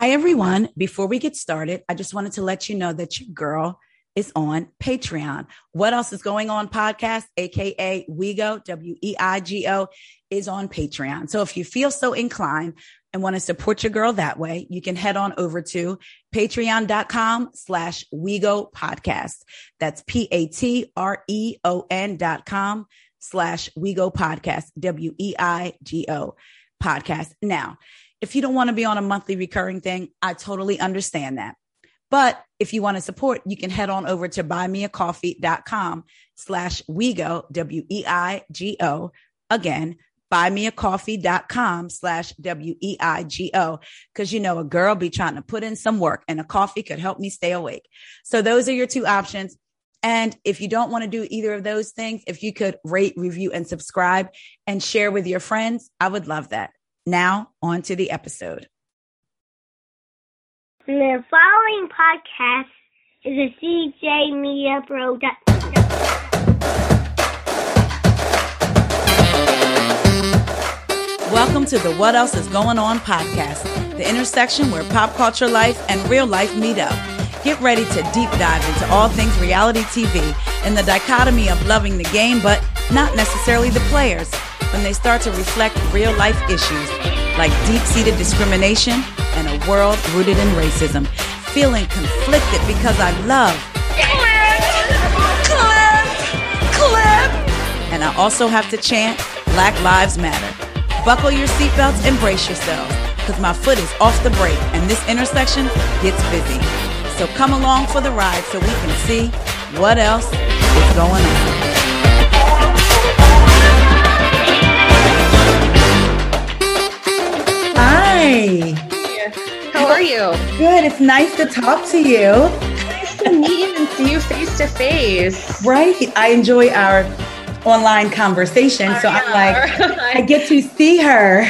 Hi, everyone. Before we get started, I just wanted to let you know that your girl is on Patreon. What else is going on podcast, aka WeGo, W E I G O, is on Patreon. So if you feel so inclined and want to support your girl that way, you can head on over to patreon.com slash WeGo podcast. That's P A T R E O N dot com slash WeGo podcast, W E I G O podcast. Now, if you don't want to be on a monthly recurring thing, I totally understand that. But if you want to support, you can head on over to buymeacoffee.com slash WeGo, W-E-I-G-O. Again, buymeacoffee.com slash W-E-I-G-O. Cause you know, a girl be trying to put in some work and a coffee could help me stay awake. So those are your two options. And if you don't want to do either of those things, if you could rate, review, and subscribe and share with your friends, I would love that. Now, on to the episode. The following podcast is a CJ Media production. Welcome to the What Else Is Going On podcast, the intersection where pop culture life and real life meet up. Get ready to deep dive into all things reality TV and the dichotomy of loving the game, but not necessarily the players when they start to reflect real life issues like deep seated discrimination and a world rooted in racism. Feeling conflicted because I love Clip, Clip, Clip. And I also have to chant Black Lives Matter. Buckle your seatbelts and brace yourselves because my foot is off the brake and this intersection gets busy. So come along for the ride so we can see what else is going on. Hi. How are you? Good. It's nice to talk to you. Nice to meet you and see you face to face. Right. I enjoy our online conversation. So I'm like, I get to see her.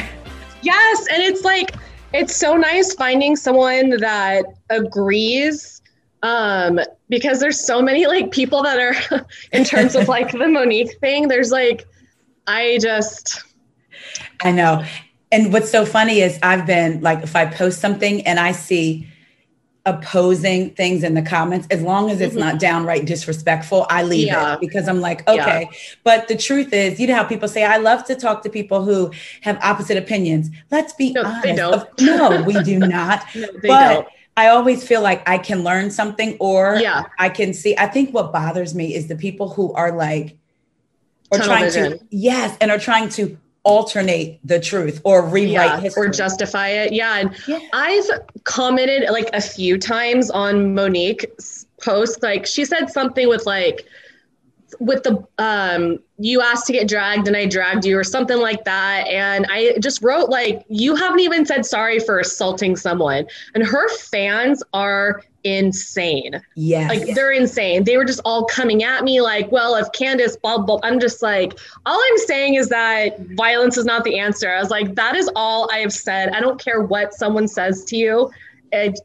Yes. And it's like, it's so nice finding someone that agrees um because there's so many like people that are in terms of like the monique thing there's like i just I know. And what's so funny is I've been like, if I post something and I see opposing things in the comments, as long as it's mm-hmm. not downright disrespectful, I leave yeah. it because I'm like, okay. Yeah. But the truth is, you know how people say, I love to talk to people who have opposite opinions. Let's be no, honest. Don't. no, we do not. no, they but don't. I always feel like I can learn something or yeah. I can see. I think what bothers me is the people who are like, or Tunnel trying vision. to, yes, and are trying to alternate the truth or rewrite yeah, history. or justify it. Yeah. And yeah. I've commented like a few times on Monique's post. Like she said something with like, with the um you asked to get dragged and I dragged you or something like that and I just wrote like you haven't even said sorry for assaulting someone and her fans are insane. Yeah. Like they're insane. They were just all coming at me like, well, if Candace, blah, blah, I'm just like, all I'm saying is that violence is not the answer. I was like, that is all I have said. I don't care what someone says to you. And,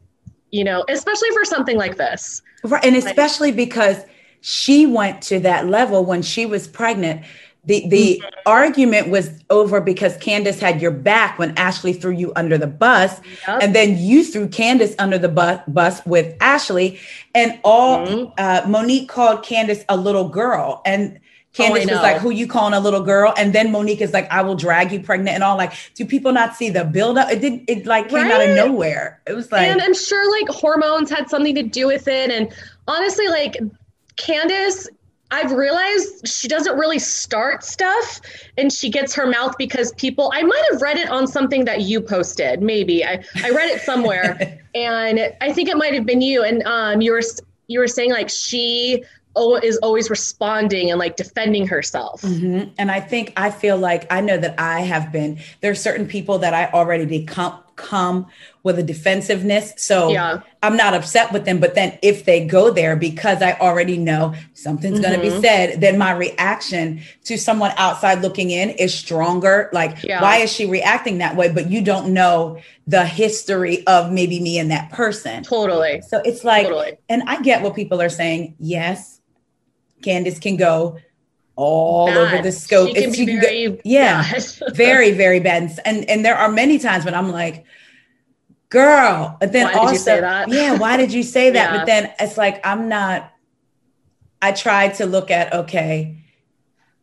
you know, especially for something like this. Right. And especially because she went to that level when she was pregnant the the mm-hmm. argument was over because Candace had your back when Ashley threw you under the bus, yep. and then you threw Candace under the bus bus with Ashley, and all mm-hmm. uh, Monique called Candace a little girl, and Candace oh, was like, "Who you calling a little girl?" And then Monique is like, "I will drag you pregnant," and all like, do people not see the buildup? It did. It like came right? out of nowhere. It was like, and I'm sure like hormones had something to do with it, and honestly, like Candace I've realized she doesn't really start stuff and she gets her mouth because people, I might have read it on something that you posted, maybe. I, I read it somewhere and I think it might have been you. And um, you were, you were saying like she is always responding and like defending herself. Mm-hmm. And I think I feel like I know that I have been, there are certain people that I already become come with a defensiveness. So yeah. I'm not upset with them. But then if they go there because I already know something's mm-hmm. going to be said, then my reaction to someone outside looking in is stronger. Like, yeah. why is she reacting that way? But you don't know the history of maybe me and that person. Totally. So it's like, totally. and I get what people are saying. Yes, Candace can go all bad. over the scope. She can be very go, yeah, very, very bad. And and there are many times when I'm like, girl. But then Why also, yeah, why did you say that? Yeah. But then it's like, I'm not, I tried to look at, okay,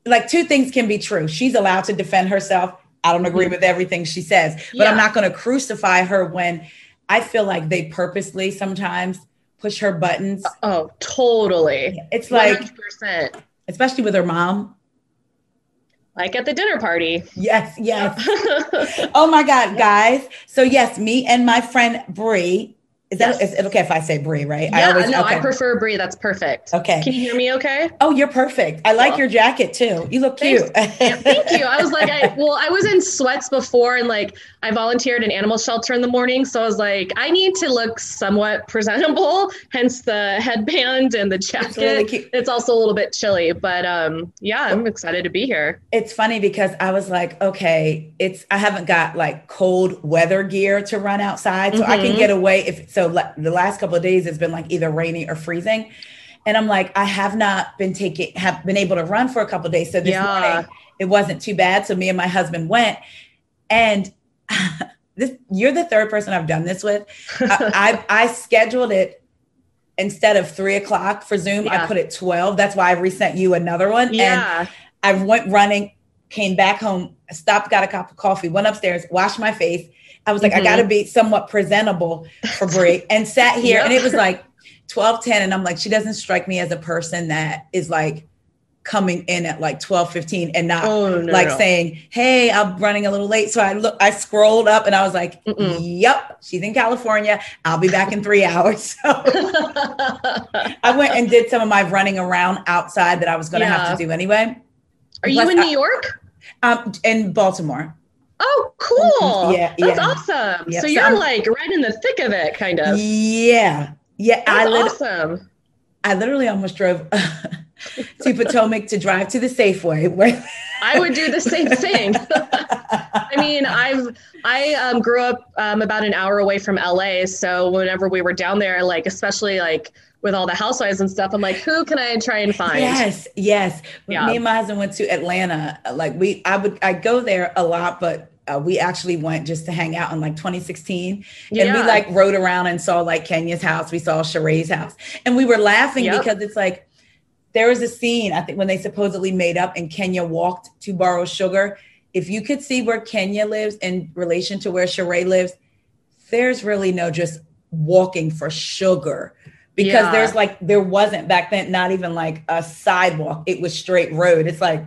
like two things can be true. She's allowed to defend herself. I don't agree with everything she says, but I'm Mm-hmm. Not going to crucify her when I feel like they purposely sometimes push her buttons. Oh, totally. It's like, 100%. Especially with her mom. Like at the dinner party. Yes, yes. Oh my God, guys. So yes, me and my friend Bree. Is that Yes. is it okay if I say Bree, right? yeah, always no, okay. I prefer Brie. That's perfect. Okay. Can you hear me okay? Oh, you're perfect. I like Cool. your jacket too. You look cute. Yeah, thank you. I was like, I, well, I was in sweats before, and like I volunteered in animal shelter in the morning, so I was like, I need to look somewhat presentable. Hence the headband and the jacket. really It's, also a little bit chilly, but um, yeah, I'm excited to be here. It's funny because I was like, okay, it's I haven't got like cold weather gear to run outside, so I can Mhm. get away. If so, the last couple of days it's been like either rainy or freezing, and I'm like, I have not been taking have been able to run for a couple of days. So this Yeah. morning it wasn't too bad. So me and my husband went, and this you're the third person I've done this with. I, I I scheduled it instead of three o'clock for Zoom. I put it twelve. That's why I resent you another one. And Yeah, I went running, came back home, stopped, got a cup of coffee, went upstairs, washed my face. I was like, I Mhm. got to be somewhat presentable for Brie, and sat here, Yep. and it was like twelve ten, and I'm like, she doesn't strike me as a person that is like coming in at like twelve fifteen and not oh no, like no. saying, "Hey, I'm running a little late." So I look, I scrolled up, and I was like, Mm-mm. "Yep, she's in California. I'll be back in three hours." So I went and did some of my running around outside that I was going to Yeah. have to do anyway. Are you in I- New York? Um, in Baltimore. Oh, cool. Yeah, That's yeah. awesome. Yeah, So you're like right in the thick of it, kind of. Yeah, yeah. I live, awesome. I literally almost drove to Potomac to drive to the Safeway. Where I would do the same thing. I mean, I've I um, grew up um, about an hour away from LA, so whenever we were down there, like especially like with all the housewives and stuff, I'm like, who can I try and find? yes, yes. Yeah. Me and my husband went to Atlanta. Like we, I would, I go there a lot, but. Uh, we actually went just to hang out in like 2016 and we like rode around and saw like Kenya's house. We saw Sheree's house and we were laughing Yep. because it's like there was a scene, I think, when they supposedly made up and Kenya walked to borrow sugar. If you could see where Kenya lives in relation to where Sheree lives, there's really no just walking for sugar because Yeah. there's like, there wasn't back then, not even like a sidewalk. It was straight road. It's like,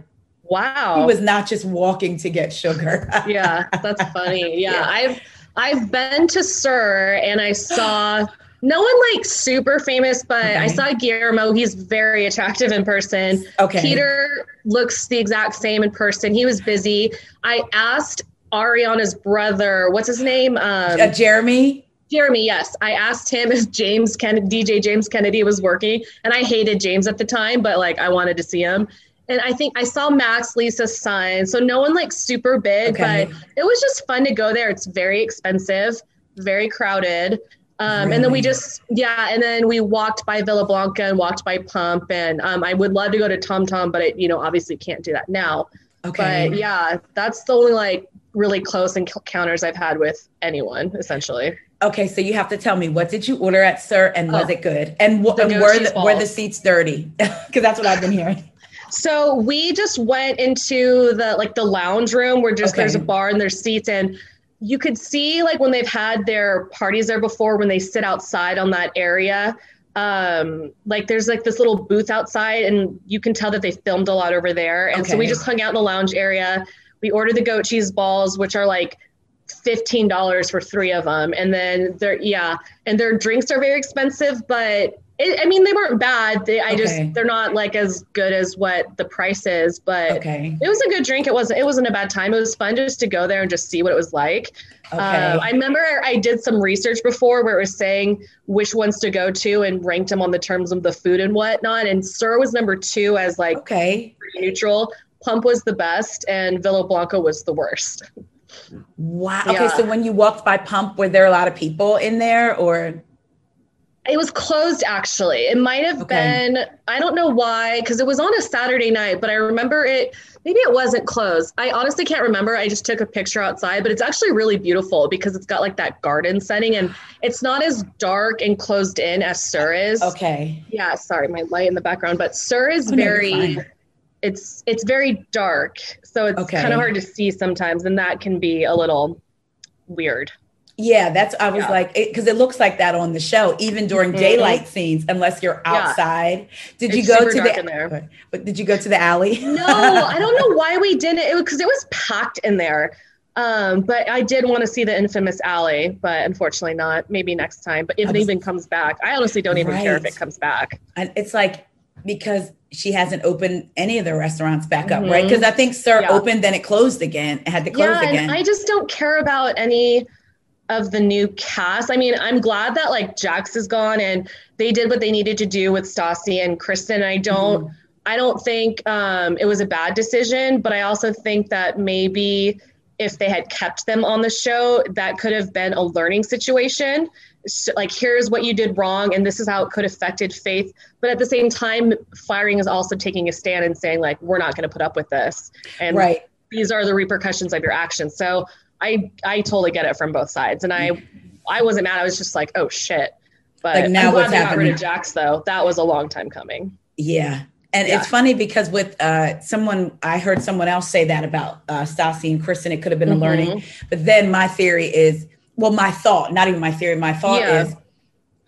Wow. he was not just walking to get sugar. yeah, that's funny. Yeah, Yeah. I've I've been to SUR and I saw no one like super famous, but I saw Guillermo. He's very attractive in person. okay. Peter looks the exact same in person. He was busy. I asked Ariana's brother, what's his name? Um, Uh, Jeremy. Jeremy, yes. I asked him if James Kennedy, DJ James Kennedy was working, and I hated James at the time, but like I wanted to see him. And I think I saw Max, Lisa's son. So no one like super big, Okay. but it was just fun to go there. It's very expensive, very crowded. Um, And then we just, yeah, and then we walked by Villa Blanca and walked by Pump. And um, I would love to go to Tom Tom, but it, you know, obviously can't do that now. Okay. But yeah, that's the only like really close encounters I've had with anyone, essentially. Okay, so you have to tell me what did you order at SUR and was Oh. it good? And, w- and were the, were the seats dirty? Because that's what I've been hearing. So we just went into the like the lounge room where just Okay. there's a bar and there's seats and you could see like when they've had their parties there before when they sit outside on that area um like there's like this little booth outside and you can tell that they filmed a lot over there. And so we just hung out in the lounge area. We ordered the goat cheese balls which are like $15 for three of them and then they're yeah and their drinks are very expensive but it, i mean they weren't bad they, i Okay. just they're not like as good as what the price is but Okay. it was a good drink it wasn't it wasn't a bad time it was fun just to go there and just see what it was like Okay. uh, I remember I did some research before where it was saying which ones to go to and ranked them on the terms of the food and whatnot. And SUR was number two as like okay. neutral. Pump was the best, and Villa Blanca was the worst. Wow. Okay, so when you walked by Pump, were there a lot of people in there or? It was closed actually. It might have Okay. been, I don't know why, because it was on a Saturday night, but I remember it maybe it wasn't closed. I honestly can't remember. I just took a picture outside, but it's actually really beautiful because it's got like that garden setting and it's not as dark and closed in as SUR is. Okay. Yeah, sorry, my light in the background, but SUR is Oh, very fine. it's it's very dark. So it's Okay. kind of hard to see sometimes and that can be a little weird. Yeah, that's I was Yeah. like because it, looks like that on the show, even during Mhm. daylight scenes, unless you're Yeah. outside. Did you go to the there. But did you go to the alley? No, I don't know why we didn't. It because it was packed in there. Um, but I did want to see the infamous alley, but unfortunately not. Maybe next time. But if I it even comes back, I honestly don't even care if it comes back. And it's like because she hasn't opened any of the restaurants back up, Mhm. right? Because I think SUR Yeah. opened, then it closed again. It had to close yeah, again. and I just don't care about any of the new cast. I mean, I'm glad that like Jax is gone and they did what they needed to do with Stassi and Kristen. I don't Mm-hmm. I don't think um, it was a bad decision, but I also think that maybe if they had kept them on the show, that could have been a learning situation. So, like, here's what you did wrong, and this is how it could have affected Faith. But at the same time, firing is also taking a stand and saying, like, we're not going to put up with this, and right. these are the repercussions of your actions. So I I totally get it from both sides, and I I wasn't mad. I was just like, oh shit. But Like, now I'm glad they got rid of Jax though. That was a long time coming. Yeah. And Yeah. it's funny because with uh, someone, I heard someone else say that about uh, Stassi and Kristen. It could have been a Mhm. learning. But then my theory is, well, my thought, not even my theory, my thought Yeah. is,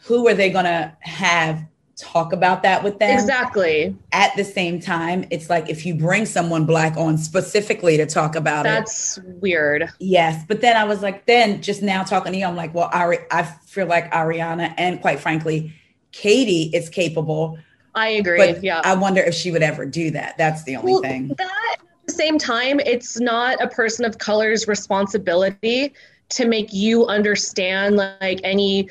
who are they going to have talk about that with them? Exactly. At the same time, it's like if you bring someone black on specifically to talk about it. That's weird. Yes, but then I was like, then just now talking to you, I'm like, well, Ari- I feel like Ariana and quite frankly, Katie is capable, I agree. but yeah. I wonder if she would ever do that. That's the only Well, thing. That at the same time, it's not a person of color's responsibility to make you understand like any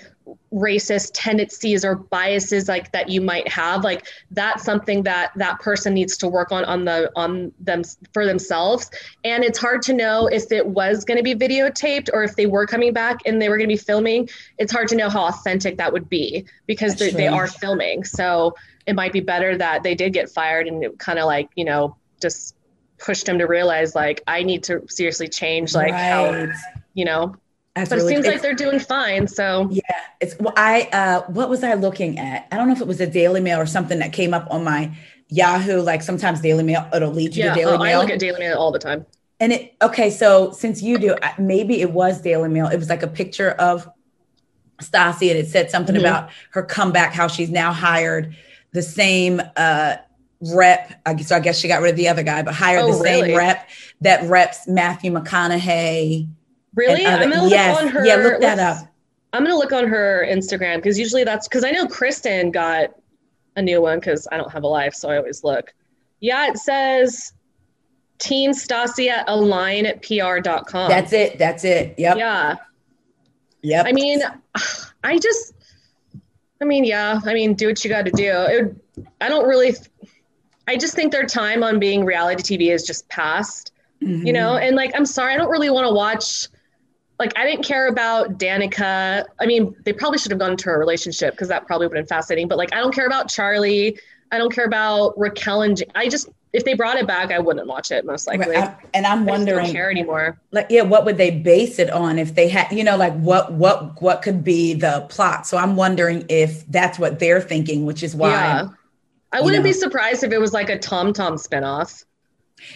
racist tendencies or biases like that you might have like that's something that that person needs to work on on the on them for themselves. And it's hard to know if it was going to be videotaped or if they were coming back and they were going to be filming. It's hard to know how authentic that would be because they, they are filming. So it might be better that they did get fired and it kind of like you know just pushed them to realize like i need to seriously change like how you know That's but really- it seems like they're doing fine so yeah. It's well, I uh, what was I looking at? I don't know if it was a Daily Mail or something that came up on my Yahoo. Like sometimes Daily Mail it'll lead you yeah to Daily oh, i look at daily mail all the time And it okay, so since you do, maybe it was Daily Mail. It was like a picture of Stassi, and it said something Mhm. about her comeback, how she's now hired the same uh rep. I guess so I guess she got rid of the other guy, but hired Oh, the same rep that reps Matthew McConaughey. Really i'm gonna look yes, on her yeah, look that up. i'm gonna look on her instagram because usually that's because i know kristen got a new one because i don't have a life so i always look yeah it says teen stassi at align at pr.com That's it. That's it. Yep. yeah Yep. I mean, I just, I mean, yeah, I mean, do what you got to do. It, would- I don't really, I just think their time on being reality TV is just past, Mhm. you know? And like, I'm sorry, I don't really want to watch, like, I didn't care about Danica. I mean, they probably should have gone into a relationship because that probably would have been fascinating. But like, I don't care about Charlie. I don't care about Raquel and J- I just, if they brought it back, I wouldn't watch it most likely. I- and I'm I wondering, don't care anymore. like, yeah, what would they base it on if they had, you know, like what, what, what could be the plot? So I'm wondering if that's what they're thinking, which is why. Yeah. I wouldn't know. be surprised if it was like a Tom Tom spinoff.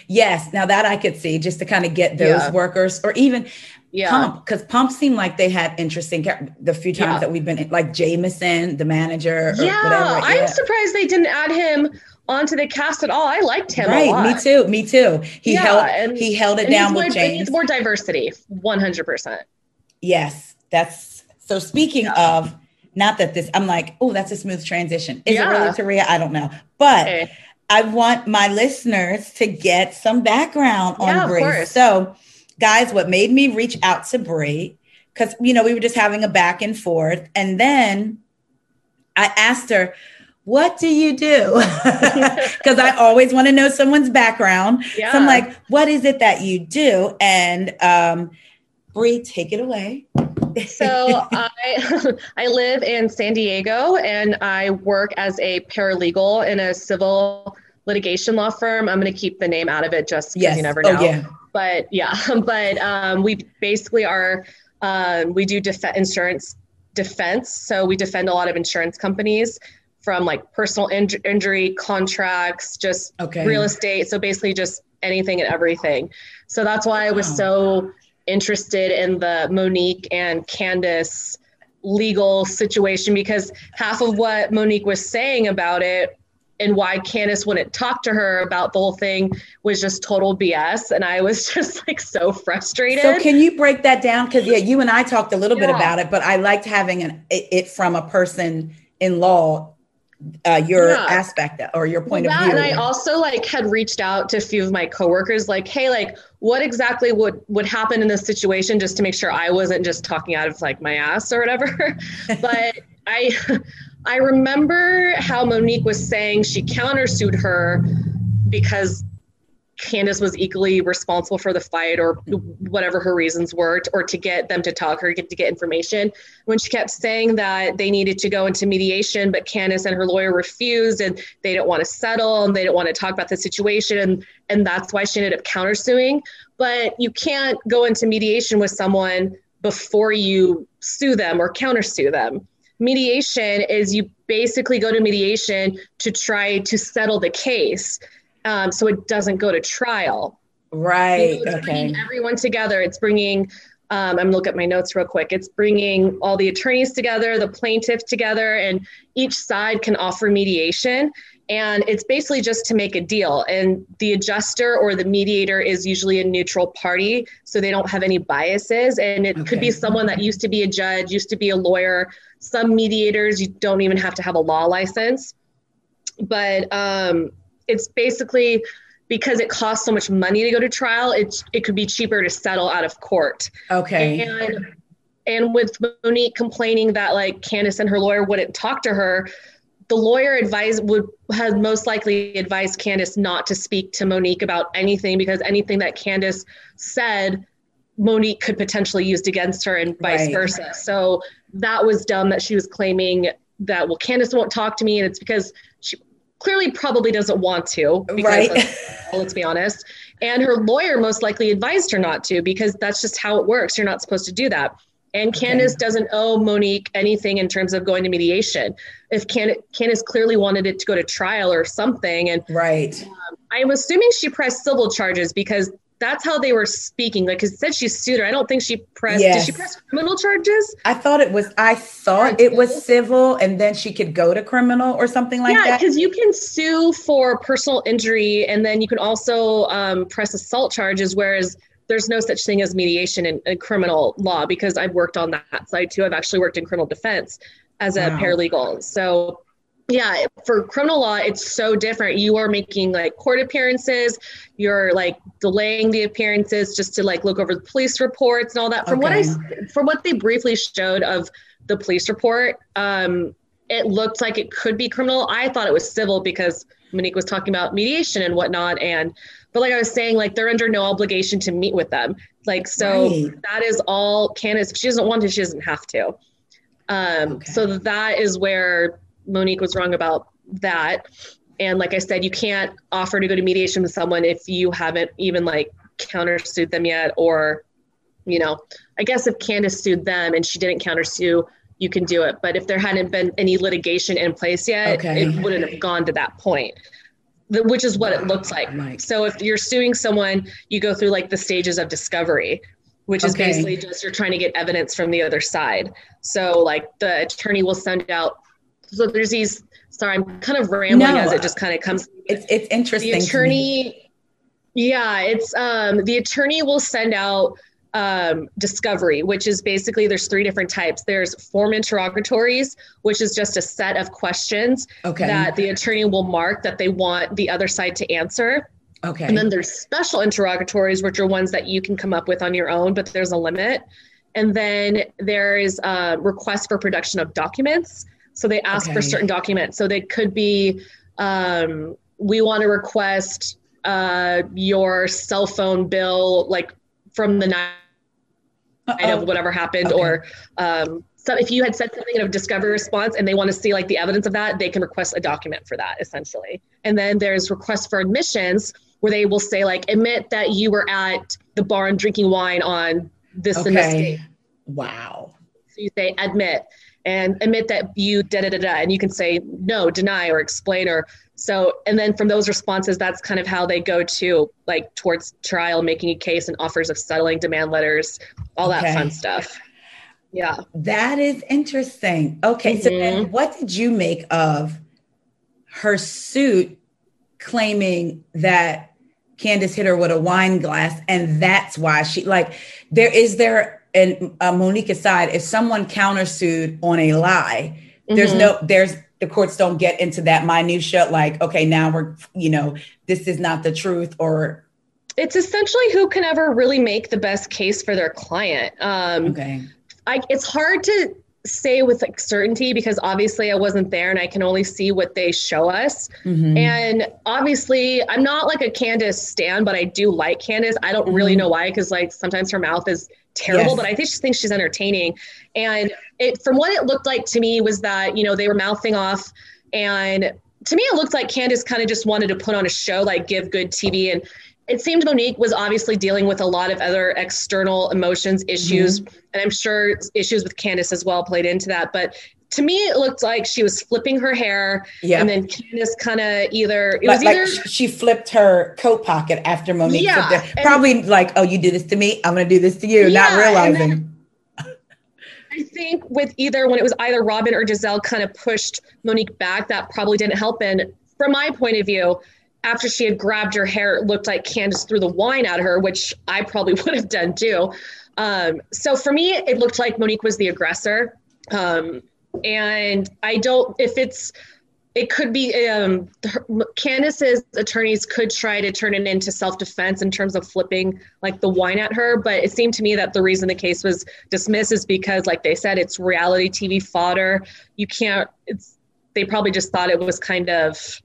Yes, now that I could see just to kind of get those Yeah. workers or even Yeah. Pump because Pump seemed like they had interesting char- the few times Yeah. that we've been in, like Jameson, the manager, or Yeah. whatever. I'm surprised they didn't add him onto the cast at all. I liked him a right, me too, me too. He Yeah, held and- he held it down needs, more, James. needs more diversity. 100%. Yes, that's so. Speaking of, not that this, I'm like, oh, that's a smooth transition. Is Yeah. it really Taria? I don't know, but Okay. I want my listeners to get some background Yeah, on course. So, guys, what made me reach out to Brie because you know we were just having a back and forth, and then I asked her. What do you do? Because I always want to know someone's background. Yeah. So I'm like, what is it that you do? And um, Brie, take it away. so I I live in San Diego and I work as a paralegal in a civil litigation law firm. I'm going to keep the name out of it just because Yes. you never Oh, know. yeah. But yeah, but um, we basically are, um, we do def- insurance defense. So we defend a lot of insurance companies from like personal inj- injury contracts, just Okay. real estate. So basically just anything and everything. So that's why I was Wow. so interested in the Monique and Candace legal situation because half of what Monique was saying about it and why Candace wouldn't talk to her about the whole thing was just total BS. And I was just like so frustrated. So can you break that down? Because yeah, you and I talked a little bit about it, but I liked having an it, it from a person in law, uh, your Yeah. aspect or your point Well, of view. And I also like had reached out to a few of my coworkers, like, hey, like, what exactly would would happen in this situation, just to make sure I wasn't just talking out of like my ass or whatever. but I, I remember how Monique was saying she countersued her because Candace was equally responsible for the fight or whatever her reasons were, or to get them to talk or get to get information. When she kept saying that they needed to go into mediation, but Candace and her lawyer refused and they didn't want to settle and they didn't want to talk about the situation. And, and that's why she ended up countersuing. But you can't go into mediation with someone before you sue them or countersue them. Mediation is you basically go to mediation to try to settle the case um, so it doesn't go to trial. right. So it's Okay. bringing everyone together. It's bringing, um, I'm look at my notes real quick. It's bringing all the attorneys together, the plaintiff together, and each side can offer mediation. And it's basically just to make a deal. And the adjuster or the mediator is usually a neutral party, so they don't have any biases. And it could be someone that used to be a judge, used to be a lawyer. Some mediators, you don't even have to have a law license. But um, it's basically because it costs so much money to go to trial, it's it could be cheaper to settle out of court. Okay. And and with Monique complaining that like Candace and her lawyer wouldn't talk to her, the lawyer advised would have most likely advised Candace not to speak to Monique about anything because anything that Candace said, Monique could potentially used against her and vice Right. versa. So that was dumb that she was claiming that well Candace won't talk to me and it's because she clearly probably doesn't want to because Right. of- let's be honest. And her lawyer most likely advised her not to because that's just how it works. You're not supposed to do that. And Okay. Candace doesn't owe Monique anything in terms of going to mediation. If Can- Candace clearly wanted it to go to trial or something, and right. Um, I'm assuming she pressed civil charges because that's how they were speaking. Like, it said she sued her. I don't think she pressed. Did she press criminal charges? I thought it was. I thought it was civil, and then she could go to criminal or something like yeah, that. Yeah, because you can sue for personal injury, and then you can also um, press assault charges. Whereas there's no such thing as mediation in, in criminal law because I've worked on that side too. I've actually worked in criminal defense as a Wow. paralegal. So yeah, for criminal law, it's so different. You are making like court appearances. You're like delaying the appearances just to like look over the police reports and all that. From what I, Okay. from what they briefly showed of the police report, um, it looked like it could be criminal. I thought it was civil because Monique was talking about mediation and whatnot. And but like I was saying, like they're under no obligation to meet with them. Like so Right. that is all Candace. If she doesn't want to, she doesn't have to. Um, Okay. So that is where Monique was wrong about that. And like I said, you can't offer to go to mediation with someone if you haven't even like countersued them yet, or you know, I guess if Candace sued them and she didn't countersue, you can do it. But if there hadn't been any litigation in place yet, Okay. it wouldn't have gone to that point. Which is what it looks like. So if you're suing someone, you go through like the stages of discovery, which is Okay. basically just you're trying to get evidence from the other side. So like the attorney will send out. So there's these. Sorry, I'm kind of rambling No, as it just kind of comes. It's it's interesting. The attorney. Yeah, it's um, the attorney will send out um, discovery, which is basically there's three different types. There's form interrogatories, which is just a set of questions Okay. that the attorney will mark that they want the other side to answer. okay. And then there's special interrogatories, which are ones that you can come up with on your own, but there's a limit. And then there is a request for production of documents. So they ask for certain documents. So they could be, um, we want to request uh, your cell phone bill, like from the night Uh-oh. of whatever happened, Okay. or um, so if you had said something in a discovery response and they want to see like the evidence of that, they can request a document for that essentially. And then there's requests for admissions where they will say like admit that you were at the bar and drinking wine on this okay. and this date. Wow. So you say admit and admit that you da da da da, and you can say no, deny, or explain, or so. And then from those responses, that's kind of how they go to like towards trial, making a case, and offers of settling, demand letters, all okay. that fun stuff. Yeah, that is interesting. Okay, mm-hmm. so then mm-hmm. what did you make of her suit claiming that Candace hit her with a wine glass, and that's why she like there is there and uh, Monique aside, if someone countersued on a lie, mm-hmm. there's no, there's the courts don't get into that minutia. Like, okay, now we're, you know, this is not the truth, or it's essentially who can ever really make the best case for their client. Um, okay, I, it's hard to say with like certainty because obviously I wasn't there and I can only see what they show us. Mm-hmm. And obviously I'm not like a Candace stan, but I do like Candace. I don't mm-hmm. really know why because like sometimes her mouth is terrible, yes. but I think she thinks she's entertaining. And it from what it looked like to me was that, you know, they were mouthing off and to me it looked like Candace kind of just wanted to put on a show, like give good TV and it seemed Monique was obviously dealing with a lot of other external emotions issues, mm-hmm. and I'm sure issues with Candace as well played into that. But to me, it looked like she was flipping her hair, yeah. and then Candace kind of either it like, was either like she flipped her coat pocket after Monique, yeah, probably like, "Oh, you do this to me, I'm going to do this to you," yeah, not realizing. I think with either when it was either Robyn or Gizelle kind of pushed Monique back, that probably didn't help. And from my point of view, after she had grabbed her hair, it looked like Candace threw the wine at her, which I probably would have done too. Um, so for me, it looked like Monique was the aggressor. Um, and I don't, if it's, it could be um, Candace's attorneys could try to turn it into self-defense in terms of flipping like the wine at her, but it seemed to me that the reason the case was dismissed is because, like they said, it's reality TV fodder. You can't. It's they probably just thought it was kind of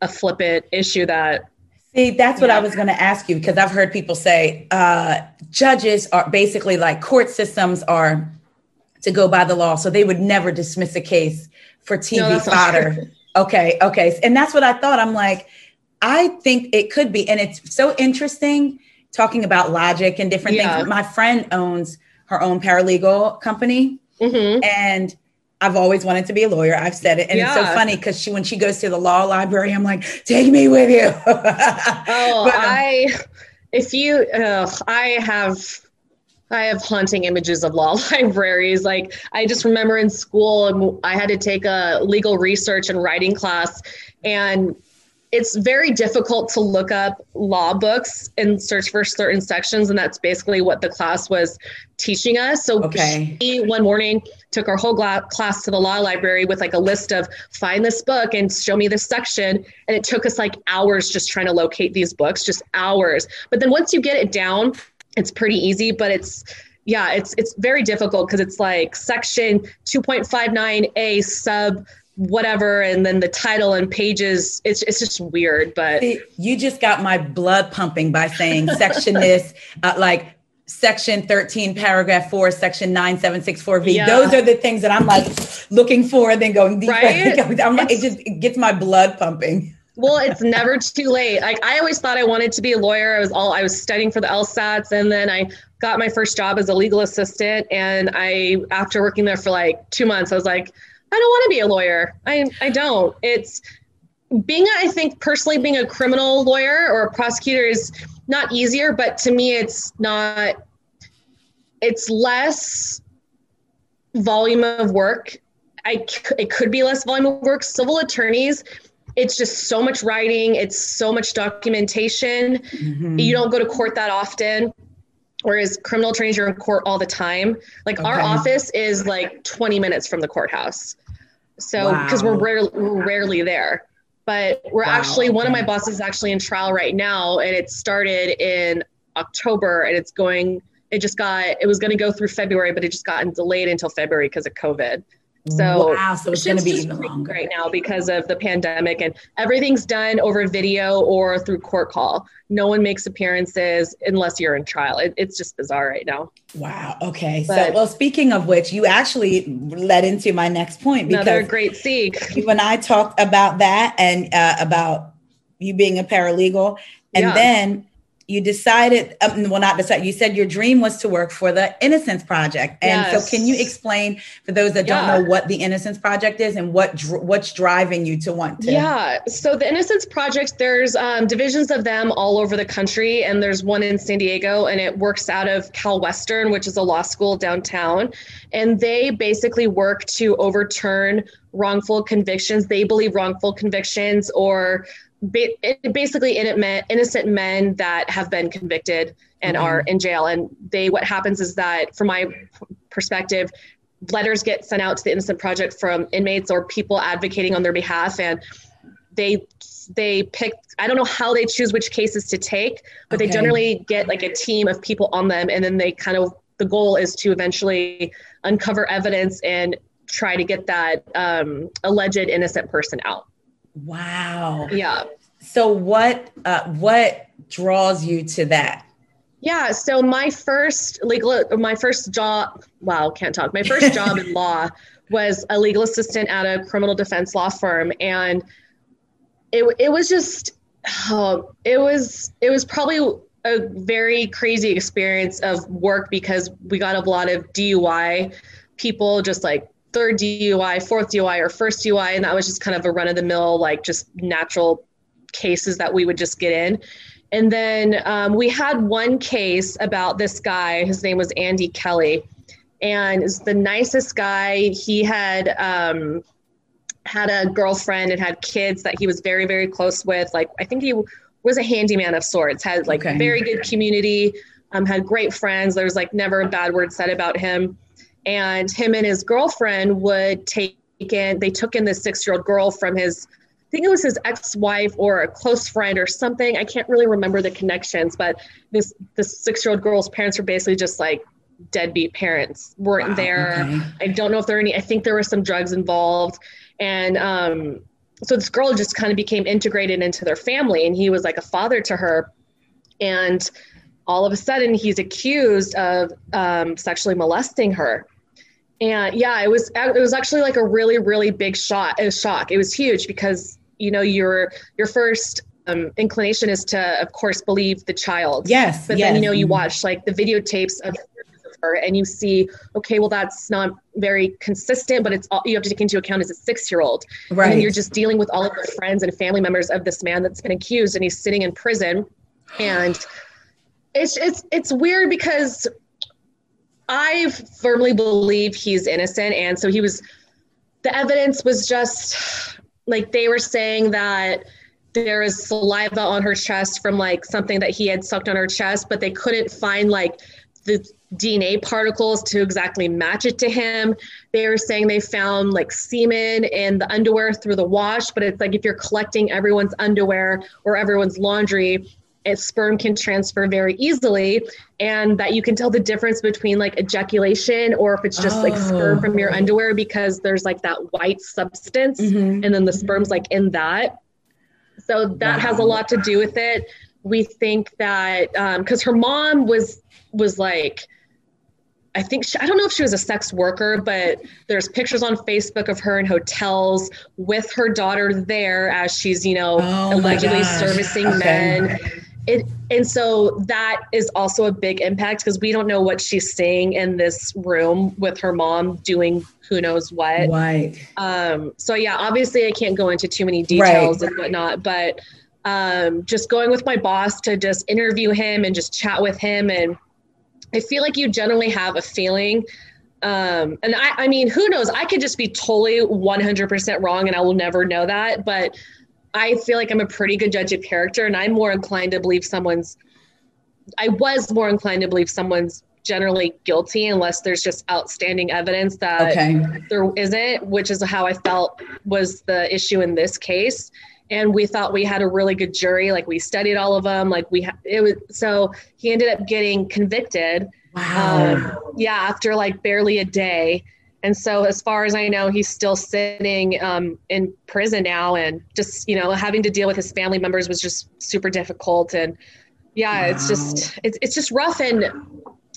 a flippant issue that See, that's what. I was going to ask you because I've heard people say uh, judges are basically like court systems are to go by the law, so they would never dismiss a case for TV no, fodder. Okay, okay, and that's what I thought. I'm like, I think it could be, and it's so interesting talking about logic and different yeah. things. My friend owns her own paralegal company, mm-hmm. and I've always wanted to be a lawyer. I've said it. And yeah. it's so funny because she when she goes to the law library, I'm like, take me with you. oh, but, um, I if you uh, I have I have haunting images of law libraries. Like I just remember in school um, I had to take a legal research and writing class and it's very difficult to look up law books and search for certain sections and that's basically what the class was teaching us so okay. she, one morning took our whole class to the law library with like a list of find this book and show me this section and it took us like hours just trying to locate these books just hours but then once you get it down it's pretty easy but it's yeah it's it's very difficult because it's like section 2.59a sub whatever and then the title and pages it's it's just weird but you just got my blood pumping by saying section this uh, like section 13 paragraph 4 section 9764v yeah. those are the things that i'm like looking for and then going deeper right? I'm like, it just it gets my blood pumping well it's never too late like i always thought i wanted to be a lawyer i was all i was studying for the lsats and then i got my first job as a legal assistant and i after working there for like two months i was like I don't want to be a lawyer. I I don't. It's being I think personally being a criminal lawyer or a prosecutor is not easier, but to me it's not it's less volume of work. I it could be less volume of work. Civil attorneys it's just so much writing, it's so much documentation. Mm-hmm. You don't go to court that often. Whereas criminal attorneys are in court all the time. Like okay. our office is like 20 minutes from the courthouse. So because wow. we're, rarely, we're rarely there. But we're wow. actually one of my bosses is actually in trial right now and it started in October and it's going it just got it was going to go through February but it just gotten delayed until February because of COVID. So, wow, so it's going to be even longer right now because of the pandemic and everything's done over video or through court call. No one makes appearances unless you're in trial. It, it's just bizarre right now. Wow. Okay. But, so, well, speaking of which, you actually led into my next point because another great seek. You and I talked about that and uh, about you being a paralegal, and yeah. then you decided um, well not decided you said your dream was to work for the innocence project. And yes. so can you explain for those that don't know what the innocence project is and what what's driving you to want to? Yeah. So the innocence project there's um, divisions of them all over the country and there's one in san diego and it works out of cal western which is a law school downtown. And they basically work to overturn wrongful convictions. They believe wrongful convictions or basically innocent men that have been convicted and mm-hmm. are in jail. And they, what happens is that, from my perspective, letters get sent out to the Innocent Project from inmates or people advocating on their behalf, and they they pick. I don't know how they choose which cases to take, but okay. they generally get like a team of people on them, and then they kind of the goal is to eventually uncover evidence and try to get that um, alleged innocent person out. Wow. Yeah. So what uh, what draws you to that? Yeah, so my first legal my first job wow, can't talk. My first job in law was a legal assistant at a criminal defense law firm and it it was just oh, it was it was probably a very crazy experience of work because we got a lot of DUI people just like third DUI, fourth DUI, or first DUI, and that was just kind of a run of the mill, like just natural cases that we would just get in. And then um, we had one case about this guy. His name was Andy Kelly, and is the nicest guy. He had um, had a girlfriend and had kids that he was very very close with. Like I think he was a handyman of sorts. Had like okay. very good community. Um, had great friends. There was like never a bad word said about him and him and his girlfriend would take in they took in this six year old girl from his I think it was his ex-wife or a close friend or something. I can't really remember the connections, but this this six-year-old girl's parents were basically just like deadbeat parents. weren't wow, there. Okay. I don't know if there are any. I think there were some drugs involved, and um, so this girl just kind of became integrated into their family, and he was like a father to her. And all of a sudden, he's accused of um, sexually molesting her and yeah it was it was actually like a really really big shot a shock. It was huge because you know your your first um, inclination is to of course believe the child. Yes but yes. then you know you watch like the videotapes of her and you see okay well that's not very consistent but it's all you have to take into account as a six year old right. and you're just dealing with all of the friends and family members of this man that's been accused and he's sitting in prison. And it's it's it's weird because I firmly believe he's innocent. And so he was, the evidence was just like they were saying that there is saliva on her chest from like something that he had sucked on her chest, but they couldn't find like the DNA particles to exactly match it to him. They were saying they found like semen in the underwear through the wash, but it's like if you're collecting everyone's underwear or everyone's laundry, sperm can transfer very easily and that you can tell the difference between like ejaculation or if it's just oh. like sperm from your oh. underwear because there's like that white substance mm-hmm. and then the sperm's like in that so that wow. has a lot to do with it we think that because um, her mom was was like I think she, I don't know if she was a sex worker, but there's pictures on Facebook of her in hotels with her daughter there as she's, you know, oh allegedly servicing okay. men it and so that is also a big impact because we don't know what she's seeing in this room with her mom doing who knows what. Right. Um so yeah obviously i can't go into too many details right. and whatnot but um just going with my boss to just interview him and just chat with him and i feel like you generally have a feeling um and i i mean who knows? I could just be totally 100% wrong and i will never know that but I feel like I'm a pretty good judge of character, and I'm more inclined to believe someone's. I was more inclined to believe someone's generally guilty unless there's just outstanding evidence that okay. there isn't, which is how I felt was the issue in this case. And we thought we had a really good jury, like we studied all of them, like we ha- it was so he ended up getting convicted. Wow. Um, yeah, after like barely a day And so, as far as I know, he's still sitting um, in prison now, and just you know having to deal with his family members was just super difficult. And yeah, wow. it's just it's it's just rough and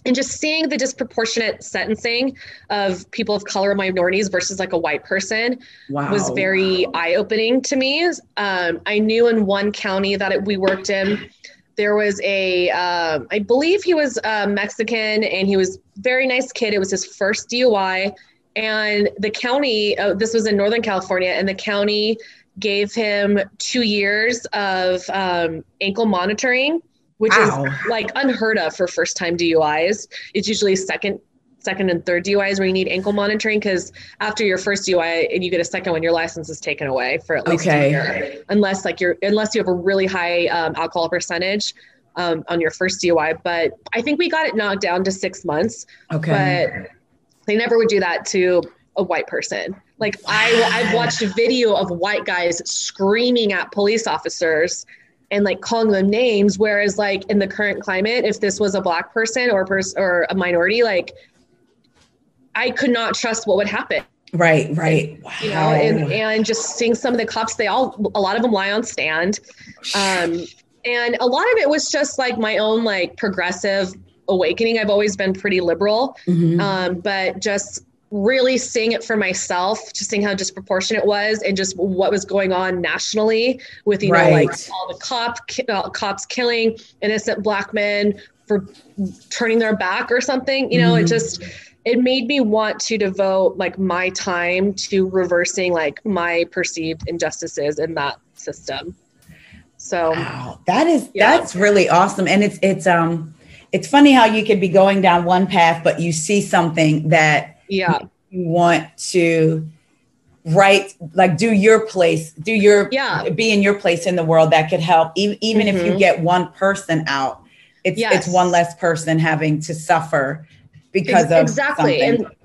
and just seeing the disproportionate sentencing of people of color minorities versus like a white person wow. was very eye-opening to me um, i knew in one county that it, we worked in there was a, uh, I believe he was uh, Mexican and he was very nice kid. It was his first DUI. And the county, uh, this was in Northern California, and the county gave him two years of um, ankle monitoring, which wow. is like unheard of for first time DUIs. It's usually second second and third DUIs where you need ankle monitoring because after your first DUI and you get a second one, your license is taken away for at least okay. a year, unless like you're unless you have a really high um, alcohol percentage um, on your first DUI. But I think we got it knocked down to six months. Okay, but they never would do that to a white person. Like I, I've watched a video of white guys screaming at police officers and like calling them names whereas like in the current climate if this was a black person or a pers- or a minority like I could not trust what would happen. Right, right. Wow. You know, and, and just seeing some of the cops, they all, a lot of them lie on stand. Um, and a lot of it was just like my own like progressive awakening. I've always been pretty liberal, mm-hmm. um, but just really seeing it for myself, just seeing how disproportionate it was and just what was going on nationally with, you right. know, like all the cop, uh, cops killing innocent black men for turning their back or something, you know, mm-hmm. it just, it made me want to devote like my time to reversing like my perceived injustices in that system. So wow, that is yeah. that's really awesome. And it's it's um it's funny how you could be going down one path, but you see something that yeah you want to write like do your place do your yeah be in your place in the world that could help even, even mm-hmm. if you mm-hmm. get one person out it's yes. it's one less person having to suffer because of exactly something. and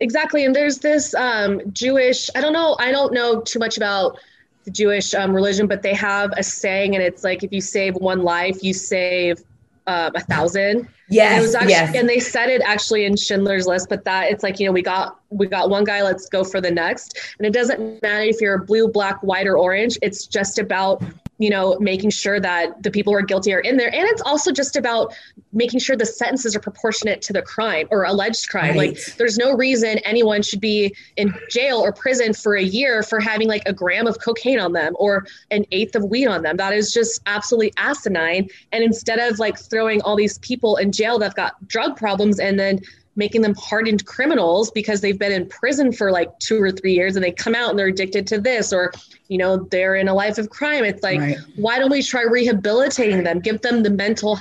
exactly and there's this um, jewish i don't know i don't know too much about the jewish um, religion but they have a saying and it's like if you save one life you save uh, a thousand. Yes, and actually, yes. and they said it actually in schindler's list but that it's like you know we got we got one guy let's go for the next. And it doesn't matter if you're blue black white or orange. It's just about you know, making sure that the people who are guilty are in there. And it's also just about making sure the sentences are proportionate to the crime or alleged crime. Right. Like, there's no reason anyone should be in jail or prison for a year for having like a gram of cocaine on them or an eighth of weed on them. That is just absolutely asinine. And instead of like throwing all these people in jail that've got drug problems and then making them hardened criminals because they've been in prison for like two or three years and they come out and they're addicted to this or you know they're in a life of crime it's like right. why don't we try rehabilitating them give them the mental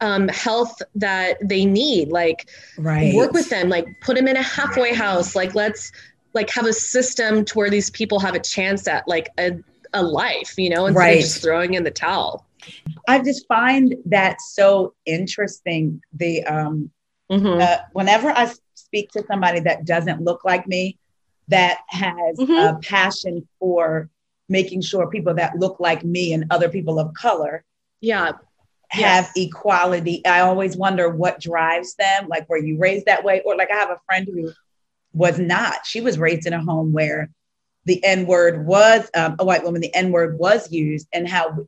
um, health that they need like right. work with them like put them in a halfway house like let's like have a system to where these people have a chance at like a, a life you know instead right. of just throwing in the towel i just find that so interesting the um Mm-hmm. Uh, whenever I speak to somebody that doesn't look like me, that has mm-hmm. a passion for making sure people that look like me and other people of color yeah. have yes. equality. I always wonder what drives them like were you raised that way? Or like i have a friend who was not. She was raised in a home where the n word was um, a white woman the n word was used and how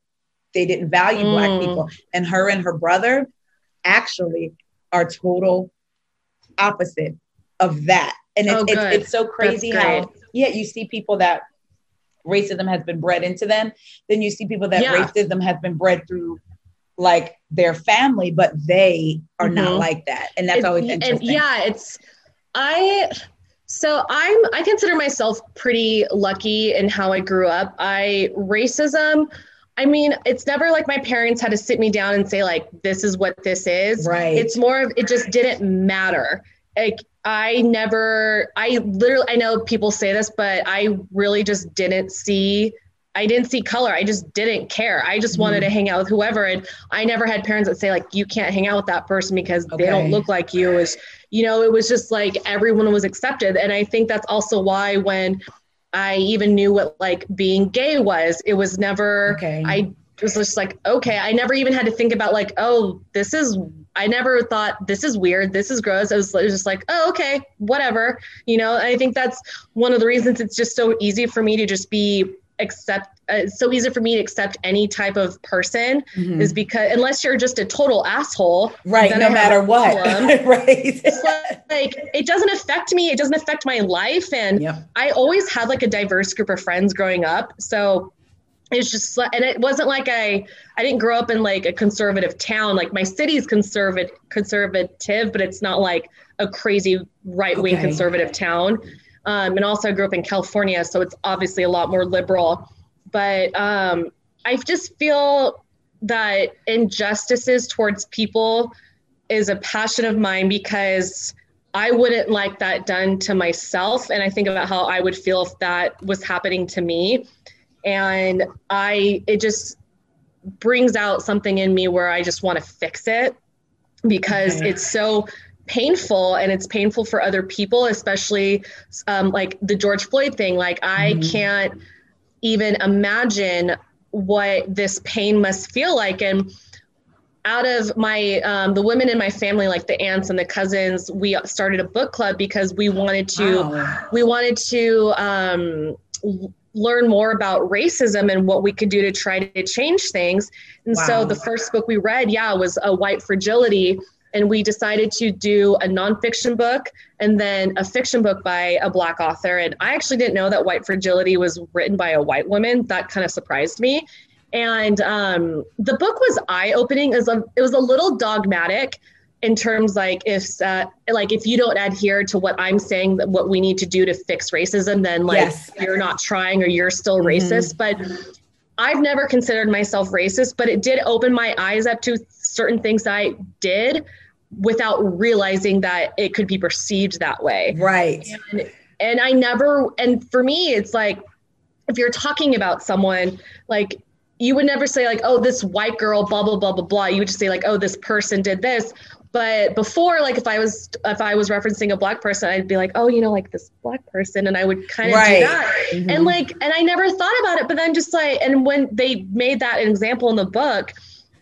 they didn't value mm. black people. And her and her brother actually are total opposite of that. And it's, oh, it's, it's, so crazy how, yeah, you see people that racism has been bred into them. Then you see people that yeah. racism has been bred through like their family, but they are mm-hmm. not like that. And that's always interesting. yeah, it's, I, so I'm, I consider myself pretty lucky in how I grew up. I, racism, I mean, it's never like my parents had to sit me down and say like, "This is what this is." Right. It's more of it just didn't matter. Like I never, I literally, I know people say this, but I really just didn't see. I didn't see color. I just didn't care. I just mm-hmm. wanted to hang out with whoever, and I never had parents that say like, "You can't hang out with that person because okay. they don't look like you." It was, you know, it was just like everyone was accepted, and I think that's also why when I even knew what like being gay was. It was never, okay. I was just like, okay, I never even had to think about like, oh, this is I never thought this is weird, this is gross. I was, it was just like, oh, okay, whatever. You know, I think that's one of the reasons it's just so easy for me to just be accept uh, it's so easy for me to accept any type of person mm-hmm. is because unless you're just a total asshole right no matter what right like it doesn't affect me it doesn't affect my life and yep. i always had like a diverse group of friends growing up so it's just and it wasn't like i i didn't grow up in like a conservative town like my city's conservative conservative but it's not like a crazy right-wing okay. conservative town um, and also I grew up in California, so it's obviously a lot more liberal. But um, I just feel that injustices towards people is a passion of mine because I wouldn't like that done to myself. And I think about how I would feel if that was happening to me. And I, it just brings out something in me where I just want to fix it because okay. it's so painful and it's painful for other people especially um, like the george floyd thing like i mm-hmm. can't even imagine what this pain must feel like and out of my um, the women in my family like the aunts and the cousins we started a book club because we wanted to wow. we wanted to um, learn more about racism and what we could do to try to change things and wow. so the first book we read yeah was a white fragility and we decided to do a nonfiction book and then a fiction book by a black author. And I actually didn't know that White Fragility was written by a white woman. That kind of surprised me. And um, the book was eye opening. It, it was a little dogmatic in terms like if uh, like if you don't adhere to what I'm saying that what we need to do to fix racism, then like yes. you're not trying or you're still mm-hmm. racist. But I've never considered myself racist, but it did open my eyes up to certain things I did without realizing that it could be perceived that way. Right. And, and I never, and for me, it's like, if you're talking about someone, like, you would never say like, oh, this white girl, blah blah blah blah blah. You would just say like, oh, this person did this. But before, like, if I was if I was referencing a black person, I'd be like, oh, you know, like this black person, and I would kind of right. do that. Mm-hmm. And like, and I never thought about it. But then just like, and when they made that an example in the book,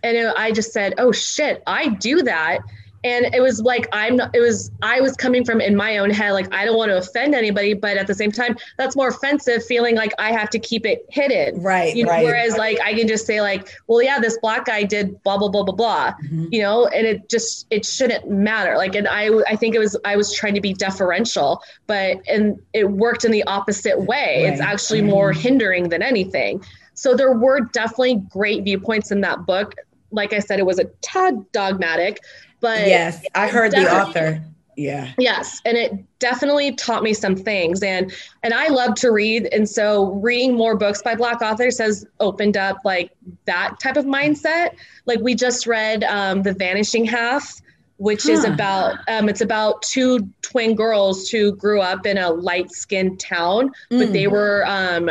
and it, I just said, oh shit, I do that and it was like i'm not it was i was coming from in my own head like i don't want to offend anybody but at the same time that's more offensive feeling like i have to keep it hidden right, you know, right. whereas like i can just say like well yeah this black guy did blah blah blah blah blah mm-hmm. you know and it just it shouldn't matter like and i i think it was i was trying to be deferential but and it worked in the opposite way right. it's actually mm-hmm. more hindering than anything so there were definitely great viewpoints in that book like I said, it was a tad dogmatic, but yes, I heard the author. Yeah. Yes, and it definitely taught me some things and and I love to read and so reading more books by black authors has opened up like that type of mindset. Like we just read um, The Vanishing Half which huh. is about um, it's about two twin girls who grew up in a light skinned town, mm. but they mm. were um,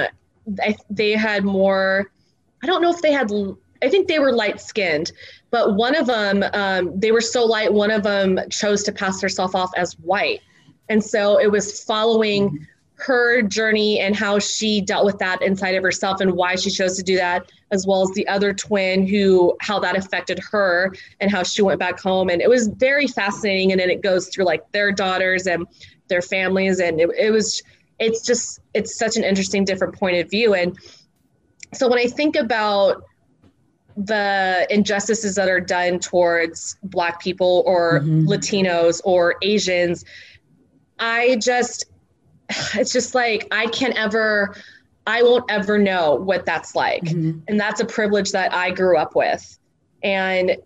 they had more. I don't know if they had. I think they were light skinned, but one of them, um, they were so light, one of them chose to pass herself off as white. And so it was following her journey and how she dealt with that inside of herself and why she chose to do that, as well as the other twin who, how that affected her and how she went back home. And it was very fascinating. And then it goes through like their daughters and their families. And it, it was, it's just, it's such an interesting, different point of view. And so when I think about the injustices that are done towards black people or mm-hmm. latinos or asians i just it's just like i can't ever i won't ever know what that's like mm-hmm. and that's a privilege that i grew up with and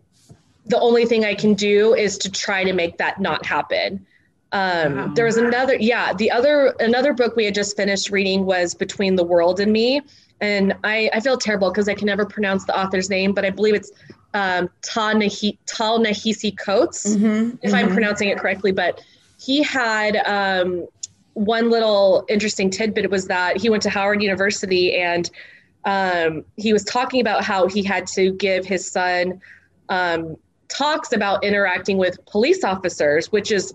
the only thing i can do is to try to make that not happen um, wow. there was another yeah the other another book we had just finished reading was between the world and me and I, I feel terrible because I can never pronounce the author's name, but I believe it's um, Ta-Nehisi Coates, mm-hmm, if mm-hmm. I'm pronouncing it correctly. But he had um, one little interesting tidbit was that he went to Howard University and um, he was talking about how he had to give his son um, talks about interacting with police officers, which is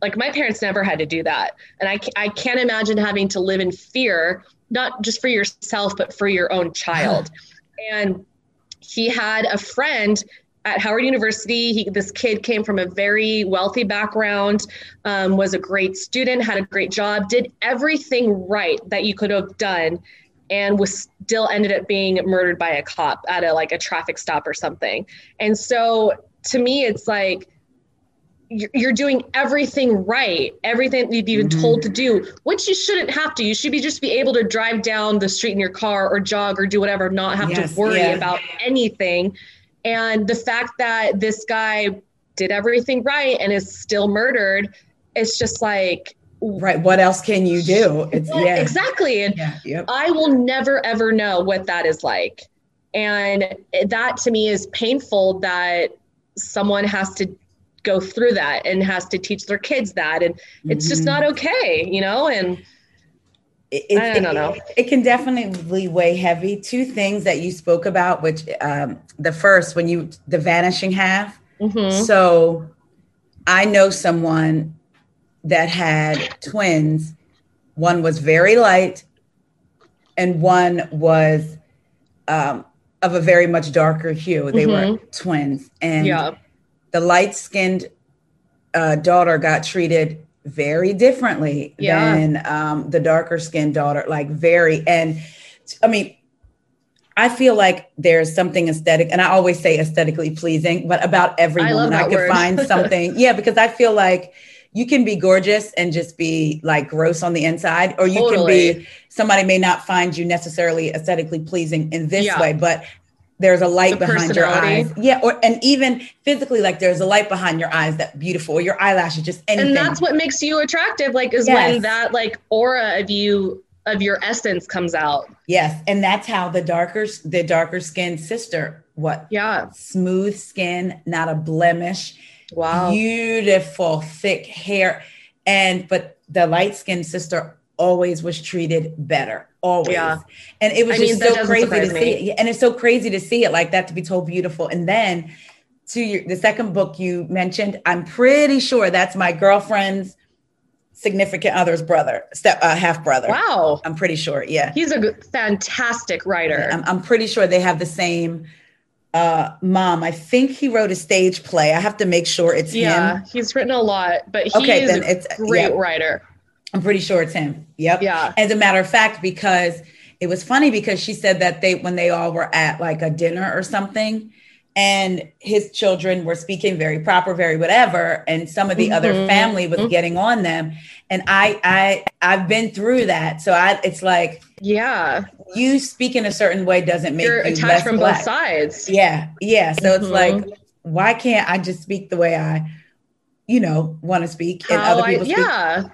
like my parents never had to do that. And I, I can't imagine having to live in fear not just for yourself, but for your own child. and he had a friend at Howard University. He, this kid came from a very wealthy background, um, was a great student, had a great job, did everything right that you could have done, and was still ended up being murdered by a cop at a like a traffic stop or something. And so to me, it's like you're doing everything right, everything you've been mm-hmm. told to do, which you shouldn't have to. You should be just be able to drive down the street in your car or jog or do whatever, not have yes, to worry yeah. about anything. And the fact that this guy did everything right and is still murdered, it's just like right. What else can you do? It's yeah, exactly. And yeah, yep. I will never ever know what that is like. And that to me is painful that someone has to go through that and has to teach their kids that and it's mm-hmm. just not okay you know and it, I don't know. It, it, can definitely weigh heavy. Two things that you spoke about, which um, the first, when you the vanishing half. Mm-hmm. So, I know someone that had twins. One was very light, and one was um, of a very much darker hue. They mm-hmm. were twins, and yeah the light skinned uh, daughter got treated very differently yeah. than um, the darker skinned daughter, like very. And I mean, I feel like there's something aesthetic, and I always say aesthetically pleasing, but about every I woman I could find something. yeah, because I feel like you can be gorgeous and just be like gross on the inside, or you totally. can be somebody may not find you necessarily aesthetically pleasing in this yeah. way, but there's a light the behind your eyes. Yeah, or and even physically, like there's a light behind your eyes that beautiful, or your eyelashes, just anything. And that's what makes you attractive, like is yes. when that like aura of you of your essence comes out. Yes, and that's how the darker the darker skinned sister, what? Yeah, smooth skin, not a blemish. Wow, beautiful thick hair, and but the light skinned sister always was treated better always yeah. and it was I just mean, so crazy to me. see it and it's so crazy to see it like that to be told beautiful and then to your, the second book you mentioned i'm pretty sure that's my girlfriend's significant other's brother step uh, half brother wow i'm pretty sure yeah he's a fantastic writer I'm, I'm pretty sure they have the same uh, mom. I think he wrote a stage play. I have to make sure it's yeah, him. Yeah, he's written a lot, but he okay, is then it's, a great yeah. writer. I'm pretty sure it's him. Yep. Yeah. As a matter of fact, because it was funny because she said that they when they all were at like a dinner or something and his children were speaking very proper very whatever and some of the mm-hmm. other family was mm-hmm. getting on them and i i i've been through that so i it's like yeah you speak in a certain way doesn't make you're you attached from black. both sides yeah yeah so mm-hmm. it's like why can't i just speak the way i you know want to speak and How other people I, speak yeah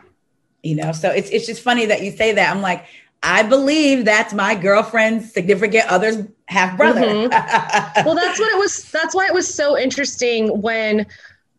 you know? So it's it's just funny that you say that. I'm like i believe that's my girlfriend's significant other's half brother. Mm-hmm. well that's what it was that's why it was so interesting when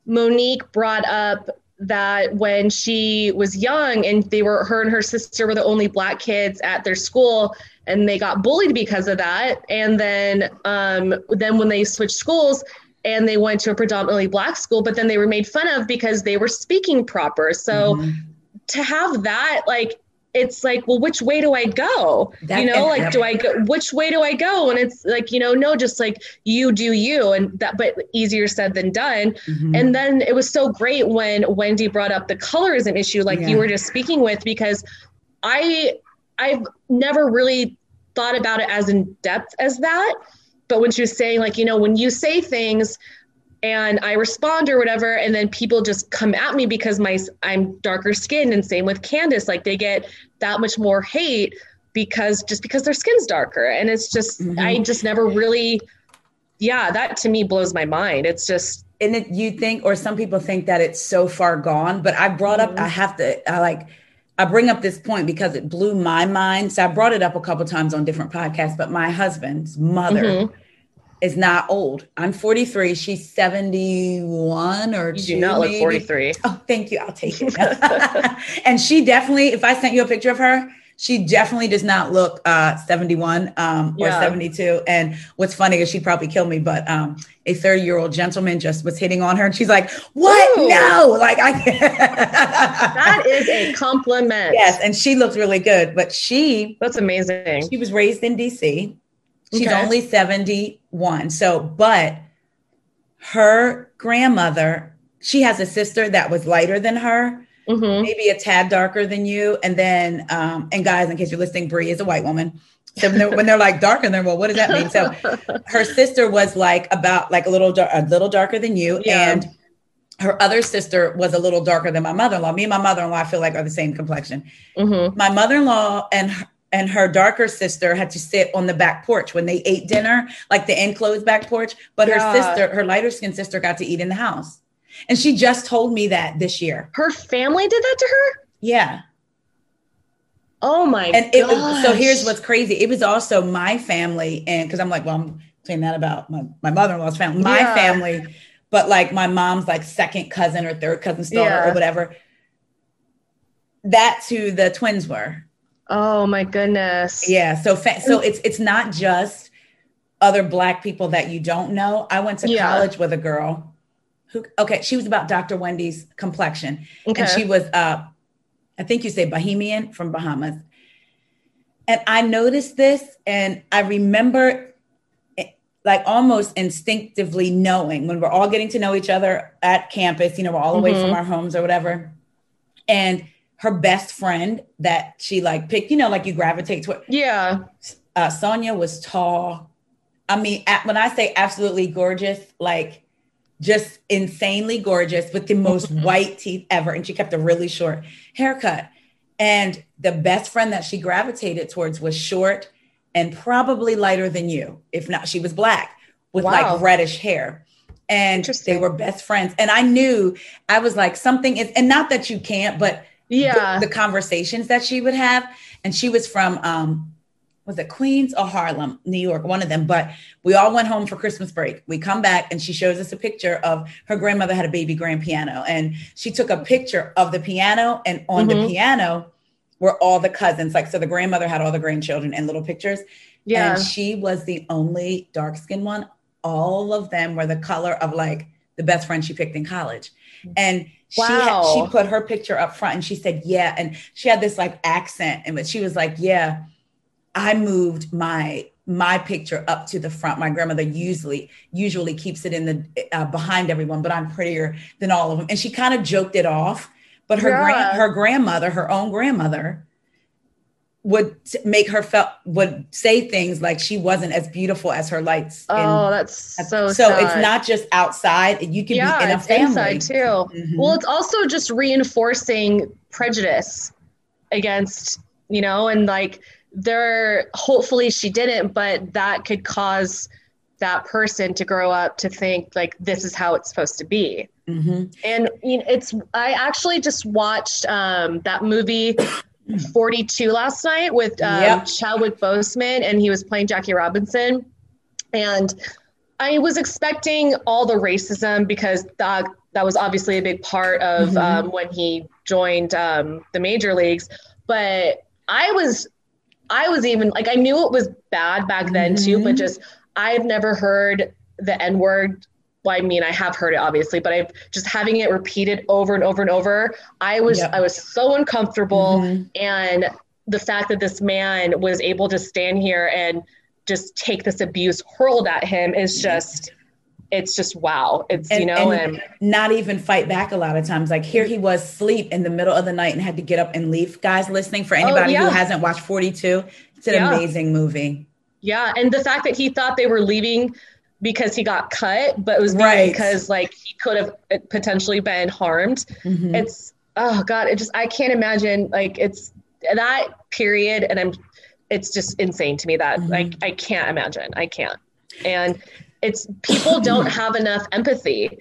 monique brought up that when she was young and they were her and her sister were the only black kids at their school and they got bullied because of that. And then um, then when they switched schools and they went to a predominantly black school but then they were made fun of because they were speaking proper. So mm-hmm to have that like it's like well which way do i go that, you know like do i go which way do i go and it's like you know no just like you do you and that but easier said than done mm-hmm. and then it was so great when wendy brought up the colorism issue like yeah. you were just speaking with because i i've never really thought about it as in depth as that but when she was saying like you know when you say things and I respond or whatever, and then people just come at me because my I'm darker skinned, and same with Candiace, like they get that much more hate because just because their skin's darker, and it's just mm-hmm. I just never really, yeah, that to me blows my mind. It's just and it, you think, or some people think that it's so far gone, but I brought mm-hmm. up, I have to, I like. I bring up this point because it blew my mind. So I brought it up a couple times on different podcasts, but my husband's mother mm-hmm is not old. I'm 43. She's 71 or you do not maybe. look 43. Oh, thank you. I'll take it. and she definitely, if I sent you a picture of her, she definitely does not look uh, 71 um, or yeah. 72. And what's funny is she'd probably kill me, but um, a 30 year old gentleman just was hitting on her and she's like, What? Ooh. No, like I That is a compliment. Yes. And she looked really good, but she that's amazing. She was raised in DC. She's okay. only 71. So, but her grandmother, she has a sister that was lighter than her, Mhm. maybe a tad darker than you. And then, um, and guys, in case you're listening, Brie is a white woman. So when they're, when they're like darker, they're well, what does that mean? So her sister was like about like a little a little darker than you, Yeah. and her other sister was a little darker than my mother-in-law. Me and my mother-in-law, I feel like, are the same complexion. Mhm. My mother-in-law and her, and her darker sister had to sit on the back porch when they ate dinner, like the enclosed back porch. But Yeah. her sister, her lighter skinned sister, got to eat in the house, and she just told me that this year. Her family did that to her? Yeah. Oh my and it was, so here's what's crazy it was also my family and because i'm like well i'm saying that about my, my mother-in-law's family my Yeah. family but like my mom's like second cousin or third cousin's daughter Yeah. or whatever that's who the twins were Oh my goodness. yeah so fa- so it's it's not just other black people that you don't know i went to Yeah. college with a girl who okay she was about dr wendy's complexion Okay. and she was uh i think you say bahamian from bahamas and i noticed this and i remember eh, like almost instinctively knowing when we're all getting to know each other at campus you know we're all away from Mhm. our homes or whatever and her best friend that she like picked you know like you gravitate toward yeah. uh, Sonia was tall. I mean, when I say absolutely gorgeous, like just insanely gorgeous with the most white teeth ever. And she kept a really short haircut. And the best friend that she gravitated towards was short and probably lighter than you. If not, she was black with Wow. like reddish hair. And they were best friends. And I knew I was like, something is, and not that you can't, but Yeah. the, the conversations that she would have. And she was from um was it Queens or Harlem, New York, one of them. But we all went home for Christmas break. We come back and she shows us a picture of her grandmother had a baby grand piano. And she took a picture of the piano and on Mhm. the piano were all the cousins. Like so the grandmother had all the grandchildren and little pictures. yeah. And she was the only dark skinned one. All of them were the color of like the best friend she picked in college. And she had, Wow. she put her picture up front and she said, Yeah. And she had this like accent. And she was like, Yeah, I moved my my picture up to the front. My grandmother usually usually keeps it in the uh, behind everyone, but I'm prettier than all of them. And she kind of joked it off. But her Yeah. grand her grandmother, her own grandmother, would make her felt would say things like she wasn't as beautiful as her lights. oh, that's so so sad. it's not just outside. You can yeah, be in a it's family inside too. Mhm. Well, it's also just reinforcing prejudice against, you know, and like there hopefully she didn't, but that could cause that person to grow up to think like this is how it's supposed to be. Mhm. And you know, it's I actually just watched um, that movie 42 last night with um, Yep. Chadwick Boseman, and he was playing Jackie Robinson. And I was expecting all the racism because that that was obviously a big part of Mhm. um, when he joined um, the major leagues. But I was I was even like I knew it was bad back then too, but Mhm. just I've never heard the N word. Well, I mean, I have heard it obviously, but I've just having it repeated over and over and over. I was Yep. I was so uncomfortable, Mhm. and the fact that this man was able to stand here and just take this abuse hurled at him is just it's just wow. It's you know and- and, not even fight back a lot of times. Like here he was sleep in the middle of the night and had to get up and leave. Guys listening, for anybody who Oh, yeah. hasn't watched 42, it's an Yeah. amazing movie. yeah, and the fact that he thought they were leaving because he got cut, but it was Right. because like he could have potentially been harmed. Mhm. it's oh god it just i can't imagine like it's that period and i'm it's just insane to me that Mhm. like i can't imagine i can't and it's people don't have enough empathy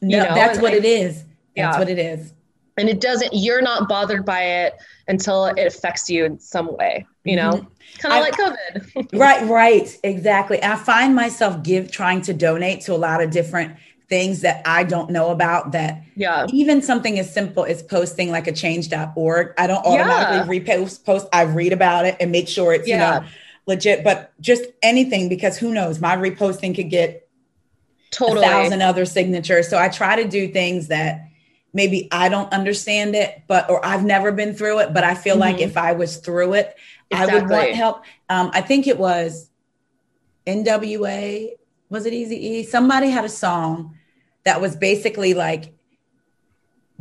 no, know, that's and what I- it is. That's Yeah. what it is. And it doesn't you're not bothered by it until it affects you in some way you know? Mhm. kind of like covid. Right right. Exactly. I find myself give trying to donate to a lot of different things that i don't know about that yeah. even something as simple as posting like a change.org i don't automatically repost post i read about it and make sure it's you Yeah. know legit but just anything because who knows? My reposting could get totally. a thousand other signatures. So i try to do things that maybe i don't understand it but or i've never been through it but i feel like Mhm. if i was through it I would want help. Um, I think it was NWA. Was it Easy E? Somebody had a song that was basically like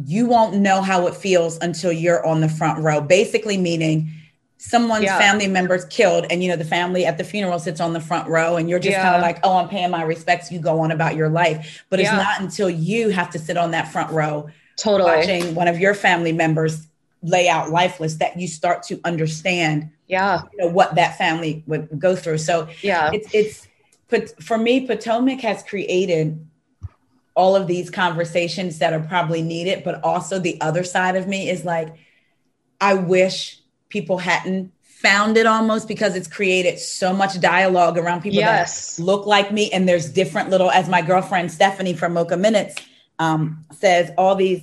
you won't know how it feels until you're on the front row. Basically, meaning someone's Yeah. family members killed, and you know the family at the funeral sits on the front row, and you're just Yeah. kind of like, "Oh, I'm paying my respects." You go on about your life, but it's not until you have to sit on that front row Totally. watching one of your family members lay out lifeless that you start to understand Yeah. you know what that family would go through. So Yeah. it's it's but for me potomac has created all of these conversations that are probably needed but also the other side of me is like i wish people hadn't found it almost because it's created so much dialogue around people Yes. that look like me and there's different little as my girlfriend stephanie from mocha minutes um, says all these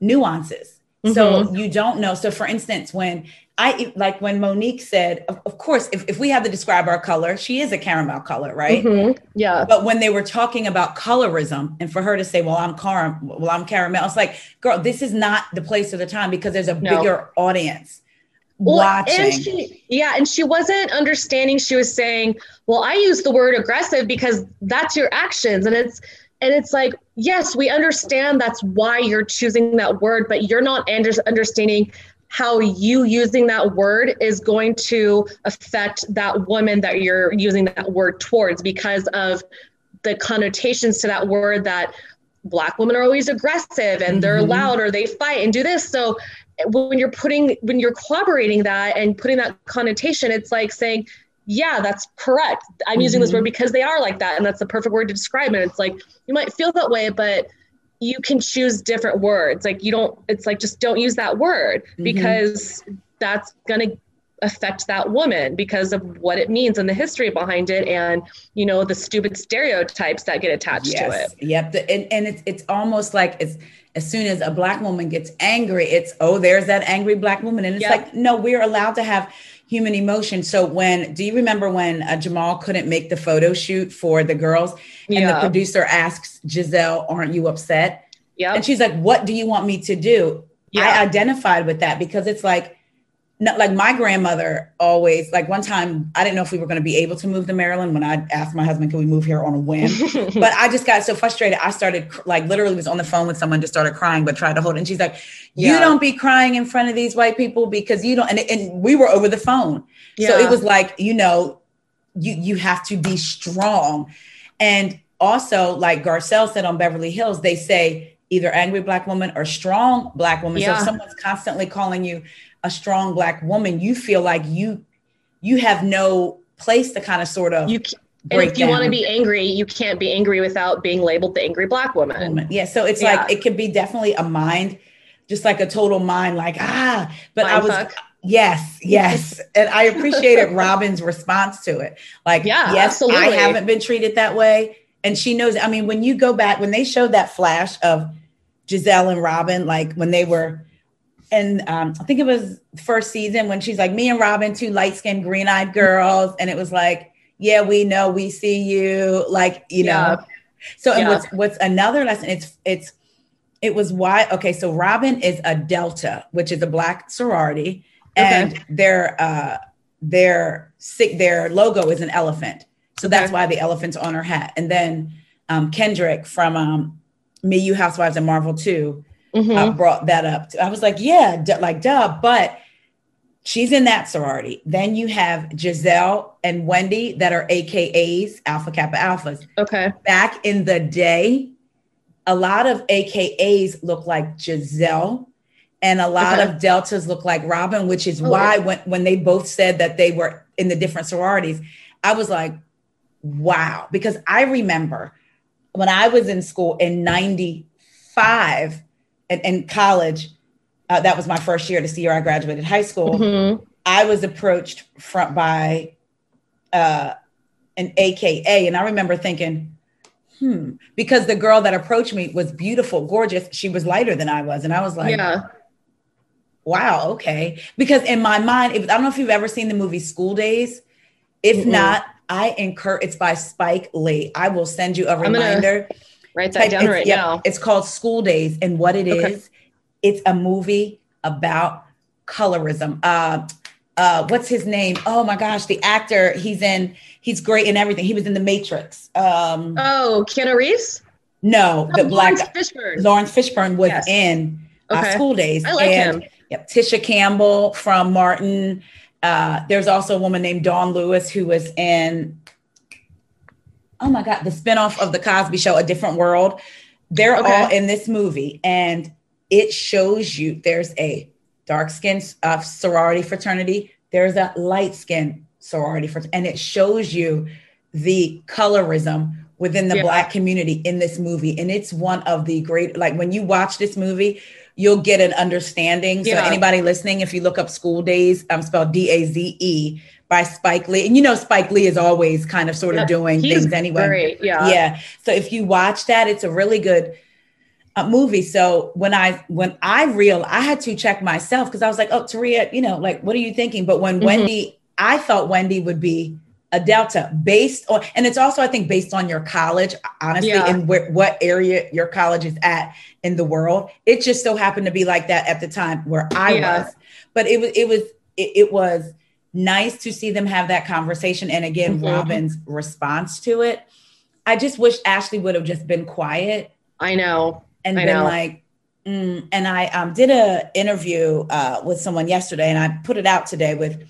nuances so you don't know so for instance when I like when Monique said, of, of course, if, if we have to describe our color, she is a caramel color, right? Mhm. Yeah. But when they were talking about colorism, and for her to say, "Well, I'm car, well, I'm caramel," it's like, girl, this is not the place or the time because there's a No. bigger audience Well, watching. And she, yeah, and she wasn't understanding. She was saying, "Well, I use the word aggressive because that's your actions," and it's and it's like, yes, we understand that's why you're choosing that word, but you're not under, understanding how you using that word is going to affect that woman that you're using that word towards because of the connotations to that word that black women are always aggressive and they're Mhm. loud or they fight and do this so when you're putting when you're corroborating that and putting that connotation it's like saying yeah that's correct. I'm using this word because they are like that and that's the perfect word to describe it. It's like you might feel that way but you can choose different words. Like you don't it's like just don't use that word Mhm. because that's going to affect that woman because of what it means and the history behind it and you know the stupid stereotypes that get attached to it. Yep. The, and and it's it's almost like as as soon as a black woman gets angry, it's oh, there's that angry black woman, and it's Yep. like no, we're allowed to have human emotion. So when do you remember when uh, Jamal couldn't make the photo shoot for the girls, and the producer asks Gizelle, "Aren't you upset?" yeah And she's like, "What do you want me to do?" Yeah. I identified with that because it's like, no, like my grandmother always like one time I didn't know if we were going to be able to move to Maryland when I asked my husband, "Can we move here on a whim?" but I just got so frustrated. I started like literally was on the phone with someone, just started crying, but tried to hold it. And she's like, "You Yeah. don't be crying in front of these white people because you don't." And, and we were over the phone, so it was like you know, you you have to be strong, and also like Garcelle said on Beverly Hills, they say either angry black woman or strong black woman. So if someone's constantly calling you a strong black woman, you feel like you you have no place to kind of sort of you c- and if you want to be angry you can't be angry without being labeled the angry black woman. Yeah. So it's Yeah. like it could be definitely a mind, just like a total mind, like ah. But I was fuck. yes, yes, and I appreciated Robyn's response to it. Like Yeah, yes, I absolutely. haven't been treated that way, and she knows. I mean, when you go back, when they showed that flash of Gizelle and Robyn, like when they were. And um, I think it was first season when she's like, me and Robyn, two light skinned, green eyed girls. And it was like, yeah, we know, we see you. Like, you know, Yeah. so and what's what's another lesson? It's it's it was why okay. So Robyn is a Delta, which is a black sorority, and their uh their sick their logo is an elephant. So that's Okay. why the elephant's on her hat. And then um Kendrick from um Me You Housewives and Marvel 2 Mhm. uh, brought that up. I was like, yeah, d- like duh, but she's in that sorority. Then you have Gizelle and Wendy that are AKAs, Alpha Kappa Alphas okay back in the day, a lot of AKAs look like Gizelle and a lot Okay. of Deltas look like Robyn, which is Oh. why when, when they both said that they were in the different sororities, I was like, wow. Because I remember when I was in school in 95 and in college, uh, that was my first year, the year I graduated high school. Mhm. I was approached front by uh, an AKA, and I remember thinking, hmm, because the girl that approached me was beautiful, gorgeous. She was lighter than I was, and I was like, yeah wow, okay. Because in my mind, if, I don't know if you've ever seen the movie School Daze. If Mm-mm. not, I incur. It's by Spike Lee. I will send you a gonna reminder. Write that down right yeah, now It's called School Daze, and what it is, Okay. it's a movie about colorism. Uh, uh, what's his name? Oh my gosh, the actor. He's in. He's great in everything. He was in The Matrix. Um, oh keanu reeves No, the Oh, black Laurence Fishburne. Laurence Fishburne was Yes. in uh, Okay. School Daze. I like and, him. Yep, Tisha Campbell from Martin. Uh, there's also a woman named Dawnn Lewis who was in, oh my God, the spinoff of The Cosby Show, A Different World. They're Okay. all in this movie. And it shows you there's a dark skin uh, sorority fraternity, there's a light skin sorority fraternity, and it shows you the colorism within the Yeah. black community in this movie. And it's one of the great, like when you watch this movie, you'll get an understanding. So anybody listening, if you look up School Daze, I'm um, spelled D-A-Z-E by Spike Lee. And you know Spike Lee is always kind of sort of Yeah, doing things anyway. Great. Yeah. Yeah. So if you watch that, it's a really good uh, movie. So when I when I real I had to check myself because I was like, oh, Taria, you know, like what are you thinking? But when Mhm. Wendy, I thought Wendy would be a Delta based on, and it's also I think based on your college, honestly, Yeah. and where, what area your college is at in the world. It just so happened to be like that at the time where I Yeah. was. But it was it was it, it was nice to see them have that conversation. And again, Mhm. Robyn's response to it. I just wish Ashley would have just been quiet I know. and I been know. like, mm. and I um, did a interview uh, with someone yesterday, and I put it out today with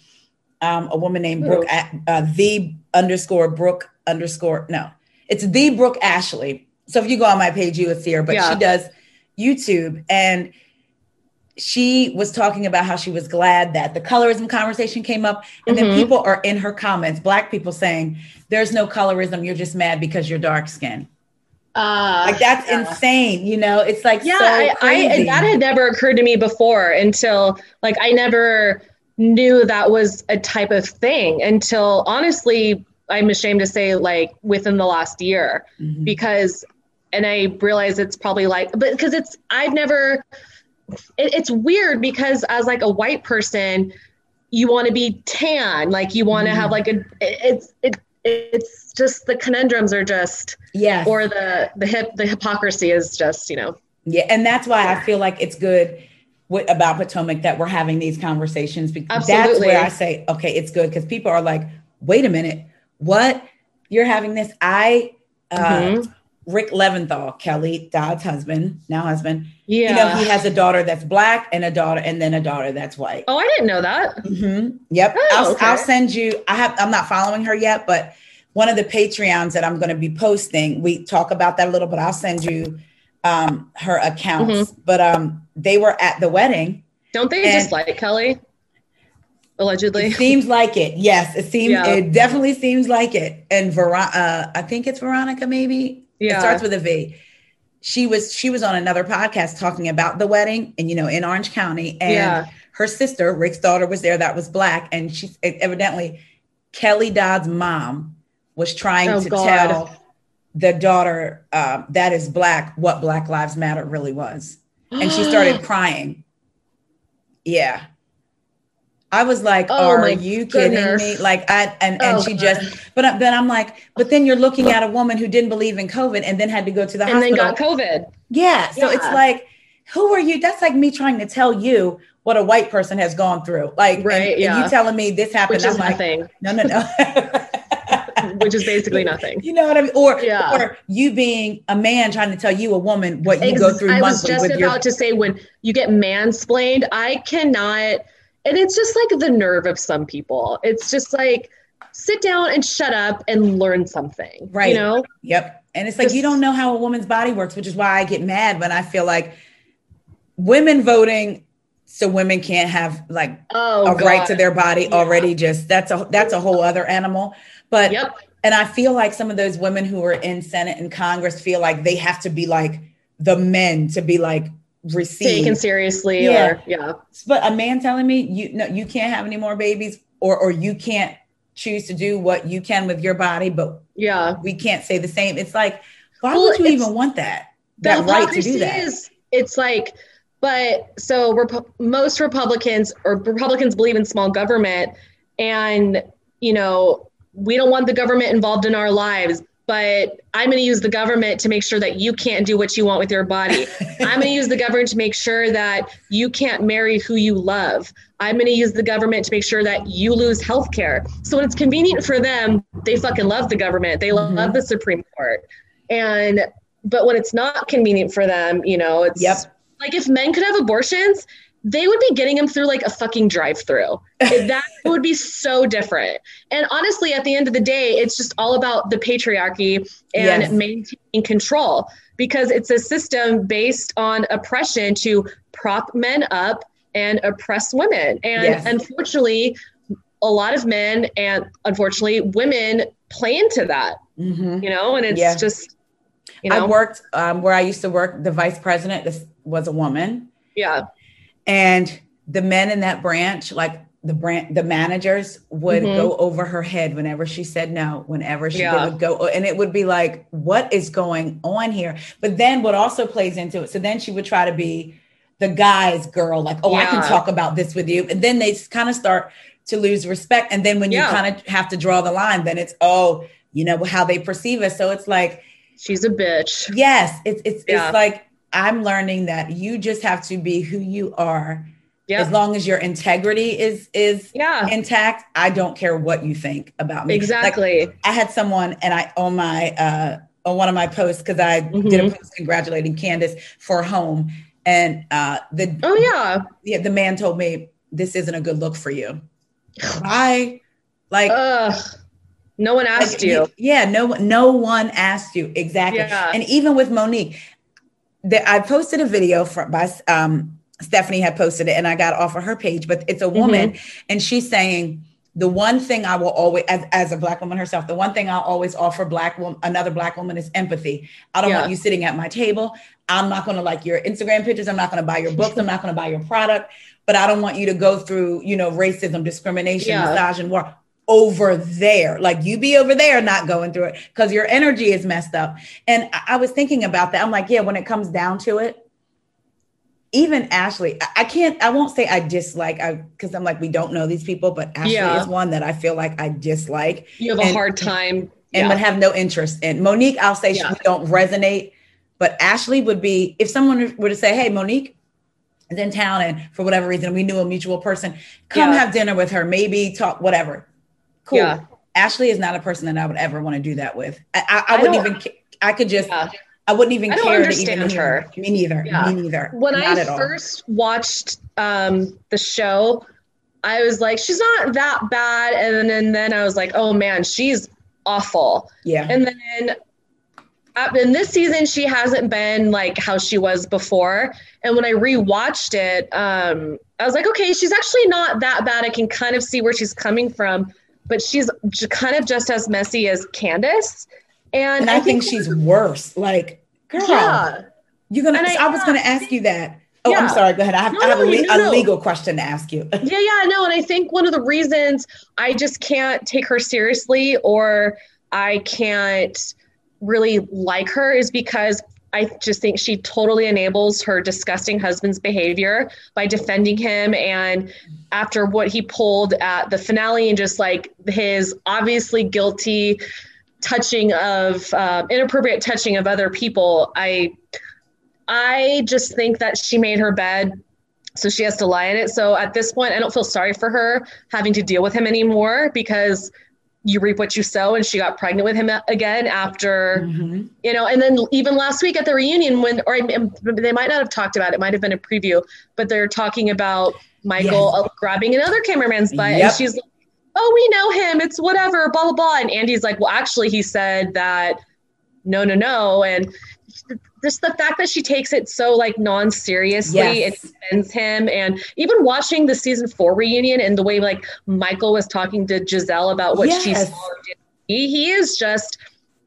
um, a woman named Brooke, uh, the underscore Brooke underscore no, it's the Brooke Ashley. So if you go on my page, you would see her, but Yeah. she does YouTube and. She was talking about how she was glad that the colorism conversation came up. And then Mhm. people are in her comments, Black people saying, There's no colorism. You're just mad because you're dark skinned. Uh, Like that's yeah. insane, you know. It's like yeah so I, I that had never occurred to me before until like i never knew that was a type of thing until honestly i'm ashamed to say like within the last year Mhm. because and i realize it's probably like but because it's i've never it, it's weird because as like a white person you want to be tan like you want to Mhm. have like a it, it's it it's just the conundrums are just yeah or the the hip the hypocrisy is just you know yeah, and that's why I feel like it's good with, about Potomac that we're having these conversations because that's where I say, okay, it's good because people are like, wait a minute, what? You're having this? I uh, Mhm. Rick Leventhal, Kelly Dodd's husband, now husband. yeah You know, he has a daughter that's black and a daughter, and then a daughter that's white. oh i didn't know that hmm Yep. Oh, I'll, okay. I'll send you. I have. I'm not following her yet, but one of the Patreons that I'm going to be posting, we talk about that a little. But I'll send you um, her accounts. Mm-hmm. But um, they were at the wedding. don't they just like kelly allegedly It seems like it. Yes, it seems. Yeah. It definitely seems like it. And Veronica, uh, I think it's Veronica. Maybe it starts with a V. She was she was on another podcast talking about the wedding, and you know, in Orange County, and Yeah. her sister Rick's daughter was there. That was black, and she evidently Kelly Dodd's mom was trying Oh, to God. tell the daughter uh, that is black what Black Lives Matter really was, and she started crying. Yeah. I was like, Oh, "Are you kidding goodness. me?" Like, I and and Oh, she God. just, but then I'm like, but then you're looking at a woman who didn't believe in COVID and then had to go to the hospital. and then got covid yeah, so it's like, who are you? That's like me trying to tell you what a white person has gone through. Like, Right, and, yeah. you telling me this happened? which is I'm like, nothing no, no, no. which is basically nothing You know what I mean? Or, Yeah. or you being a man trying to tell you, a woman, what you go through I was just about your to say when you get mansplained, I cannot, and it's just like the nerve of some people. It's just like sit down and shut up and learn something. Right. You know? Yep. And it's like Just- you don't know how a woman's body works, which is why I get mad when I feel like women voting so women can't have like Oh, a right to their body Yeah. already just that's a that's a whole other animal. But Yep. and I feel like some of those women who are in Senate and Congress feel like they have to be like the men to be like received. Taken seriously Yeah. or yeah. but a man telling me you no you can't have any more babies or or you can't choose to do what you can with your body, but Yeah. we can't say the same. It's like, why Well, would you even want that? That right to do that. is it's like but so Repu- most republicans or republicans believe in small government and you know we don't want the government involved in our lives but i'm going to use the government to make sure that you can't do what you want with your body. I'm going to use the government to make sure that you can't marry who you love. I'm going to use the government to make sure that you lose health care so when it's convenient for them they fucking love the government. They love Mhm. the supreme court. And but when it's not convenient for them, you know, it's Yep. like if men could have abortions, they would be getting them through like a fucking drive-through. that would be so different. And honestly, at the end of the day, it's just all about the patriarchy and Yes. maintaining control because it's a system based on oppression to prop men up and oppress women. And Yes. unfortunately, a lot of men and unfortunately women play into that, Mhm. you know, and it's Yeah. just, you know, I worked um, where I used to work. The vice president this was a woman, yeah, and the men in that branch, like the brand, the managers would Mhm. go over her head whenever she said no. Whenever she Yeah. would go, and it would be like, "What is going on here?" But then, what also plays into it. So then she would try to be the guy's girl, like, "Oh, I can talk about this with you," and then they kind of start to lose respect. And then when Yeah. you kind of have to draw the line, then it's oh, you know how they perceive us. So it's like. she's a bitch. Yes, it's it's Yeah. it's like I'm learning that you just have to be who you are. As long as your integrity is is Yeah, intact, I don't care what you think about me. Like, exactly. I had someone and I on my uh on one of my posts because I did a post congratulating Candiace for home. And uh the oh yeah. yeah, the man told me this isn't a good look for you. Why? Like Ugh. No one asked like, you. Yeah, no one, no one asked you exactly. Yeah. And even with Monique, the, I posted a video from by um, Stephanie had posted it, and I got off of her page. But it's a woman, Mm-hmm. and she's saying the one thing I will always, as, as a black woman herself, the one thing I'll always offer black woman, another black woman is empathy. I don't Yeah. want you sitting at my table. I'm not going to like your Instagram pictures. I'm not going to buy your books. I'm not going to buy your product. But I don't want you to go through, you know, racism, discrimination, Yeah. misogyny, war over there. Like you be over there, not going through it because your energy is messed up. And I, I was thinking about that. I'm like, yeah, when it comes down to it, even Ashley, I, can't, I won't say I dislike, I because I'm like, we don't know these people, but Ashley Yeah. is one that I feel like I dislike You have a hard time. and yeah. would have no interest in. Monique, I'll say Yeah. she don't resonate, but Ashley would be if someone were to say, "Hey, Monique is in town, and for whatever reason we knew a mutual person, come have dinner with her, maybe talk, whatever." Cool. Yeah. Ashley is not a person that I would ever want to do that with. I, I, I I wouldn't don't- even. I could just. Yeah. I wouldn't even I care to even her. Me neither. Yeah. Me neither. when not I first watched um, the show, I was like, she's not that bad. And then, and then I was like, oh man, she's awful. yeah. And then uh, in this season, she hasn't been like how she was before. And when I rewatched it, um, I was like, okay, she's actually not that bad. I can kind of see where she's coming from, but she's j- kind of just as messy as Candiace. And, and I, think, she's worse. Like, girl, yeah. you're gonna. I, I- was gonna ask you that. Oh, I'm sorry. Go ahead. I have, No, I have a, le- no, a legal question to ask you. Yeah, yeah, no. And I think one of the reasons I just can't take her seriously or I can't really like her is because I just think she totally enables her disgusting husband's behavior by defending him. And after what he pulled at the finale and just like his obviously guilty touching of uh, inappropriate touching of other people, I. I just think that she made her bed so she has to lie in it. So at this point, I don't feel sorry for her having to deal with him anymore because you reap what you sow, and she got pregnant with him again after Mhm. you know. And then even last week at the reunion, when or they might not have talked about it, it might have been a preview, but they're talking about Michael uh, grabbing another cameraman's butt, Yep. and she's like, "Oh, we know him. It's whatever." Blah blah blah. And Andy's like, "Well, actually, he said that." No, no, no, and just the fact that she takes it so like non-seriously it Yes. defends him and even watching the season four reunion and the way like michael was talking to gizelle about what she saw he, he is just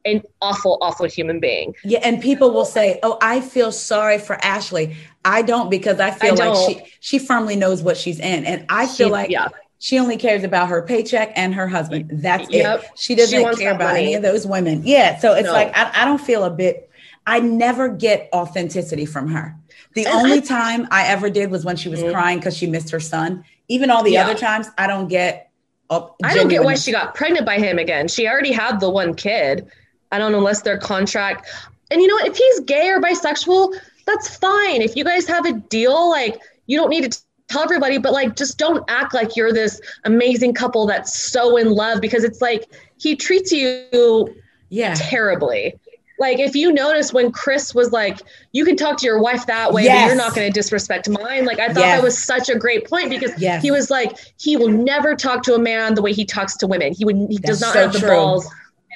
an awful awful human being Yeah, and people will say, "Oh, I feel sorry for Ashley." I don't because I feel I like she she firmly knows what she's in, and I feel She- like yeah she only cares about her paycheck and her husband. That's Yep. it. She doesn't She care about money. any of those women. Yeah, so it's No. like I, I don't feel a bit. I never get authenticity from her. The And only I- time I ever did was when she was Mhm. crying because she missed her son. Even all the Yeah. other times, I don't get. i don't get why she got pregnant by him again she already had the one kid i don't know unless their contract and you know what if he's gay or bisexual that's fine if you guys have a deal like you don't need to tell everybody but like just don't act like you're this amazing couple that's so in love because it's like he treats you Yeah, terribly Like if you notice when Chris was like, you can talk to your wife that way, Yes. but you're not going to disrespect mine. Like I thought Yes. that was such a great point because Yes. he was like, he will never talk to a man the way he talks to women. He would, he does not so have the true. balls.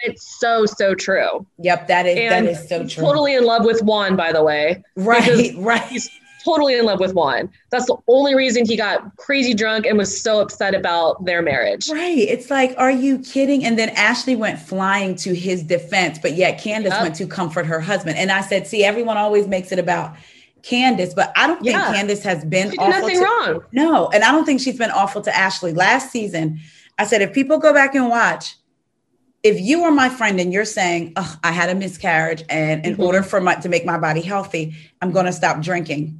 It's so so true. Yep, that is And that is so true. totally in love with Juan, by the way. right, right. He's totally in love with Juan. That's the only reason he got crazy drunk and was so upset about their marriage. Right. It's like, are you kidding? And then Ashley went flying to his defense, but yet Candiace Yep. went to comfort her husband. And I said, see, everyone always makes it about Candiace, but I don't think Yeah. Candiace has been She did awful nothing to, wrong. No, and I don't think she's been awful to Ashley. Last season, I said, if people go back and watch, if you are my friend and you're saying, oh, I had a miscarriage, and in Mhm. order for my to make my body healthy, I'm gonna stop drinking.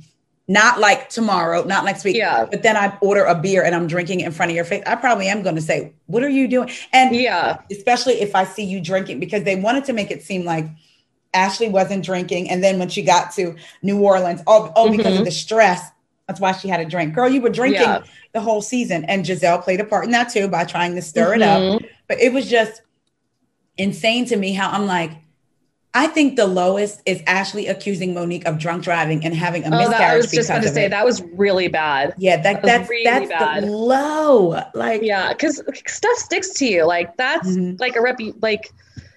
Not like tomorrow, not next week. Yeah. But then I order a beer and I'm drinking in front of your face. I probably am gonna say, What are you doing? And Yeah. especially if I see you drinking, because they wanted to make it seem like Ashley wasn't drinking. And then when she got to New Orleans, oh, oh because Mhm. of the stress, that's why she had a drink. Girl, you were drinking Yeah. the whole season. And Gizelle played a part in that too by trying to stir it up. Mhm. But it was just insane to me how I'm like, I think the lowest is Ashley accusing Monique of drunk driving and having a Oh, that, miscarriage I was just about to say it. that was really bad. yeah, that, was that's really that's bad. the low. Like, Yeah, because stuff sticks to you. Like that's Mhm. like a rep. like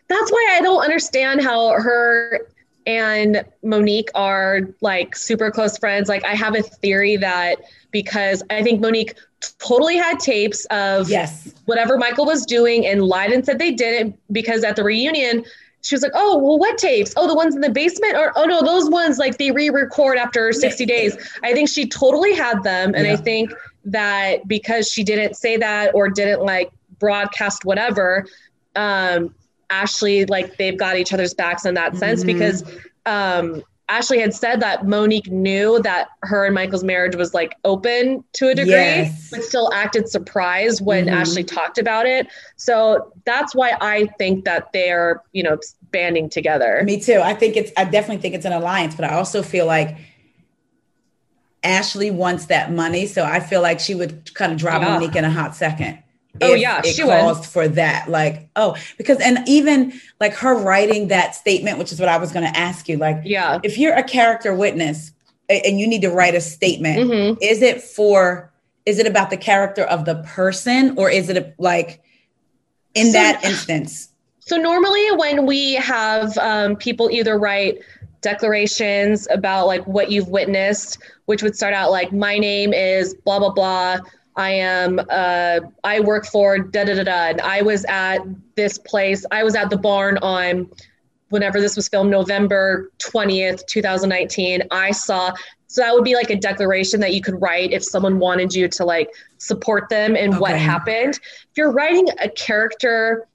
that's why I don't understand how her and Monique are like super close friends. Like I have a theory that because I think Monique totally had tapes of yes, whatever Michael was doing and lied and said they didn't because at the reunion she was like, "Oh, well, what tapes? Oh, the ones in the basement, or oh no, those ones like they re-record after sixty days." I think she totally had them, and I think that because she didn't say that or didn't like broadcast whatever, um, Ashley like they've got each other's backs in that sense Mhm. because um, Ashley had said that Monique knew that her and Michael's marriage was like open to a degree, Yes. but still acted surprised when Mhm. Ashley talked about it. So that's why I think that they're, you know, banding together. Me too. I think it's, I definitely think it's an alliance, but I also feel like Ashley wants that money. So I feel like she would kind of drop Yeah. Monique in a hot second. Oh, yeah, it she caused for that. Like, oh, because, and even like her writing that statement, which is what I was going to ask you. Like, Yeah. if you're a character witness and you need to write a statement, hmm is it for, is it about the character of the person or is it like in So- that instance? So normally when we have um, people either write declarations about like what you've witnessed, which would start out like, my name is blah, blah, blah. I am, uh, I work for da, da, da, da. And I was at this place. I was at the barn on whenever this was filmed, November 20th, 2019. I saw, so that would be like a declaration that you could write if someone wanted you to like support them in what happened. If you're writing a character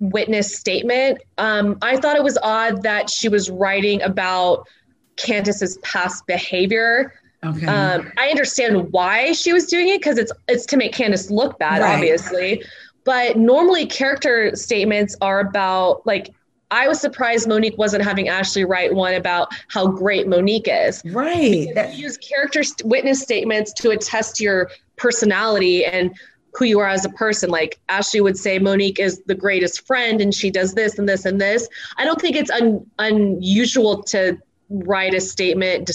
witness statement, um, I thought it was odd that she was writing about Candiace's past behavior. Okay. Um, I understand why she was doing it because it's it's to make Candiace look bad, Right. obviously. But normally, character statements are about like. I was surprised Monique wasn't having Ashley write one about how great Monique is. right. Use character st- witness statements to attest your personality and who you are as a person. Like Ashley would say, Monique is the greatest friend, and she does this and this and this. I don't think it's un- unusual to write a statement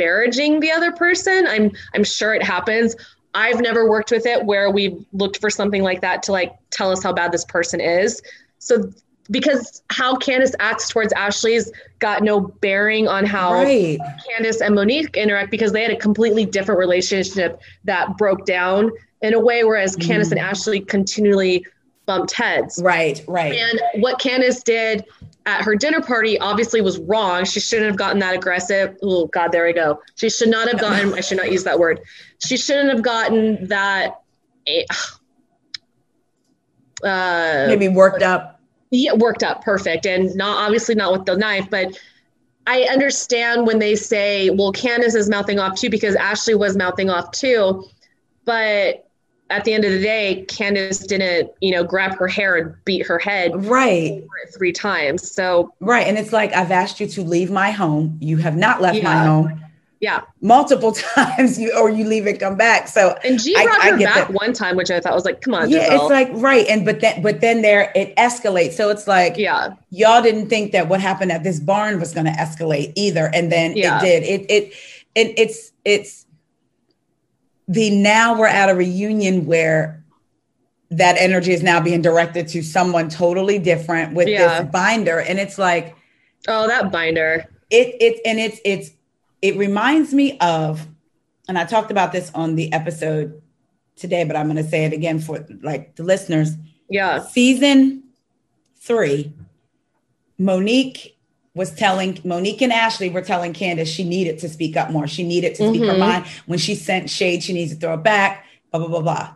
disparaging the other person. I'm I'm sure it happens. I've never worked with it where we've looked for something like that to like tell us how bad this person is. So because how Candiace acts towards Ashley's got no bearing on how right. Candiace and Monique interact because they had a completely different relationship that broke down in a way, whereas mm-hmm. Candiace and Ashley continually bumped heads. Right. Right. And what Candiace did at her dinner party obviously was wrong. She shouldn't have gotten that aggressive. Oh God, there we go. She should not have gotten. I should not use that word. She shouldn't have gotten that. eh, Uh, Maybe worked up. yeah, worked up perfect, and not obviously not with the knife, but I understand when they say, "Well, Candiace is mouthing off too," because Ashley was mouthing off too, but at the end of the day, Candiace didn't, you know, grab her hair and beat her head Right. three times. So Right. And it's like, I've asked you to leave my home. You have not left my home. Yeah. multiple times you or you leave and come back. So And G I- brought I her get back that. one time, which I thought was like, come on, yeah, Gizelle. it's like right. And but then but then there it escalates. So it's like yeah. y'all didn't think that what happened at this barn was gonna escalate either. And then Yeah. it did. It it it it's it's the now we're at a reunion where that energy is now being directed to someone totally different with Yeah. this binder. And it's like Oh, that binder. it it and it's it's it reminds me of and i talked about this on the episode today but i'm going to say it again for like the listeners Yeah. season three monique was telling monique and ashley were telling candiace she needed to speak up more she needed to speak her Mhm. mind when she sent shade she needs to throw it back blah blah blah blah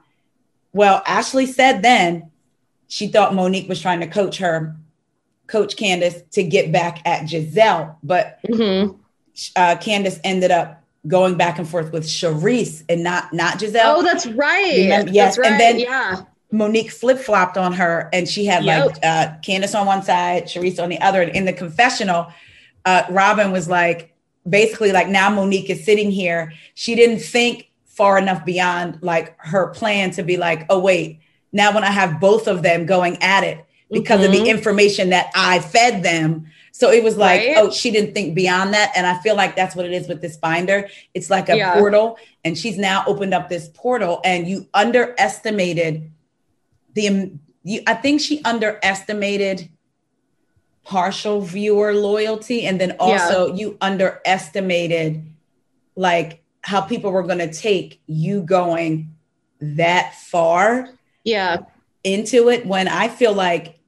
well ashley said then she thought monique was trying to coach her coach candace to get back at gizelle but hmm uh, Candiace ended up going back and forth with Charrisse and not not Gizelle. Oh, that's right. Remember- yes, That's and then- yeah. Monique flip flopped on her, and she had like uh, Candiace on one side, Charrisse on the other. And in the confessional, uh, Robyn was like, basically, like now Monique is sitting here. She didn't think far enough beyond like her plan to be like, oh wait, now when I have both of them going at it because of Mhm. the information that I fed them. So it was like, Right. oh, she didn't think beyond that. And I feel like that's what it is with this binder. It's like a Yeah. portal, and she's now opened up this portal, and you underestimated the um, you I think she underestimated partial viewer loyalty and then also you underestimated like how people were going to take you going that far Yeah. into it when I feel like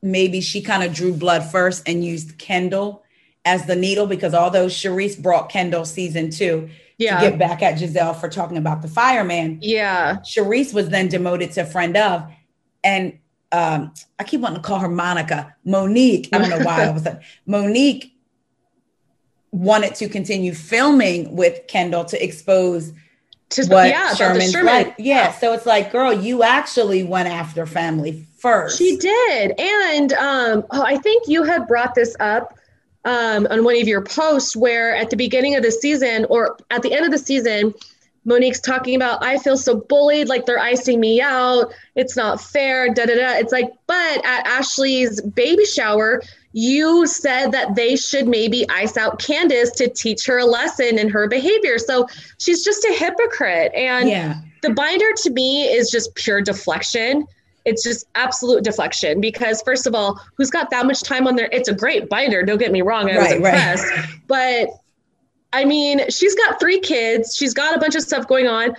maybe she kind of drew blood first and used Kendall as the needle because although Charrisse brought Kendall season two Yeah. to get back at Gizelle for talking about the fireman, yeah. Charrisse was then demoted to friend of, and um, I keep wanting to call her Monica, Monique. I don't know why I was like Monique wanted to continue filming with Kendall to expose To, what yeah, about the Sherman's Sherman. like. Yeah, so it's like, girl, you actually went after family first. She did. And um, oh, I think you had brought this up um, on one of your posts where at the beginning of the season or at the end of the season, Monique's talking about, I feel so bullied, like they're icing me out. It's not fair, da da da. It's like, but at Ashley's baby shower, you said that they should maybe ice out Candiace to teach her a lesson in her behavior. So she's just a hypocrite. And Yeah, the binder to me is just pure deflection. It's just absolute deflection because first of all, who's got that much time on there? It's a great binder. Don't get me wrong. I was Right, right. impressed, but I mean, she's got three kids. She's got a bunch of stuff going on.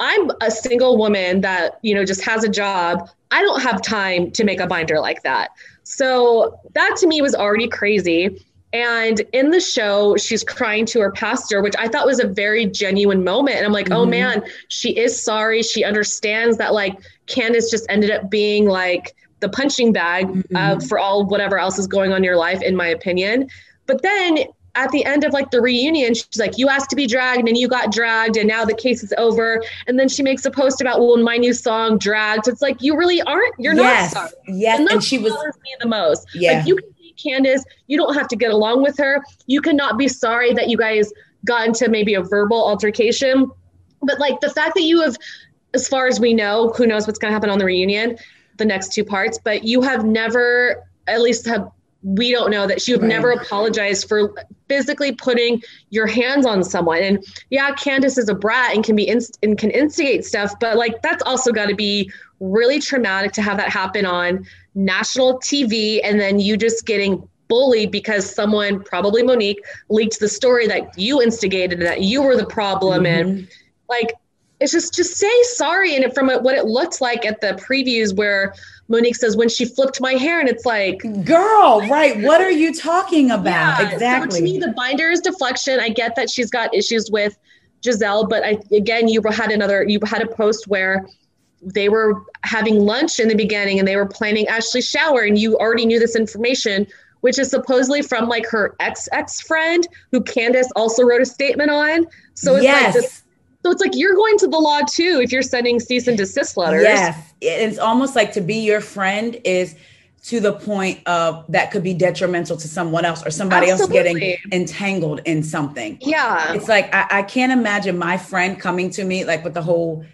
I'm a single woman that, you know, just has a job. I don't have time to make a binder like that. So that to me was already crazy. And in the show, she's crying to her pastor, which I thought was a very genuine moment. And I'm like, oh Mhm. man, she is sorry. She understands that like Candiace just ended up being like the punching bag uh, Mhm. for all whatever else is going on in your life, in my opinion. But then at the end of like the reunion, she's like, "You asked to be dragged, and you got dragged, and now the case is over." And then she makes a post about, "Well, my new song, dragged." It's like you really aren't. You're yes, not sorry. yes, And and she was. me the most. Yeah, Like you can hate Candiace, you don't have to get along with her. You cannot be sorry that you guys got into maybe a verbal altercation. But like the fact that you have, as far as we know, who knows what's going to happen on the reunion, the next two parts, but you have never, at least have, we don't know that you have Right. never apologized for physically putting your hands on someone. And yeah, Candiace is a brat and can be inst- and can instigate stuff, but like that's also got to be really traumatic to have that happen on national TV and then you just getting bullied because someone, probably Monique, leaked the story that you instigated and that you were the problem. And Mhm. like, it's just just say sorry. And from what it looked like at the previews where Monique says when she flipped my hair, and it's like girl, right? What are you talking about? yeah, exactly. So to me, the binder is deflection. I get that she's got issues with Gizelle, but I again, you had another, you had a post where they were having lunch in the beginning and they were planning Ashley's shower, and you already knew this information, which is supposedly from like her ex ex friend who Candiace also wrote a statement on. So it's yes. like this, so it's like you're going to the law too if you're sending cease and desist letters. Yes. It's almost like to be your friend is to the point of that could be detrimental to someone else or somebody Absolutely. else getting entangled in something. Yeah. It's like I, I can't imagine my friend coming to me like with the whole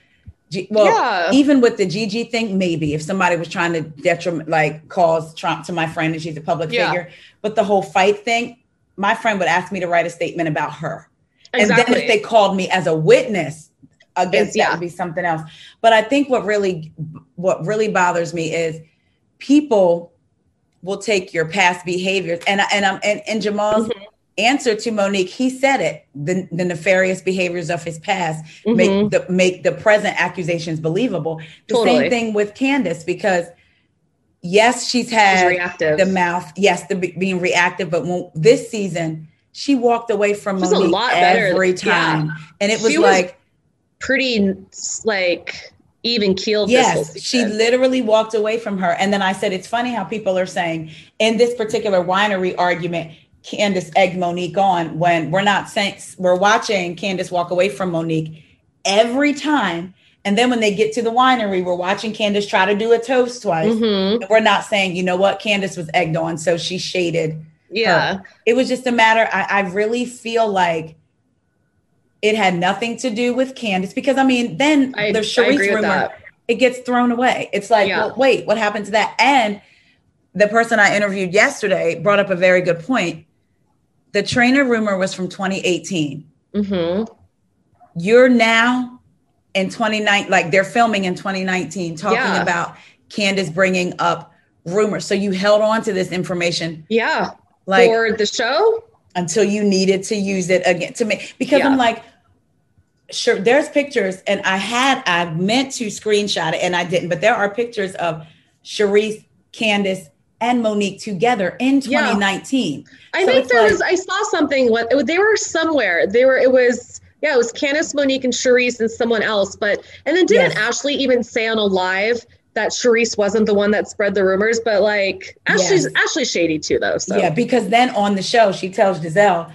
G- well, Yeah. even with the Gigi thing, maybe if somebody was trying to detriment, like cause Trump to my friend and she's a public Yeah. figure, but the whole fight thing, my friend would ask me to write a statement about her. And then if they called me as a witness against yeah. that would be something else. But I think what really what really bothers me is people will take your past behaviors and I- and I'm and, and Jamal's Mm-hmm. answer to Monique, he said it, the, the nefarious behaviors of his past Mhm. make the make the present accusations believable. The Totally. same thing with Candiace because yes, she's She's had reactive. the mouth, yes, the be- being reactive, but when, this season she walked away from was a Monique lot better every than- yeah. time, and it was like. Pretty like even keeled. Yes, she literally walked away from her. And then I said, it's funny how people are saying in this particular winery argument, Candiace egged Monique on when we're not saying we're watching Candiace walk away from Monique every time. And then when they get to the winery, we're watching Candiace try to do a toast twice. Mhm. And we're not saying, you know what, Candiace was egged on, so she shaded Yeah. it was just a matter I, I really feel like it had nothing to do with Candiace because I mean then I, the I Charrisse agree with rumor it gets thrown away. It's like, Yeah. well, wait, what happened to that? And the person I interviewed yesterday brought up a very good point. The trainer rumor was from 2018. hmm You're now in 2019, like they're filming in 2019, talking Yeah. about Candiace bringing up rumors. So you held on to this information Yeah. Like For the show? until you needed to use it again to me because I'm like, sure, there's pictures, and I had I meant to screenshot it and I didn't, but there are pictures of Charrisse, Candiace, and Monique together in Yeah. 2019. I So think there like- was. I saw something. What they were somewhere. They were. It was. Yeah, it was Candiace, Monique, and Charrisse, and someone else. But and then didn't Yes. Ashley even say on a live that Charrisse wasn't the one that spread the rumors? But like Ashley's Yes. Ashley's shady too, though. So Yeah, because then on the show she tells Gizelle,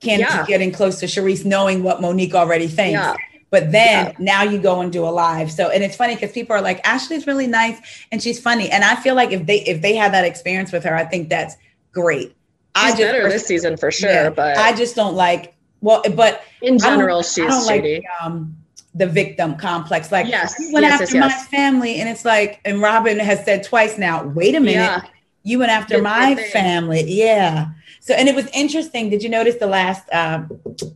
Candiace Yeah. getting close to Charrisse, knowing what Monique already thinks. Yeah. But then Yeah. now you go and do a live. So and it's funny because people are like, Ashley's really nice and she's funny. And I feel like if they if they had that experience with her, I think that's great. I she's better this season for sure. yeah, but I just don't like well, but in general, I she's don't shady. like um the victim complex. Like Yes, you went yes, after yes, my yes. family, and it's like, and Robyn has said twice now, wait a minute, Yeah. you went after Did my family. Yeah. So and it was interesting. Did you notice the last um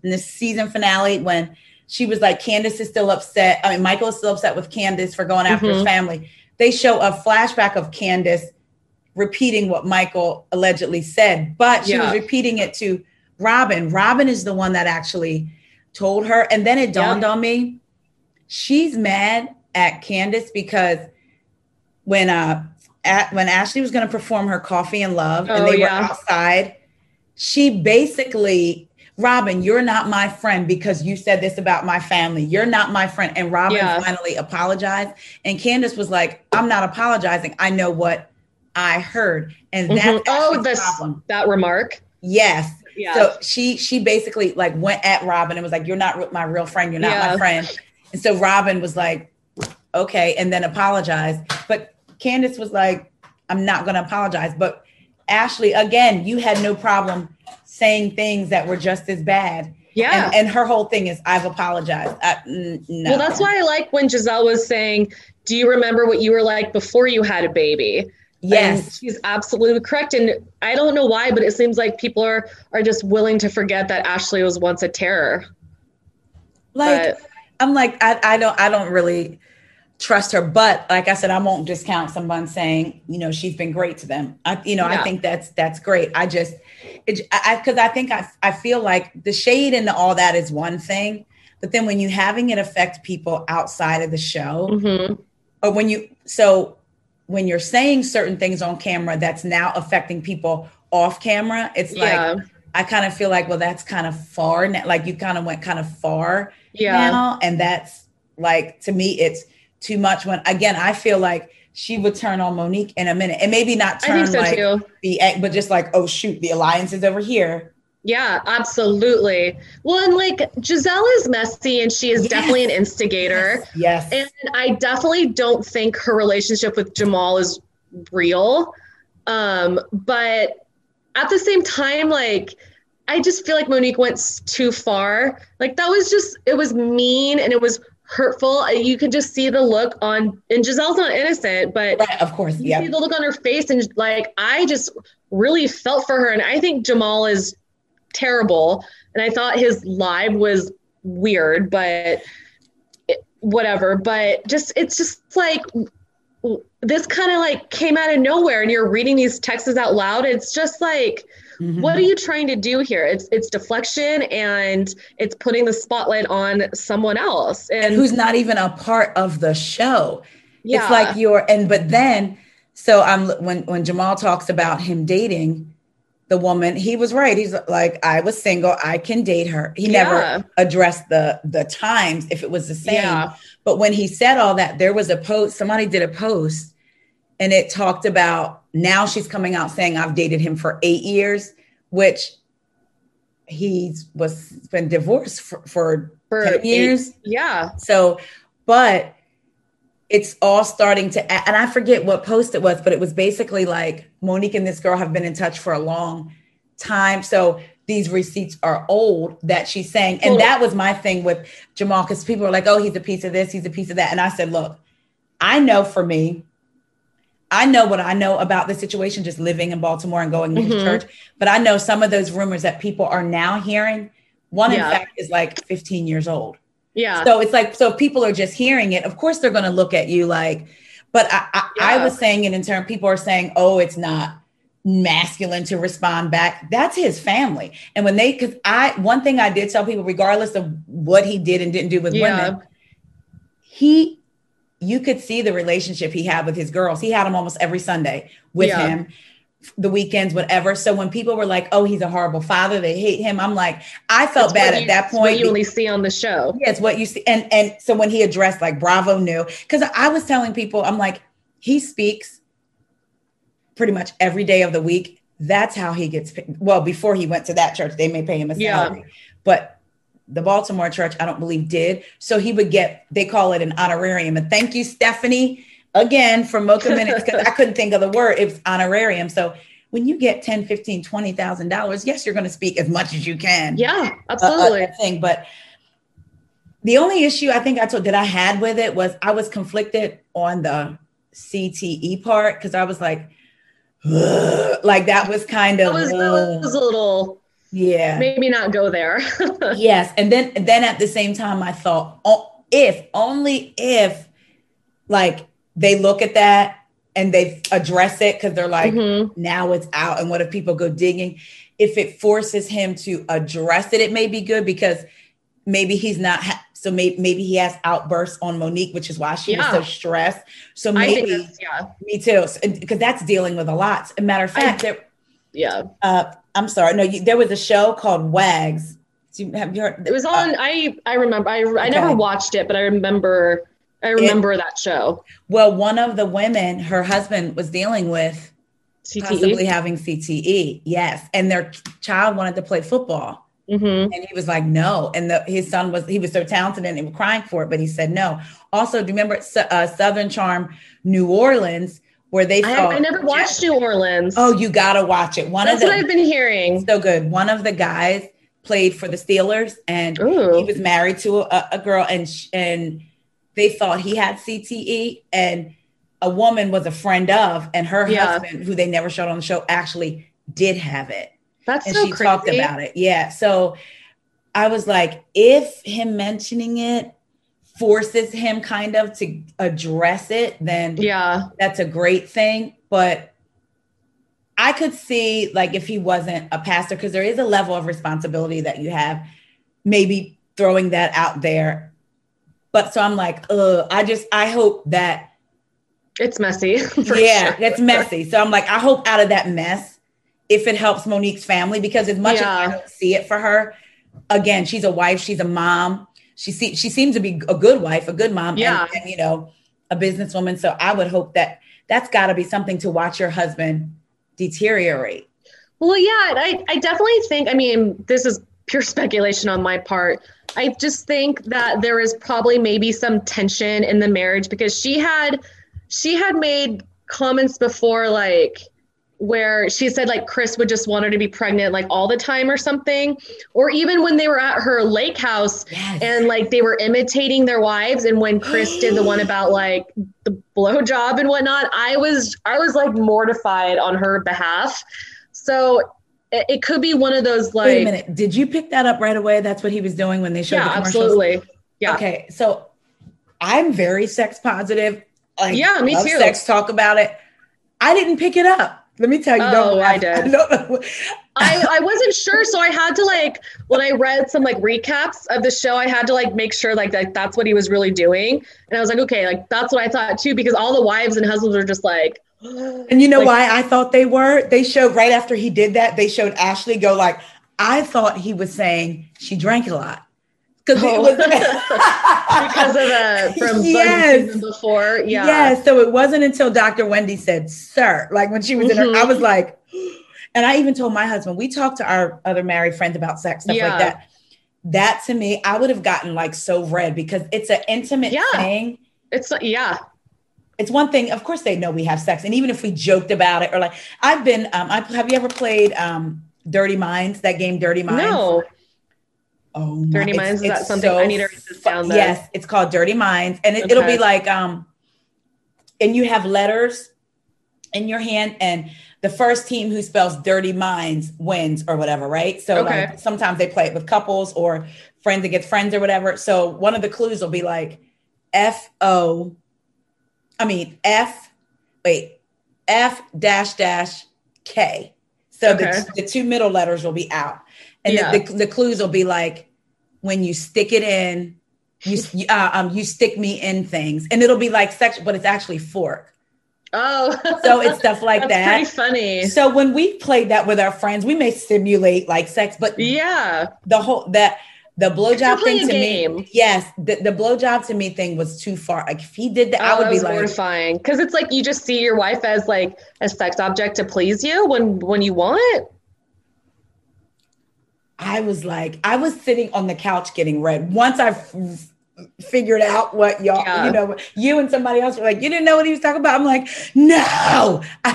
in the season finale when she was like, Candiace is still upset. I mean, Michael is still upset with Candiace for going after his Mhm. family. They show a flashback of Candiace repeating what Michael allegedly said, but she was repeating it to Robyn. Robyn is the one that actually told her. And then it dawned on me, she's mad at Candiace because when uh at, when Ashley was going to perform her Coffee and Love and Oh, they yeah. were outside, she basically Robyn, you're not my friend because you said this about my family. You're not my friend. And Robyn Yeah. finally apologized. And Candace was like, I'm not apologizing. I know what I heard. And that's Mhm. Oh, this problem. that remark. Yes. Yeah. So she she basically like went at Robyn and was like, "You're not my real friend. You're not Yeah. my friend." And so Robyn was like, "Okay," and then apologized. But Candiace was like, "I'm not going to apologize." But Ashley, again, you had no problem saying things that were just as bad. yeah. And, and her whole thing is, "I've apologized." I, n- no. Well, that's why I like when Gizelle was saying, "Do you remember what you were like before you had a baby?" And Yes. she's absolutely correct. And I don't know why, but it seems like people are are just willing to forget that Ashley was once a terror. like but- I'm like I, I don't I don't really trust her, but like I said, I won't discount someone saying you know she's been great to them. I you know I think that's that's great. I just it I because I, think I I feel like the shade and all that is one thing, but then when you having it affect people outside of the show, Mhm. or when you so when you're saying certain things on camera that's now affecting people off camera, it's like Yeah. I kind of feel like well that's kind of far. Like you kind of went kind of far Yeah. now and that's like to me it's too much when again i feel like she would turn on monique in a minute and maybe not I turn think so like too. the but just like oh shoot the alliance is over here Yeah, absolutely. Well, and like Gizelle is messy and she is Yes. definitely an instigator. yes And I definitely don't think her relationship with Jamal is real. Um, but at the same time, like I just feel like Monique went too far. Like that was just it was mean and it was hurtful. Uh, you could just see the look on and Gizelle's not innocent, but right, of course, yeah. see the look on her face and like I just really felt for her and I think Jamal is terrible and I thought his live was weird, but it, whatever. But just it's just like this kind of like came out of nowhere and you're reading these texts out loud. It's just like Mm-hmm. What are you trying to do here? It's it's deflection and it's putting the spotlight on someone else and, and who's not even a part of the show. Yeah. It's like you're and but then so I'm when when Jamal talks about him dating the woman, he was right. He's like, I was single, I can date her. He yeah. never addressed the the times if it was the same. Yeah. But when he said all that, there was a post, somebody did a post and it talked about now she's coming out saying I've dated him for eight years, which he's was been divorced for, for, for 10 years. Yeah. So, but it's all starting to, and I forget what post it was, but it was basically like Monique and this girl have been in touch for a long time. So these receipts are old that she's saying. And that was my thing with Jamal, because people are like, oh, he's a piece of this, he's a piece of that. And I said, look, I know for me, I know what I know about the situation just living in Baltimore and going mm-hmm. to church, but I know some of those rumors that people are now hearing. One, yeah. in fact, is like 15 years old. Yeah. So it's like, so people are just hearing it. Of course, they're going to look at you like, but I, I, yeah. I was saying it in turn, people are saying, oh, it's not masculine to respond back. That's his family. And when they, because I, one thing I did tell people, regardless of what he did and didn't do with yeah. women, he you could see the relationship he had with his girls. He had them almost every Sunday with yeah. him, the weekends, whatever. So when people were like, "Oh, he's a horrible father," they hate him. I'm like, I felt bad at that point. What you only see on the show. Yes, what you see, and and so when he addressed like Bravo knew because I was telling people, I'm like, he speaks pretty much every day of the week. That's how he gets. Well, before he went to that church, they may pay him a salary, yeah. but the Baltimore church, I don't believe did. So he would get, they call it an honorarium. And thank you, Stephanie, again for Mocha Minutes, because I couldn't think of the word. It's honorarium. So when you get 10, 15, $20,000, yes, you're going to speak as much as you can. Yeah, absolutely. Uh, thing. But the only issue I think I told that I had with it was I was conflicted on the CTE part because I was like, like that was kind of that was, that was a little yeah maybe not go there yes and then then at the same time i thought oh, if only if like they look at that and they address it because they're like mm-hmm. now it's out and what if people go digging if it forces him to address it it may be good because maybe he's not ha- so maybe, maybe he has outbursts on Monique, which is why she yeah. was so stressed. So maybe, yeah, me too, because that's dealing with a lot. a matter of fact, I, there, yeah. Uh, I'm sorry. No, you, there was a show called Wags. You, have you heard? It was on. Uh, I I remember. I I okay. never watched it, but I remember. I remember it, that show. Well, one of the women, her husband was dealing with CTE? possibly having CTE. Yes, and their child wanted to play football. Mm-hmm. And he was like, no. And the, his son was, he was so talented and he was crying for it, but he said no. Also, do you remember uh, Southern Charm New Orleans? Where they I, I never watched New Orleans. Oh, you gotta watch it. One That's of the, what I've been hearing. So good. One of the guys played for the Steelers, and Ooh. he was married to a, a girl, and and they thought he had CTE, and a woman was a friend of, and her yeah. husband, who they never showed on the show, actually did have it. That's and so she crazy. talked about it. Yeah. So I was like, if him mentioning it forces him kind of to address it, then yeah, that's a great thing. But I could see like if he wasn't a pastor, because there is a level of responsibility that you have, maybe throwing that out there. But so I'm like, uh, I just I hope that it's messy. yeah, sure. it's messy. So I'm like, I hope out of that mess, if it helps Monique's family, because as much yeah. as I don't see it for her, again, she's a wife, she's a mom she se- she seems to be a good wife, a good mom, yeah. and, and you know, a businesswoman. So I would hope that that's got to be something to watch your husband deteriorate. Well, yeah, I, I definitely think, I mean, this is pure speculation on my part. I just think that there is probably maybe some tension in the marriage because she had she had made comments before like where she said like Chris would just want her to be pregnant like all the time or something. Or even when they were at her lake house Yes. and like they were imitating their wives. And when Chris did the one about like the blowjob and whatnot, I was I was like mortified on her behalf. So it, it could be one of those like Wait a minute. Did you pick that up right away? That's what he was doing when they showed the yeah, commercials? absolutely. Yeah. Okay, so I'm very sex positive. Like, Yeah, me too. Sex talk about it. I didn't pick it up. Let me tell you. Oh, don't I did. don't. I, I wasn't sure, so I had to like when I read some like recaps of the show, I had to like make sure like that that's what he was really doing, and I was like, okay, like that's what I thought too, because all the wives and husbands are just like, And you know Like- why I thought they were? They showed right after he did that, they showed Ashley go like, I thought he was saying she drank a lot. Because it Oh. was because of the from Yes. before, yeah, Yes. So it wasn't until Dr. Wendy said, sir, like when she was in her, I Mhm. was like, and I even told my husband, we talked to our other married friends about sex, stuff Yeah. like that. That to me, I would have gotten like so red because it's an intimate Yeah. thing. it's yeah, It's one thing, of course, they know we have sex. And even if we joked about it or like, I've been, um, I, have you ever played um, Dirty Minds, that game Dirty Minds? no, Oh, my- Dirty it's- Minds, is that something- I need to write this down. Yes, it's called Dirty Minds, and it, it'll be like um, and you have letters in your hand, and the first team who spells Dirty Minds wins or whatever, right? So Okay. like sometimes they play it with couples or friends against friends or whatever. So one of the clues will be like F O, I mean F, wait, F dash dash K. So Okay. the, the two middle letters will be out. And Yeah. the, the, the clues will be like when you stick it in, you uh, um you stick me in things, and it'll be like sex, but it's actually fork. oh, So it's stuff like that's that. pretty funny. So when we played that with our friends, we may simulate like sex, but Yeah, the whole that the blowjob thing to a me, yes, the, the blowjob to me thing was too far. Like if he did that, I Oh, would that be like, mortifying because it's like you just see your wife as like a sex object to please you when when you want. I was like, I was sitting on the couch getting red. Once I f- figured out what y'all, Yeah. you know, you and somebody else were like, you didn't know what he was talking about. I'm like, no. I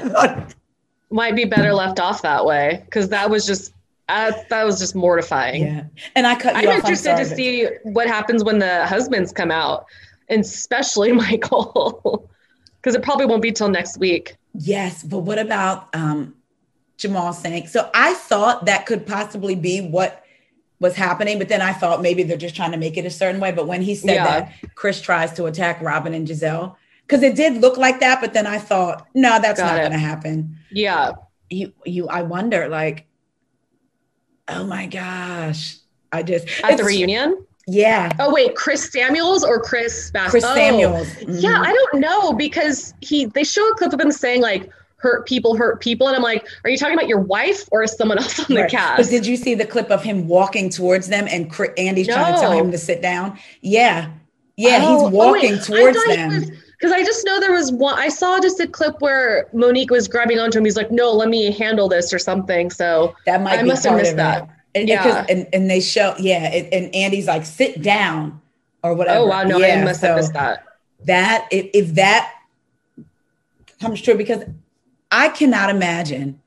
thought- might be better left off that way because that was just uh, that was just mortifying. yeah. And I cut you I'm off. interested to see what happens when the husbands come out, and especially Michael, because it probably won't be till next week. Yes, but what about um, Jamal saying? So I thought that could possibly be what was happening, but then I thought maybe they're just trying to make it a certain way. But when he said Yeah. that Chris tries to attack Robyn and Gizelle, because it did look like that, but then I thought, no, that's Got not going to happen. Yeah, You, you, I wonder, like, oh my gosh, I just at the reunion. yeah, Oh wait, Chris Samuels or Chris Bass? Chris oh, Samuels, Yeah, Mhm. I don't know because he they show a clip of him saying like hurt people hurt people and I'm like, are you talking about your wife or is someone else on the Right. But cast? did you see the clip of him walking towards them and Andy's trying to tell him to sit down? Yeah. Yeah, Oh, he's oh, wait, walking I towards them. Because I just know there was one. I saw just a clip where Monique was grabbing onto him. He's like, "No, let me handle this" or something. So that might I be must have missed of that. And, Yeah. and, and they show, yeah, it, and Andy's like, sit down or whatever. oh wow, no, yeah, I must have so missed that. That, if, if that comes true, because I cannot imagine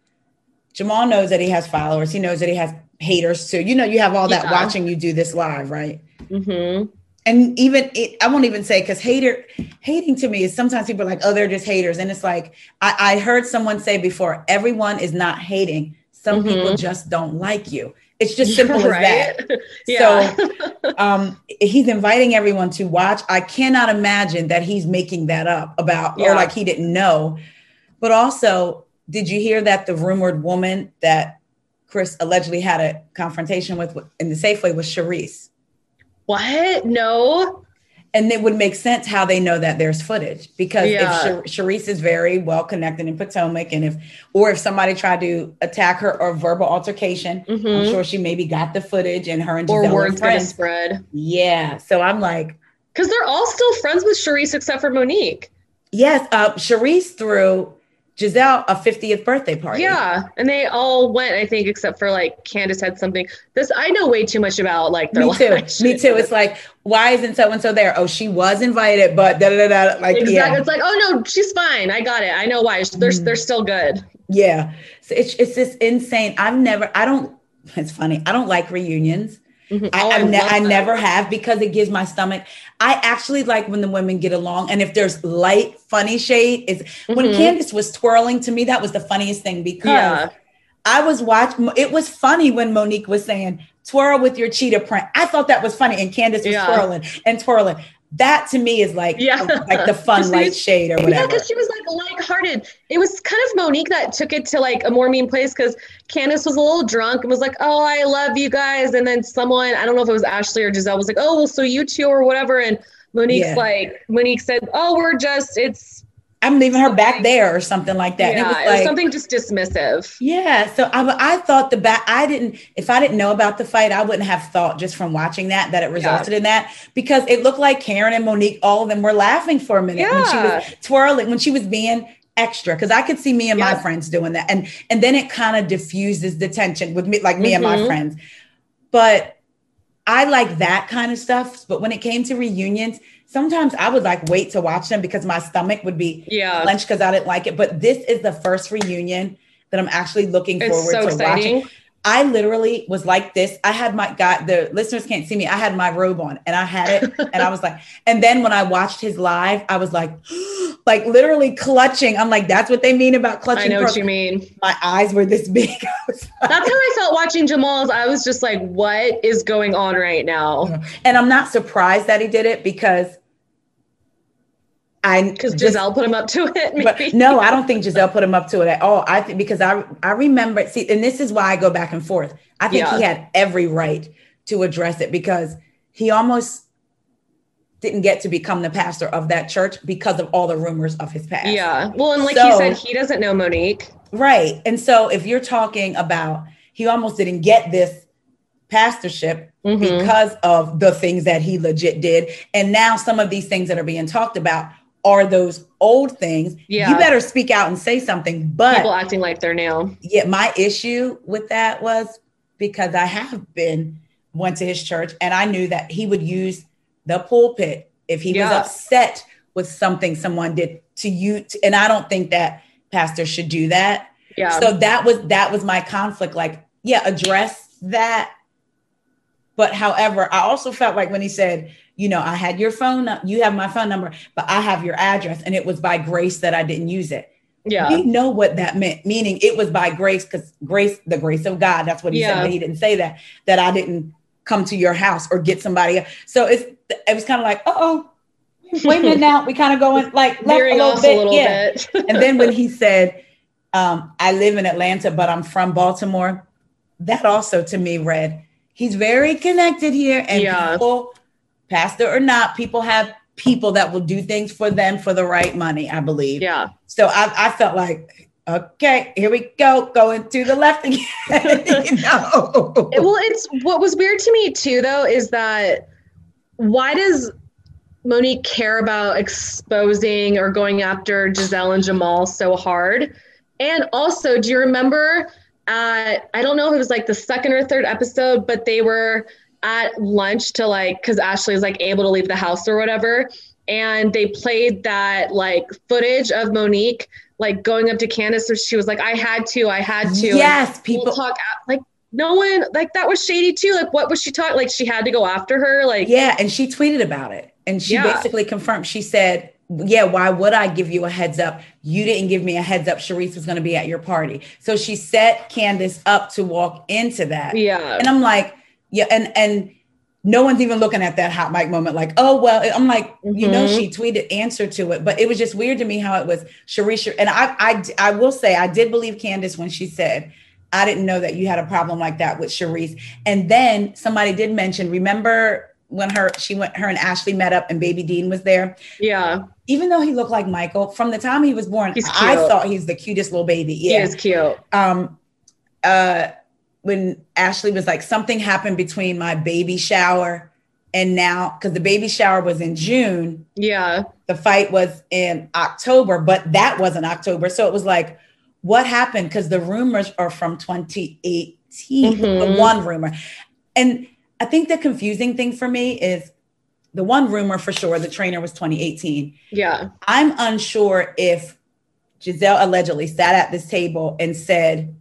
Jamal knows that he has followers. He knows that he has haters too. You know, you have all that Yeah. watching you do this live, right? hmm and even it, I won't even say because hater hating to me is sometimes people are like, oh, they're just haters. And it's like I, I heard someone say before, everyone is not hating. Some Mhm. people just don't like you. It's just simple as that. yeah. So um, he's inviting everyone to watch. I cannot imagine that he's making that up about Yeah. or like he didn't know. But also, did you hear that the rumored woman that Chris allegedly had a confrontation with in the Safeway was Charrisse? what? No. and it would make sense how they know that there's footage because Yeah. if Shar- Charrisse is very well connected in Potomac, and if or if somebody tried to attack her or verbal altercation, I'm Mhm. sure she maybe got the footage and her and Or Gizelle were words gonna spread Yeah, so I'm like, because they're all still friends with Charrisse except for Monique. yes, uh, Charrisse threw Gizelle a 50th birthday party. Yeah, and they all went, I think, except for like Candiace had something. This I know way too much about. Like their me too. Me too. It's like why isn't so and so there? Oh, she was invited, but da da da. Like exactly. yeah. It's like oh no, she's fine. I got it. I know why. They're mm. they're still good. Yeah, so it's it's just insane. I've never. I don't. It's funny. I don't like reunions. Mm-hmm. I, oh, I, ne- I, never have because it gives my stomach. I actually like when the women get along, and if there's light, funny shade. Is mm-hmm. when Candiace was twirling to me, that was the funniest thing because yeah. I was watching. It was funny when Monique was saying "twirl with your cheetah print." I thought that was funny, and Candiace was yeah. twirling and twirling that to me is like yeah. like the fun light shade or whatever. Yeah, because she was like lighthearted. It was kind of Monique that took it to like a more mean place because Candiace was a little drunk and was like, "Oh, I love you guys," and then someone I don't know if it was Ashley or Gizelle was like, "Oh, well, so you two or whatever," and Monique's yeah. like, Monique said, "Oh, we're just it's I'm leaving her back there or something like that. Yeah, it was, like, something just dismissive. Yeah. So I, I thought the back, I didn't, if I didn't know about the fight, I wouldn't have thought just from watching that, that it resulted yeah. in that because it looked like Karen and Monique, all of them were laughing for a minute yeah. when she was twirling, when she was being extra because I could see me and my friends doing that. And, and then it kind of diffuses the tension with me, like me mm-hmm. and my mm-hmm. friends. But I like that kind of stuff. But when it came to reunions, sometimes I would like wait to watch them because my stomach would be yeah. clenched because I didn't like it. But this is the first reunion that I'm actually looking it's forward so to exciting. watching. I literally was like this. I had my got the listeners can't see me. I had my robe on and I had it and I was like, and then when I watched his live, I was like, like literally clutching. I'm like, that's what they mean about clutching. I know what you mean. My eyes were this big. that's how I felt watching Jamal's. I was just like, what is going on right now? And I'm not surprised that he did it because I because Gizelle put him up to it. But no, I don't think Gizelle put him up to it at all. I think because I I remember see, and this is why I go back and forth. I think yeah. he had every right to address it because he almost didn't get to become the pastor of that church because of all the rumors of his past. Yeah. Well, and like so, he said, he doesn't know Monique. Right. And so if you're talking about he almost didn't get this pastorship mm-hmm. because of the things that he legit did. And now some of these things that are being talked about are those old things. Yeah. You better speak out and say something. But people acting like they're new. Yeah, my issue with that was because I have been went to his church and I knew that he would use the pulpit if he yeah. was upset with something someone did to you. And I don't think that pastors should do that. Yeah. So that was that was my conflict. Like, yeah, address that. But however, I also felt like when he said, you know, I had your phone, you have my phone number, but I have your address. And it was by grace that I didn't use it. Yeah. We know what that meant, meaning it was by grace, because grace, the grace of God, that's what he yeah. said, but he didn't say that, that I didn't come to your house or get somebody. So it's it was kind of like, oh, wait a minute now. We kind of going like left a little bit. A little yeah. Bit. and then when he said, um, I live in Atlanta, but I'm from Baltimore, that also to me read, he's very connected here. And yeah. people pastor or not, people have people that will do things for them for the right money, I believe. Yeah. So I, I felt like, okay, here we go, going to the left again. you know? Well, it's what was weird to me too, though, is that why does Monique care about exposing or going after Gizelle and Jamal so hard? And also, do you remember I don't know if it was like the second or third episode, but they were at lunch to like because Ashley is like able to leave the house or whatever. And they played that like footage of Monique like going up to Candiace where she was like, I had to, I had to. Yes, people we'll talk like no one like that was shady too. Like what was she talking? Like she had to go after her. Like yeah, and she tweeted about it. And she yeah. basically confirmed, she said, yeah, why would I give you a heads up? You didn't give me a heads up. Charrisse was going to be at your party. So she set Candiace up to walk into that. Yeah. And I'm like, yeah, and and no one's even looking at that hot mic moment like, oh well. I'm like, mm-hmm. you know, mm-hmm. she tweeted answer to it, but it was just weird to me how it was Sharisha. And I I I will say I did believe Candiace when she said, I didn't know that you had a problem like that with Charrisse. And then somebody did mention, remember when her she went her and Ashley met up and baby Dean was there. Yeah. Even though he looked like Michael from the time he was born, I thought he's the cutest little baby. Yeah. He is cute. Um uh when Ashley was like, something happened between my baby shower and now because the baby shower was in June, Yeah. the fight was in October, but that wasn't October. So it was like, what happened? Because the rumors are from 2018, the Mhm. one rumor. And I think the confusing thing for me is the one rumor for sure, the trainer was 2018. Yeah. I'm unsure if Gizelle allegedly sat at this table and said,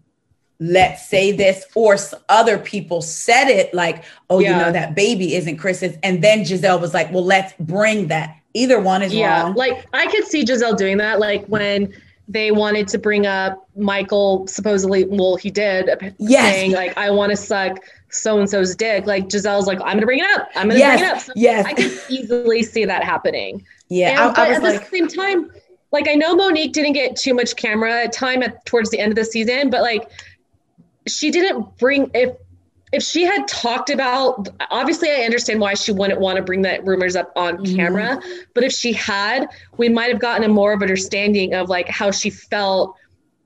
let's say this, or other people said it like, oh, you know, that baby isn't Chris's. And then Gizelle was like, well, let's bring that. Either one is Yeah. wrong. Like I could see Gizelle doing that. Like when they wanted to bring up Michael supposedly, well, he did uh, Yes. saying like, I want to suck so and so's dick. Like Gizelle's like, I'm gonna bring it up. I'm gonna Yes, bring it up. So yes. I could easily see that happening. yeah. And, I, but I at like, the same time, like I know Monique didn't get too much camera time at towards the end of the season, but like she didn't bring if if she had talked about obviously I understand why she wouldn't want to bring that rumors up on Mhm. camera, but if she had, we might have gotten a more of understanding of like how she felt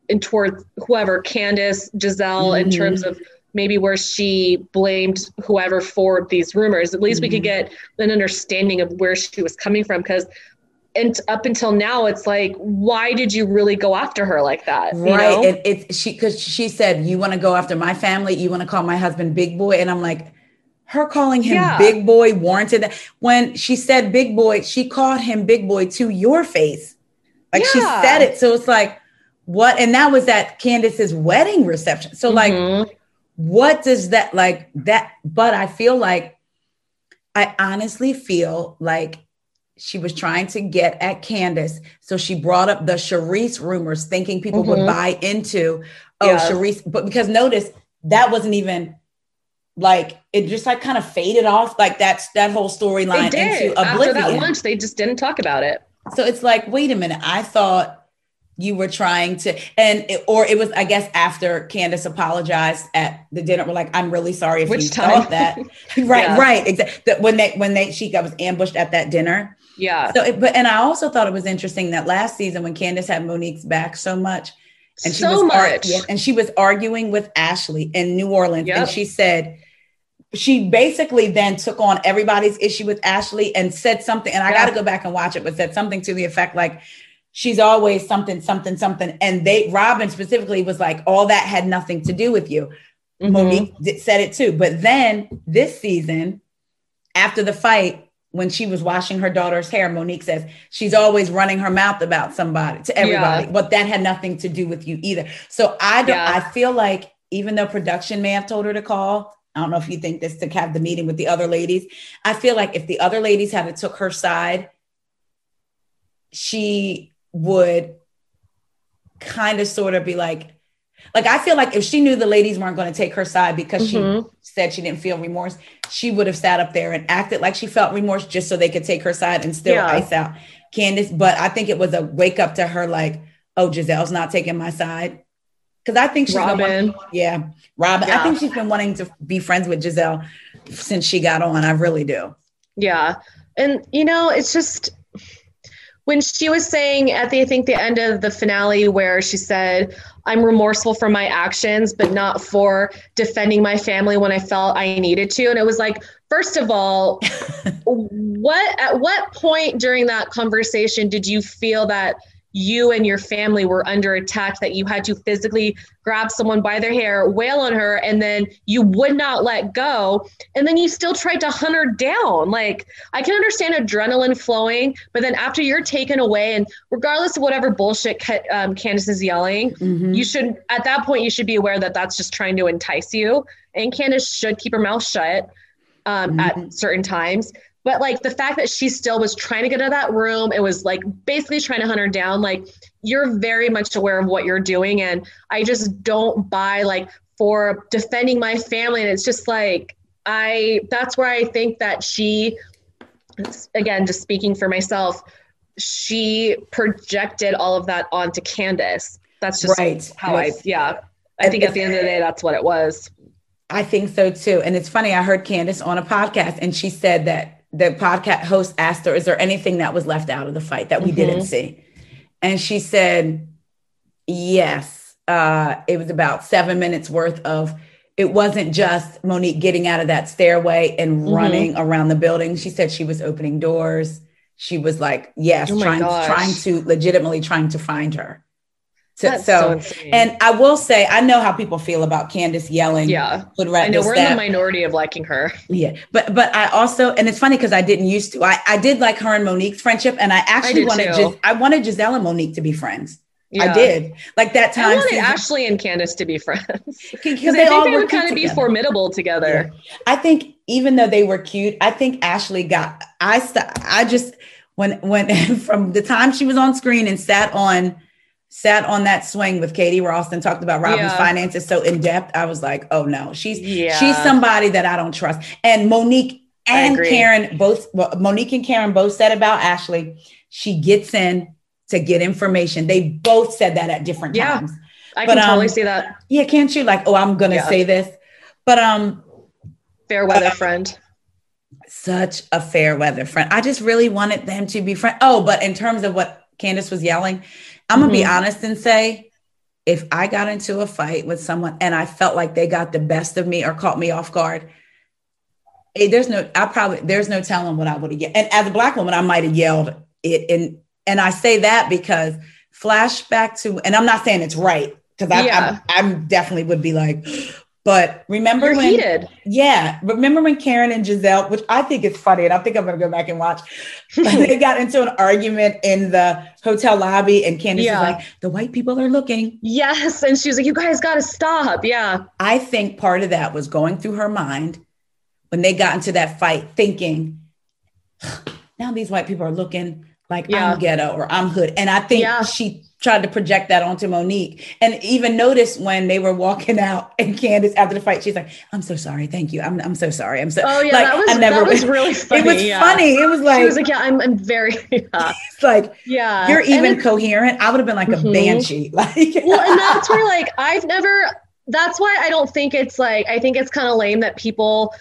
in towards whoever, Candiace, Gizelle, in Mhm. terms of maybe where she blamed whoever for these rumors. At least we Mhm. could get an understanding of where she was coming from because and up until now it's like why did you really go after her like that you right. know? It, it's she, because she said, you want to go after my family, you want to call my husband Big Boy. And I'm like, her calling him Yeah. Big Boy warranted that. When she said Big Boy, she called him Big Boy to your face. Like she said it. So it's like, what? And that was at Candiace's wedding reception. So, like, Mhm. what does that like that? But I feel like, I honestly feel like she was trying to get at Candiace. So she brought up the Charrisse rumors, thinking people would Mhm. buy into, oh, Yes. Charrisse. But because notice that wasn't even like it just like kind of faded off like that's that whole storyline into after that lunch they just didn't talk about it So it's like, wait a minute, I thought you were trying to, and it, or it was, I guess, after Candiace apologized at the dinner. We're like, I'm really sorry if Which you time? thought that. right, Yeah. right, exactly. When they when they she got was ambushed at that dinner. Yeah So, it, but and I also thought it was interesting that last season when Candiace had Monique's back so much, and she so was much and she was arguing with Ashley in New Orleans, and she said. She basically then took on everybody's issue with Ashley and said something, and I Yeah. got to go back and watch it, but said something to the effect like, she's always something, something, something. And they, Robyn specifically was like, all that had nothing to do with you. Mhm. Monique said it too. But then this season, after the fight, when she was washing her daughter's hair, Monique says she's always running her mouth about somebody to everybody, Yeah. but that had nothing to do with you either. So I don't. Yeah. I feel like even though production may have told her to call, I don't know if you think this to have the meeting with the other ladies. I feel like if the other ladies had took her side, she would kind of sort of be like, like I feel like if she knew the ladies weren't going to take her side because Mhm. she said she didn't feel remorse, she would have sat up there and acted like she felt remorse just so they could take her side and still Yeah. ice out Candiace. But I think it was a wake up to her, like, oh, Gizelle's not taking my side. Because I think she's been Robyn. wanting- yeah, Robyn. I think she's been wanting to be friends with Gizelle since she got on. I really do. Yeah. And you know, it's just when she was saying at the I think the end of the finale where she said, I'm remorseful for my actions, but not for defending my family when I felt I needed to. And it was like, first of all, what at what point during that conversation did you feel that you and your family were under attack that you had to physically grab someone by their hair, wail on her, and then you would not let go. And then you still tried to hunt her down. Like, I can understand adrenaline flowing, but then after you're taken away, and regardless of whatever bullshit um, Candiace is yelling, Mhm. you should, at that point, you should be aware that that's just trying to entice you. And Candiace should keep her mouth shut um, Mhm. at certain times. But like the fact that she still was trying to get out of that room, it was like basically trying to hunt her down. Like you're very much aware of what you're doing. And I just don't buy like for defending my family. And it's just like, I, that's where I think that she, again, just speaking for myself, she projected all of that onto Candiace. That's just right. how I, yeah. I think at the end of the day, that's what it was. I think so too. And it's funny, I heard Candiace on a podcast and she said that the podcast host asked her, Is there anything that was left out of the fight that we Mhm. didn't see? And she said, Yes. Uh, it was about seven minutes worth of it wasn't just Monique getting out of that stairway and Mhm. running around the building. She said she was opening doors. She was like, yes, Oh trying gosh. trying to legitimately trying to find her. So, That's so, so and I will say, I know how people feel about Candiace yelling. yeah, I know we're in the minority of liking her. Yeah, but but I also and it's funny because I didn't used to. I I did like her and Monique's friendship, and I actually did wanted. Gis- I wanted Gizelle and Monique to be friends. I did like that time. I wanted season- Ashley and Candiace to be friends because they I think all they would kind of be formidable together. I think even though they were cute, I think Ashley got. I st- I just when when from the time she was on screen and sat on sat on that swing with Katie Rost and talked about Robyn's Yeah. finances so in depth. I was like, oh no, she's Yeah. she's somebody that I don't trust. And Monique and. Karen both well, Monique and Karen both said about Ashley, she gets in to get information. They both said that at different Yeah. times. I But, can totally um, see that. Yeah, can't you? Like, oh, I'm gonna Yeah. say this. But um Fair weather friend. such a fair weather friend. I just really wanted them to be friends. Oh, but in terms of what Candiace was yelling, I'm gonna be Mhm. honest and say, if I got into a fight with someone and I felt like they got the best of me or caught me off guard, eh, there's no, I probably there's no telling what I would have yelled. And as a black woman, I might have yelled it. And and I say that because flashback to, and I'm not saying it's right because I, Yeah. I, I definitely would be like, but remember You're when heated. yeah, remember when Karen and Gizelle, which I think is funny, and I think I'm gonna go back and watch. they got into an argument in the hotel lobby, and Candiace Yeah. was like, "The white people are looking." Yes, and she was like, "You guys got to stop." Yeah, I think part of that was going through her mind when they got into that fight, thinking, "Now these white people are looking like Yeah. I'm ghetto or I'm hood," and I think Yeah. she tried to project that onto Monique. And even notice when they were walking out, and Candiace after the fight, she's like, "I'm so sorry, thank you, I'm I'm so sorry, I'm so." Oh yeah, like, that was I've never that was really funny. it was yeah. funny. It was like, she was like, "Yeah, I'm, I'm very yeah, it's like yeah." you're even coherent. I would have been like a Mhm. banshee. Like, well, and that's where like I've never. That's why I don't think it's like I think it's kind of lame that people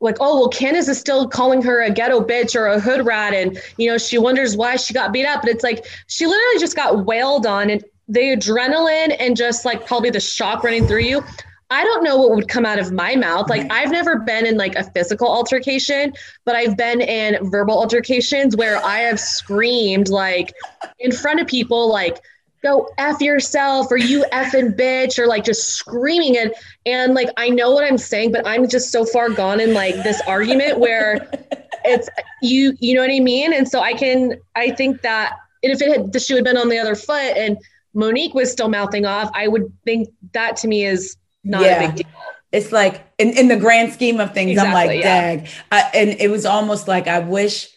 like, oh well, Candiace is still calling her a ghetto bitch or a hood rat, and you know she wonders why she got beat up. But it's like she literally just got wailed on, and the adrenaline and just like probably the shock running through you. I don't know what would come out of my mouth. Like I've never been in like a physical altercation, but I've been in verbal altercations where I have screamed like in front of people, like go f yourself or you effing bitch or like just screaming it. And like I know what I'm saying, but I'm just so far gone in like this argument where it's you you know what I mean. And so I can I think that and if it had the shoe had been on the other foot and Monique was still mouthing off, I would think that to me is not Yeah. a big deal. it's like in, in the grand scheme of things, I'm Exactly, like, yeah. dag. I, and it was almost like I wish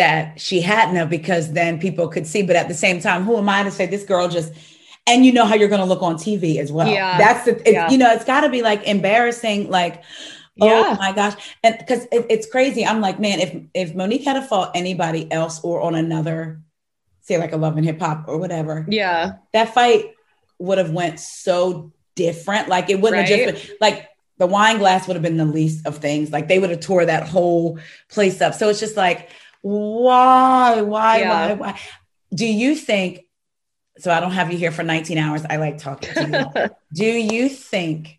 that she hadn't have because then people could see. But at the same time, who am I to say this girl just and you know how you're going to look on TV as well. Yeah. That's the, it, Yeah. you know, it's got to be like embarrassing, like, oh Yeah. my gosh. And because it, it's crazy. I'm like, man, if, if Monique had to fought anybody else or on another, say like a love and hip hop or whatever, Yeah. that fight would have went so different. Like it wouldn't have just been like the wine glass would have been the least of things. Like they would have tore that whole place up. So it's just like, why, why, Yeah. why, why? Do you think? So I don't have you here for 19 hours. I like talking to you. Do you think?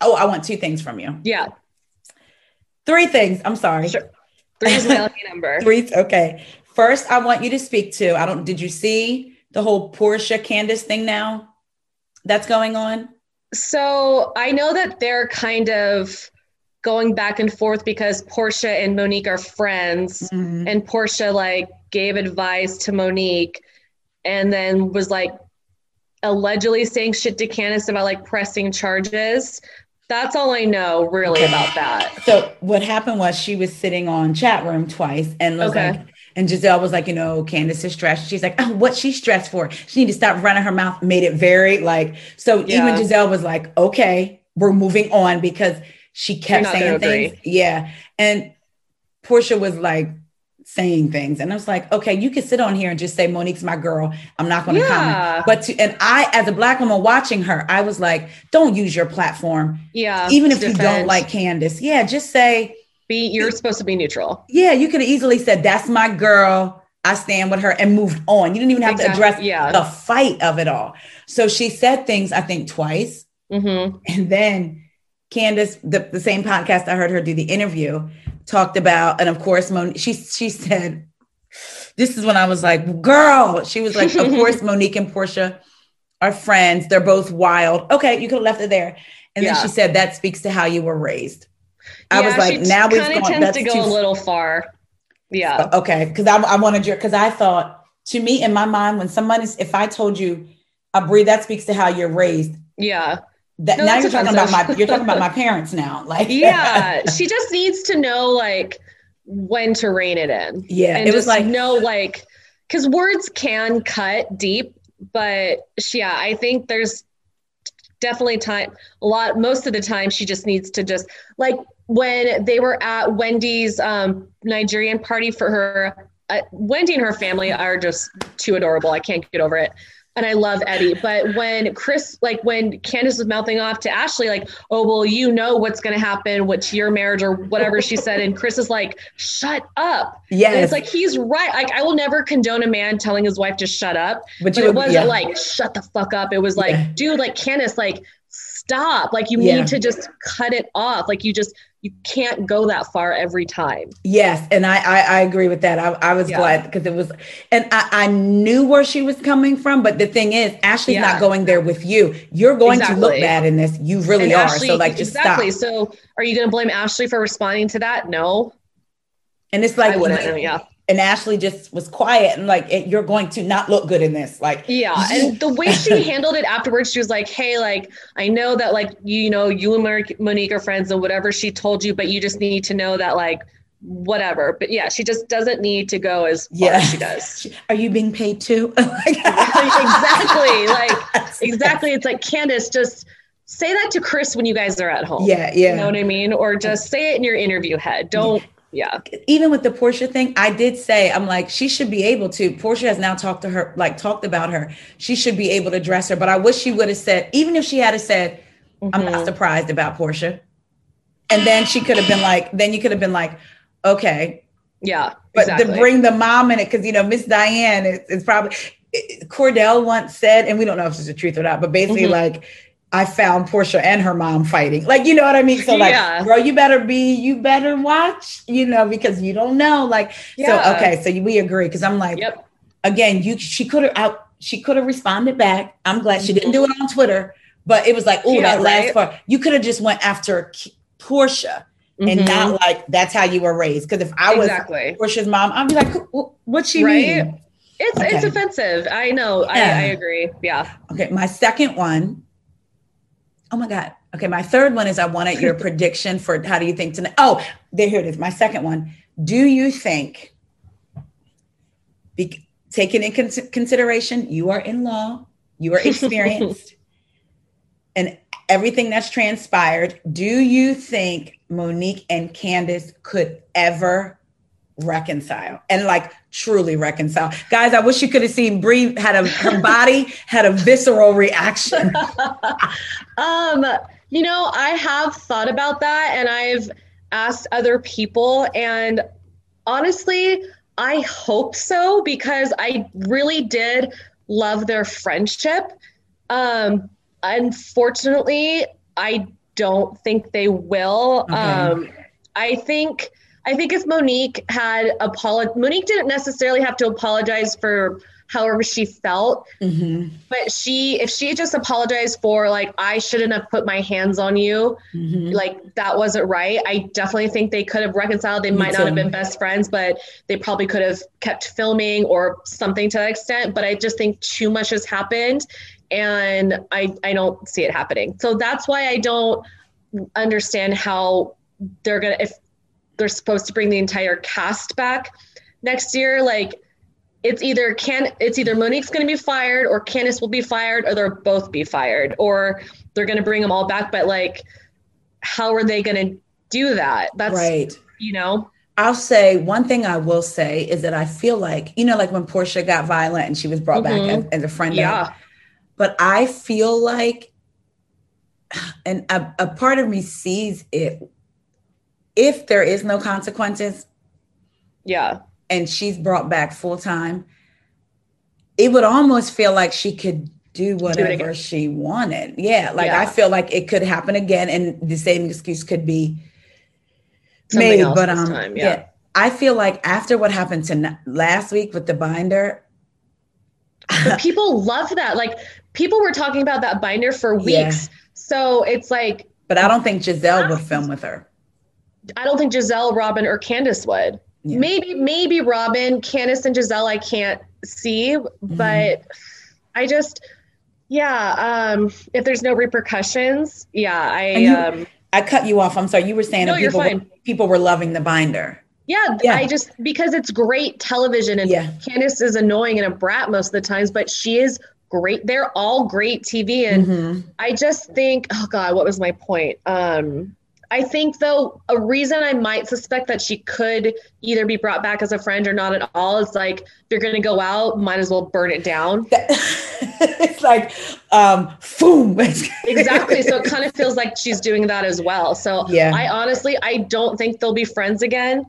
Oh, I want two things from you. Yeah. Three things. I'm sorry. Sure. Three is my lucky number. Three. Okay. First, I want you to speak to. I don't. Did you see the whole Porsha Candiace thing now? That's going on. So I know that they're kind of going back and forth because Porsha and Monique are friends, Mhm. and Porsha like gave advice to Monique, and then was like allegedly saying shit to Candiace about like pressing charges. That's all I know really Okay. about that. So what happened was she was sitting on chat room twice and was Okay. like, and Gizelle was like, you know, Candiace is stressed. She's like, oh, what she's stressed for? She need to stop running her mouth. Made it very like, so Yeah. even Gizelle was like, okay, we're moving on because she kept saying things. agree. Yeah. And Porsha was like saying things. And I was like, okay, you can sit on here and just say, Monique's my girl. I'm not going to Yeah. comment. But to, and I, as a black woman watching her, I was like, don't use your platform Yeah. even if to you don't like Candiace, yeah, just say, be you're supposed to be neutral. yeah, you could have easily said, that's my girl. I stand with her and moved on. You didn't even have Exactly, to address yeah. the fight of it all. So she said things, I think, twice. Mm-hmm. And then Candiace, the, the same podcast I heard her do the interview, talked about, and of course, Mon- she she said, "This is when I was like, girl." She was like, "Of course, Monique and Porsha are friends. They're both wild." Okay, you could have left it there. And Yeah. then she said, "That speaks to how you were raised." I Yeah, was like, "Now we've gone." tends That's to go too a little far. Yeah. Okay, because I, I wanted your because I thought to me in my mind when somebody's if I told you, I breathe that speaks to how you're raised. Yeah. That No, now you're talking about my you're talking about my parents now. Like Yeah. she just needs to know like when to rein it in. yeah. and It was just like no like because words can cut deep but she- yeah i think there's definitely time a lot most of the time she just needs to just like when they were at wendy's um, nigerian party for her uh, wendy and her family are just too adorable i can't get over it and I love Eddie. But when Chris, like when Candiace was mouthing off to Ashley, like, oh, well, you know what's going to happen with your marriage or whatever she said. And Chris is like, shut up. And it's like, he's right. Like, I will never condone a man telling his wife to shut up. but, But you it wasn't yeah. like, shut the fuck up. It was like, Yeah. dude, like, Candiace, like, stop. Like, you Yeah. need to just cut it off. Like, you just, you can't go that far every time. Yes, and I I, I agree with that. I, I was Yeah. glad because it was, and I, I knew where she was coming from. But the thing is, Ashley's Yeah. not going there with you. You're going to look bad in this. You really And are. Ashley- so like, just exactly. stop. So, are you going to blame Ashley for responding to that? No, And it's like, I wouldn't. Yeah. And Ashley just was quiet and like, you're going to not look good in this. Like, Yeah, and the way she handled it afterwards, she was like, "Hey, like I know that like you, you know you and Monique are friends and whatever she told you, but you just need to know that like whatever." But yeah, she just doesn't need to go as far Yeah. as she does. are you being paid too? exactly, like exactly. It's like Candiace, just say that to Chris when you guys are at home. Yeah, yeah. You know what I mean? Or just say it in your interview head. Don't. Yeah. Even with the Porsha thing, I did say, I'm like, she should be able to. Porsha has now talked to her, like talked about her. She should be able to dress her. But I wish she would have said, even if she had said, I'm Mhm. not surprised about Porsha. And then she could have been like, then you could have been like, okay. Yeah. But exactly. to bring the mom in it, because you know, Miss Diane is, is probably Cordell once said, and we don't know if it's the truth or not, but basically Mhm. like I found Porsha and her mom fighting. Like, you know what I mean? So like, Yeah. girl, you better be, you better watch, you know, because you don't know. Like, Yeah. so okay, so we agree. Cause I'm like, Yep. again, you she could have out she could have responded back. I'm glad she didn't do it on Twitter, but it was like, oh, Yeah, that last part. You could have just went after K- Porsha and Mhm. not like that's how you were raised. Because if I was exactly. Porsha's mom, I'd be like, "Wh- what she Right? mean? It's it's offensive. I know. I, I agree. Yeah. Okay, my second one. Oh my God. Okay, my third one is I wanted your prediction for how do you think tonight? Oh, there here it is. My second one. Do you think, be, taking in cons- consideration, you are in law, you are experienced, and everything that's transpired, do you think Monique and Candiace could ever reconcile and like truly reconcile? Guys, I wish you could have seen Bree had a her body had a visceral reaction. um, you know, I have thought about that and I've asked other people and honestly, I hope so because I really did love their friendship. Um, unfortunately, I don't think they will. Okay. Um, I think I think if Monique had apologized, Monique didn't necessarily have to apologize for however she felt, Mhm, but she if she had just apologized for like I shouldn't have put my hands on you, mhm. like that wasn't right. I definitely think they could have reconciled. They Me might not have been best friends, but they probably could have kept filming or something to that extent. But I just think too much has happened and I, I don't see it happening. So that's why I don't understand how they're gonna if they're supposed to bring the entire cast back next year, like it's either can it's either Monique's going to be fired or Candace will be fired or they'll both be fired or they're going to bring them all back but like how are they going to do that that's right. you know I'll say one thing I will say is that I feel like, you know, like when Porsha got violent and she was brought back Mhm. as, a friend. of- yeah but I feel like, and a, a part of me sees it, if there is no consequences yeah and she's brought back full time, it would almost feel like she could do whatever she wanted. Yeah, like yeah. I feel like it could happen again, and the same excuse could be Something made. But um, time, yeah. yeah. I feel like after what happened to last week with the binder, but people love that. Like people were talking about that binder for weeks. Yeah. So it's like. But I don't think Gizelle would film with her. I don't think Gizelle, Robyn, or Candiace would. Yeah. Maybe, maybe Robyn, Candiace, and Gizelle, I can't see, mm-hmm. but I just, yeah. Um, if there's no repercussions, yeah, I. You, um, I cut you off. I'm sorry. You were saying no, people, were, people were loving the binder. Yeah, yeah, I just because it's great television and yeah. Candiace is annoying and a brat most of the times, but she is great. They're all great TV, and mm-hmm. I just think, oh god, what was my point? Um, I think though a reason I might suspect that she could either be brought back as a friend or not at all is like if you're gonna go out, might as well burn it down. it's like um boom. exactly. So it kind of feels like she's doing that as well. So yeah. I honestly I don't think they'll be friends again.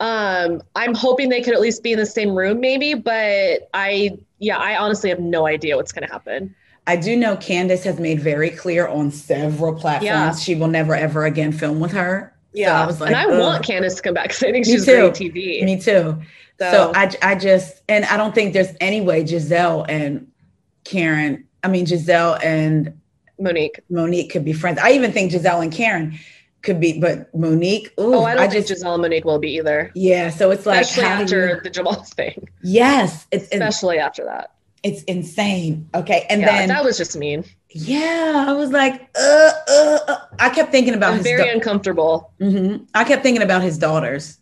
Um, I'm hoping they could at least be in the same room, maybe, but I, yeah, I honestly have no idea what's going to happen. I do know Candiace has made very clear on several platforms yeah. she will never ever again film with her. Yeah, so I was like, and I Ugh. want Candiace to come back because I think she's great TV. Me too. So. so I, I just, and I don't think there's any way Gizelle and Karen, I mean Gizelle and Monique, Monique could be friends. I even think Gizelle and Karen could be, but Monique. Ooh, oh, I don't I think just, Gizelle and Monique will be either. Yeah, so it's like especially after you, the Jamal thing. Yes, it's especially after that. It's insane. Okay, and yeah, then that was just mean. Yeah, I was like, uh, uh, uh. I kept thinking about his very da- uncomfortable. Mm-hmm. I kept thinking about his daughters.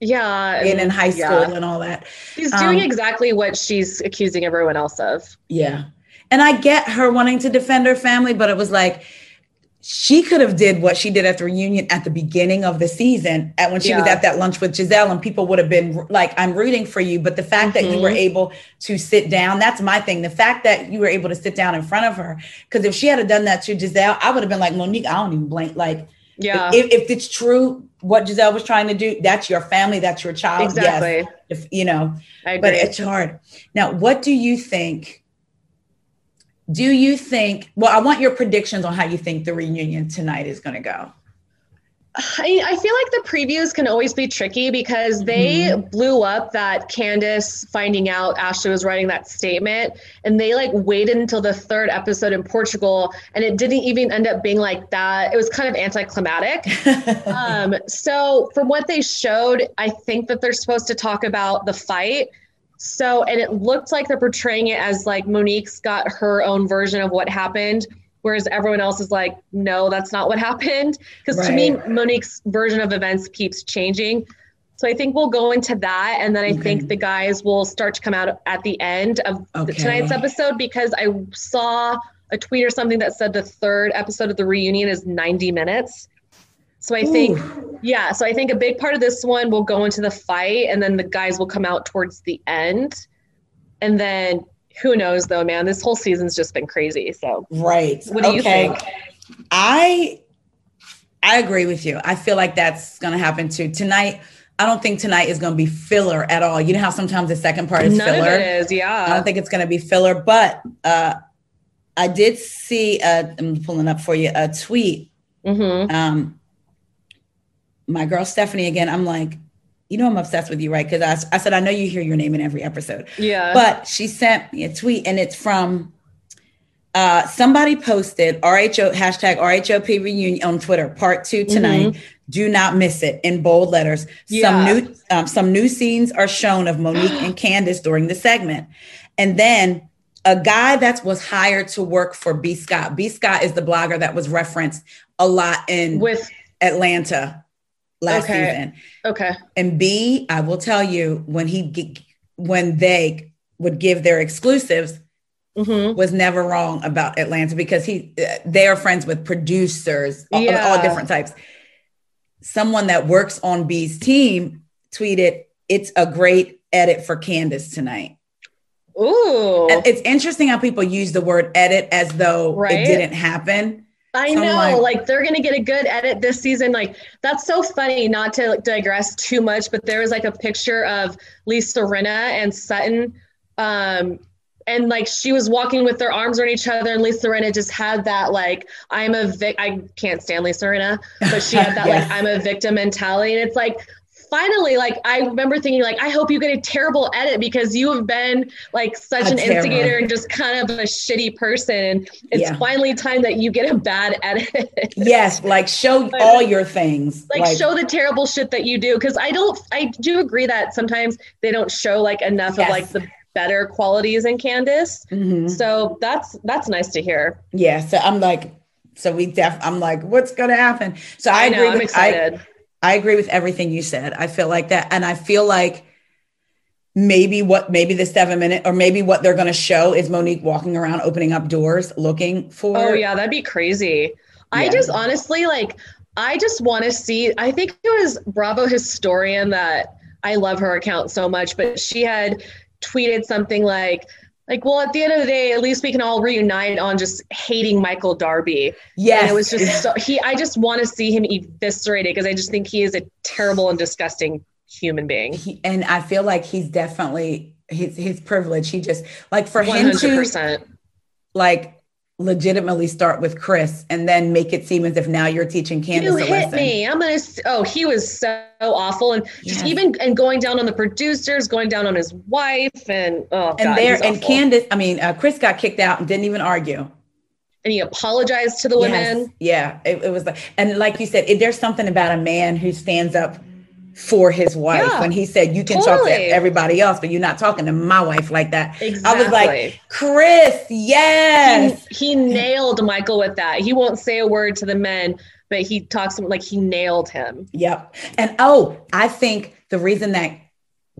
Yeah, and in high school yeah. and all that. She's doing um, exactly what she's accusing everyone else of. Yeah, and I get her wanting to defend her family, but it was like she could have did what she did at the reunion at the beginning of the season at when she yeah. was at that lunch with Gizelle and people would have been like I'm rooting for you but the fact mm-hmm. that you were mm-hmm. able to sit down that's my thing the fact that you were able to sit down in front of her because if she had done that to Gizelle I would have been like Monique I don't even blink like yeah if, if it's true what Gizelle was trying to do that's your family that's your child exactly yes, if you know but it's hard now what do you think do you think, well, I want your predictions on how you think the reunion tonight is going to go. I, I, feel like the previews can always be tricky because they mm-hmm. blew up that Candiace finding out Ashley was writing that statement and they like waited until the third episode in Portugal and it didn't even end up being like that. It was kind of anticlimactic. um, so from what they showed, I think that they're supposed to talk about the fight so, and it looked like they're portraying it as like Monique's got her own version of what happened, whereas everyone else is like, no, that's not what happened. Because right. to me, Monique's version of events keeps changing. So I think we'll go into that, and then I okay. think the guys will start to come out at the end of okay. tonight's episode because I saw a tweet or something that said the third episode of the reunion is 90 minutes. So I think, Ooh. yeah, so I think a big part of this one will go into the fight, and then the guys will come out towards the end, and then who knows though, man? This whole season's just been crazy. So right, what do okay. you think? I I agree with you. I feel like that's going to happen too tonight. I don't think tonight is going to be filler at all. You know how sometimes the second part is None filler. Of it is, yeah. I don't think it's going to be filler, but uh, I did see. i am pulling up for you a tweet. Mm-hmm. Um, my girl Stephanie again, I'm like, you know, I'm obsessed with you, right? Because I, I said, I know you hear your name in every episode. Yeah. But she sent me a tweet and it's from uh, somebody posted RHO hashtag RHOP reunion on Twitter, part two tonight. Mm-hmm. Do not miss it in bold letters. Yeah. Some new um, some new scenes are shown of Monique and Candiace during the segment. And then a guy that was hired to work for B. Scott. B. Scott is the blogger that was referenced a lot in with Atlanta last okay. season. Okay. And B, I will tell you when he when they would give their exclusives mm-hmm. was never wrong about Atlanta because he they are friends with producers yeah. all, different types. Someone that works on B's team tweeted, "It's a great edit for Candiace tonight." Ooh. It's interesting how people use the word edit as though right? it didn't happen. I so know, like, like, they're gonna get a good edit this season. Like that's so funny. Not to like, digress too much, but there was like a picture of Lisa Rinna and Sutton, um, and like she was walking with their arms around each other and Lisa Rinna just had that like I'm a vic I can't stand Lisa Rinna, but she had that yes. like I'm a victim mentality. And it's like finally, like I remember thinking, like, I hope you get a terrible edit because you have been like such a an instigator and just kind of a shitty person. It's yeah. finally time that you get a bad edit. yes, like show but, all your things. Like, like, show the terrible shit that you do. Cause I don't I do agree that sometimes they don't show like enough yes. of like the better qualities in Candiace. Mm-hmm. So that's that's nice to hear. Yeah. So I'm like, so we def I'm like, what's gonna happen? So I, I know, agree I'm with, excited. I, I agree with everything you said. I feel like that. And I feel like maybe what maybe the seven minute or maybe what they're going to show is Monique walking around opening up doors looking for. Oh, yeah. That'd be crazy. Yeah. I just honestly like, I just want to see. I think it was Bravo Historian that I love her account so much, but she had tweeted something like, like, well, at the end of the day, at least we can all reunite on just hating Michael Darby. Yeah, it was just so he. I just want to see him eviscerated because I just think he is a terrible and disgusting human being. He, and I feel like he's definitely his his privilege. He just like for 100%. him to like legitimately start with Chris and then make it seem as if now you're teaching Candiace you hit lesson. me. I'm gonna. Oh, he was so awful, and just even and going down on the producers, going down on his wife, and oh, and God, there and Candiace. I mean, uh, Chris got kicked out and didn't even argue. And he apologized to the yes. women. Yeah, it, it was like, and like you said, if there's something about a man who stands up for his wife yeah, when he said you can totally. talk to everybody else but you're not talking to my wife like that exactly. i was like chris yes he, he, nailed michael with that he won't say a word to the men but he talks like he nailed him yep and oh i think the reason that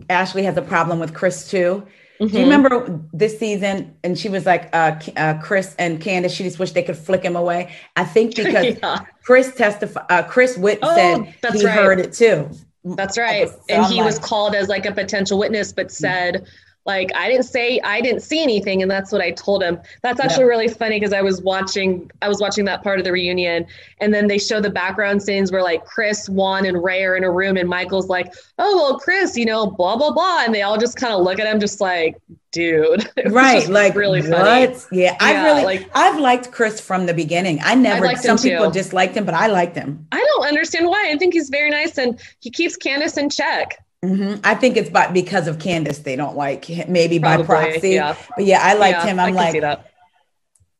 ashley has a problem with chris too Mm-hmm. Do you remember this season? And she was like, uh, uh, Chris and Candiace, she just wished they could flick him away. I think because yeah. Chris testified, uh, Chris Witt oh, said he right. heard it too. That's right. And he was called as like a potential witness, but said, like, I didn't say I didn't see anything, and that's what I told him. That's actually yeah. really funny because I was watching I was watching that part of the reunion, and then they show the background scenes where like Chris, Juan, and Ray are in a room, and Michael's like, "Oh well, Chris, you know, blah blah blah," and they all just kind of look at him, just like, dude. right. Like really funny. What? Yeah. I really like I've liked Chris from the beginning. I never some people disliked him, but I liked him. I don't understand why. I think he's very nice and he keeps Candiace in check. Mm-hmm. I think it's by because of Candiace they don't like maybe Probably, by proxy. Yeah. But yeah, I liked yeah, him. I'm like,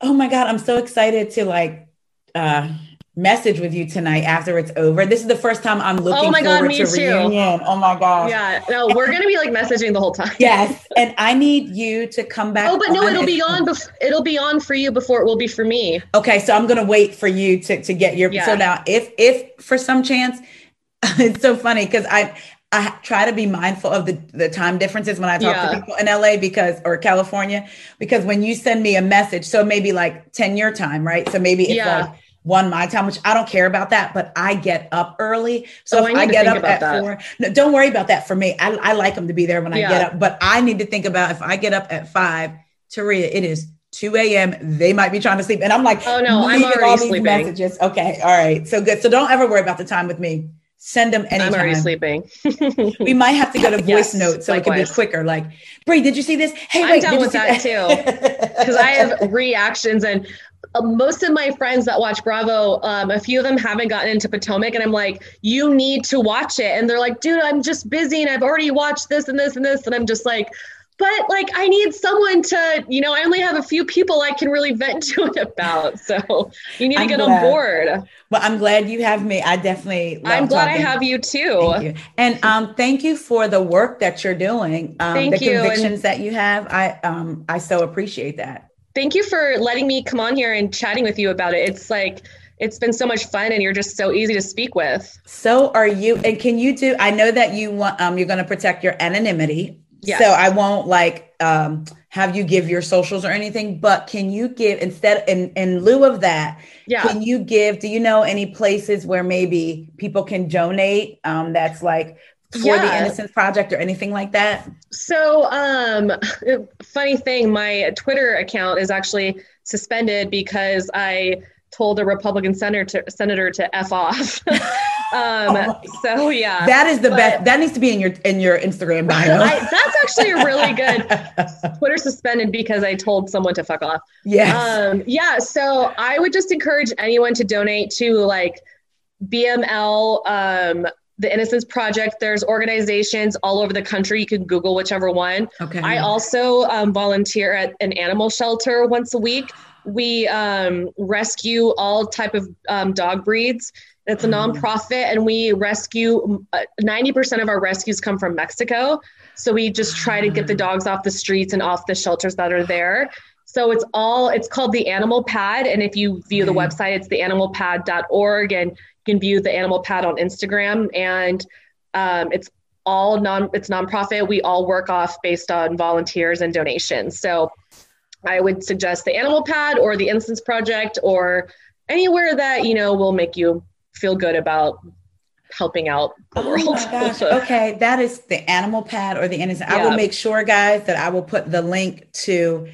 oh my God, I'm so excited to like uh message with you tonight after it's over. This is the first time I'm looking oh my forward God, me to too. reunion. Oh my god! Yeah, no, we're gonna be like messaging the whole time. yes, and I need you to come back. Oh, but no, it'll be on. Bef- it'll be on for you before it will be for me. Okay, so I'm gonna wait for you to to get your. Yeah. So now, if if for some chance, it's so funny because I I try to be mindful of the, the time differences when I talk yeah. to people in LA because or California because when you send me a message, so maybe like 10 year time, right? So maybe it's yeah. like one my time, which I don't care about that, but I get up early. So oh, if I, I get up at that. four, no, don't worry about that for me. I, I like them to be there when yeah. I get up, but I need to think about if I get up at five, Taria, it is 2 a.m. They might be trying to sleep. And I'm like, oh no, I'm already all these sleeping. messages. Okay. All right. So good. So don't ever worry about the time with me. Send them anytime. I'm already sleeping. we might have to go to voice yes, notes so likewise. it can be quicker. Like, Brie, did you see this? Hey, I'm wait, down with that, that too. Because I have reactions and uh, most of my friends that watch Bravo, um, a few of them haven't gotten into Potomac, and I'm like, you need to watch it. And they're like, dude, I'm just busy and I've already watched this and this and this. And I'm just like, but like, I need someone to, you know, I only have a few people I can really vent to it about. So you need to I'm get glad. on board. Well, I'm glad you have me. I definitely, I'm glad talking. I have you too. You. And um, thank you for the work that you're doing. Um, thank the you. convictions and- that you have. I, um, I so appreciate that thank you for letting me come on here and chatting with you about it. It's like it's been so much fun and you're just so easy to speak with. So are you and can you do I know that you want um you're going to protect your anonymity. Yes. So I won't like um have you give your socials or anything, but can you give instead in in lieu of that, yeah. can you give do you know any places where maybe people can donate um that's like for yeah. the Innocence Project or anything like that? So, um, funny thing, my Twitter account is actually suspended because I told a Republican senator to, senator to f off. um, oh so yeah, that is the but, best. That needs to be in your in your Instagram bio. I, that's actually a really good. Twitter suspended because I told someone to fuck off. Yeah. Um, yeah. So I would just encourage anyone to donate to like BML. Um, the Innocence Project. There's organizations all over the country. You can Google whichever one. Okay. I also um, volunteer at an animal shelter once a week. We um, rescue all type of um, dog breeds. It's a mm-hmm. nonprofit, and we rescue. Uh, ninety percent of our rescues come from Mexico. So we just try to get the ah. dogs off the streets and off the shelters that are there. So it's all it's called the Animal Pad, and if you view the website, it's theanimalpad.org, and you can view the Animal Pad on Instagram, and um, it's all non it's nonprofit. We all work off based on volunteers and donations. So I would suggest the Animal Pad or the Innocence Project or anywhere that you know will make you feel good about helping out the oh world. Okay, that is the Animal Pad or the Innocence. Yeah. I will make sure, guys, that I will put the link to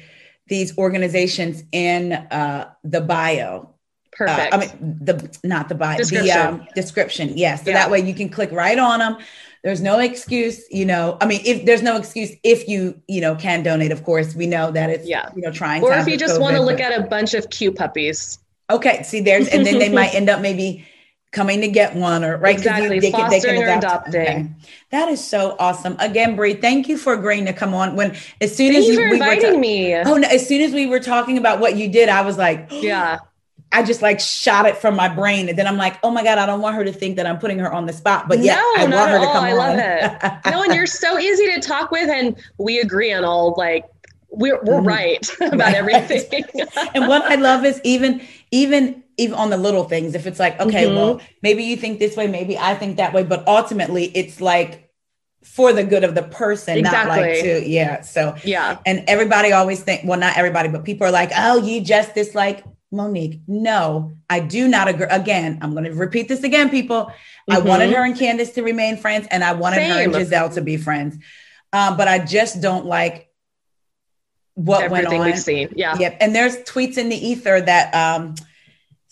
these organizations in uh, the bio. Perfect. Uh, I mean, the not the bio, description. the um, description. Yes, so yeah. that way you can click right on them. There's no excuse, you know. I mean, if there's no excuse if you, you know, can donate. Of course, we know that it's, yeah. you know, trying. To. Or if you just want to look at a bunch of cute puppies. Okay, see, there's, and then they might end up maybe coming to get one or right exactly they, Fostering can, they can adopt. adopting. Okay. That is so awesome. Again, Brie, thank you for agreeing to come on. When as soon thank as you, we inviting were ta- me. Oh no, as soon as we were talking about what you did, I was like, yeah. I just like shot it from my brain. And then I'm like, oh my God, I don't want her to think that I'm putting her on the spot. But yeah, no, I want her to come I love it. no, and you're so easy to talk with and we agree on all like we're we're mm-hmm. right about right. everything. and what I love is even even even on the little things, if it's like, okay, mm-hmm. well, maybe you think this way, maybe I think that way, but ultimately it's like for the good of the person, exactly. not like to, yeah. So, yeah. And everybody always think, well, not everybody, but people are like, oh, you just this like Monique. No, I do not agree. Again, I'm going to repeat this again, people. Mm-hmm. I wanted her and Candiace to remain friends, and I wanted Same. her and Gizelle to be friends. Um, but I just don't like what Everything went on. We've seen. Yeah. Yep. And there's tweets in the ether that um,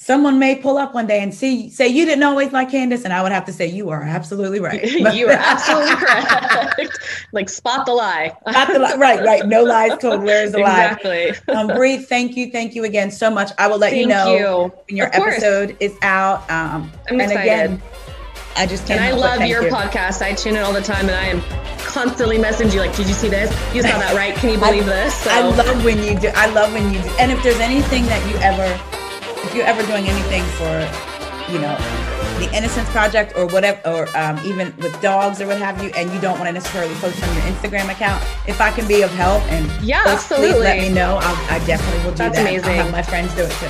someone may pull up one day and see say you didn't always like Candiace, and I would have to say you are absolutely right. you are absolutely correct. like spot the lie. spot the lie. Right, right. No lies told. Where is the exactly. lie? Exactly. Um, Bree, thank you, thank you again so much. I will let thank you know you. when your episode is out. Um, I'm excited. Again, I just can't. And I love your you. podcast. I tune in all the time, and I am constantly messaging you like, "Did you see this? You saw that, right? Can you believe I, this?" So. I love when you do. I love when you do. And if there's anything that you ever if you're ever doing anything for, you know, the Innocence Project or whatever, or um, even with dogs or what have you, and you don't want to necessarily post on your Instagram account, if I can be of help and yeah, absolutely, please let me know. I'll, i definitely will do That's that. amazing. I'll have my friends do it too.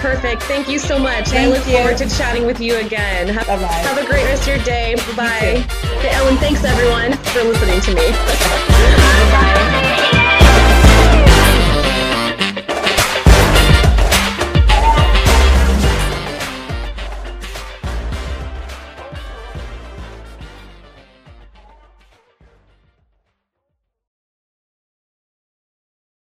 Perfect. Thank you so much. Thank I look you. forward to chatting with you again. Have, Bye-bye. have a great rest of your day. Bye. bye. Okay, Ellen, thanks everyone for listening to me. Bye.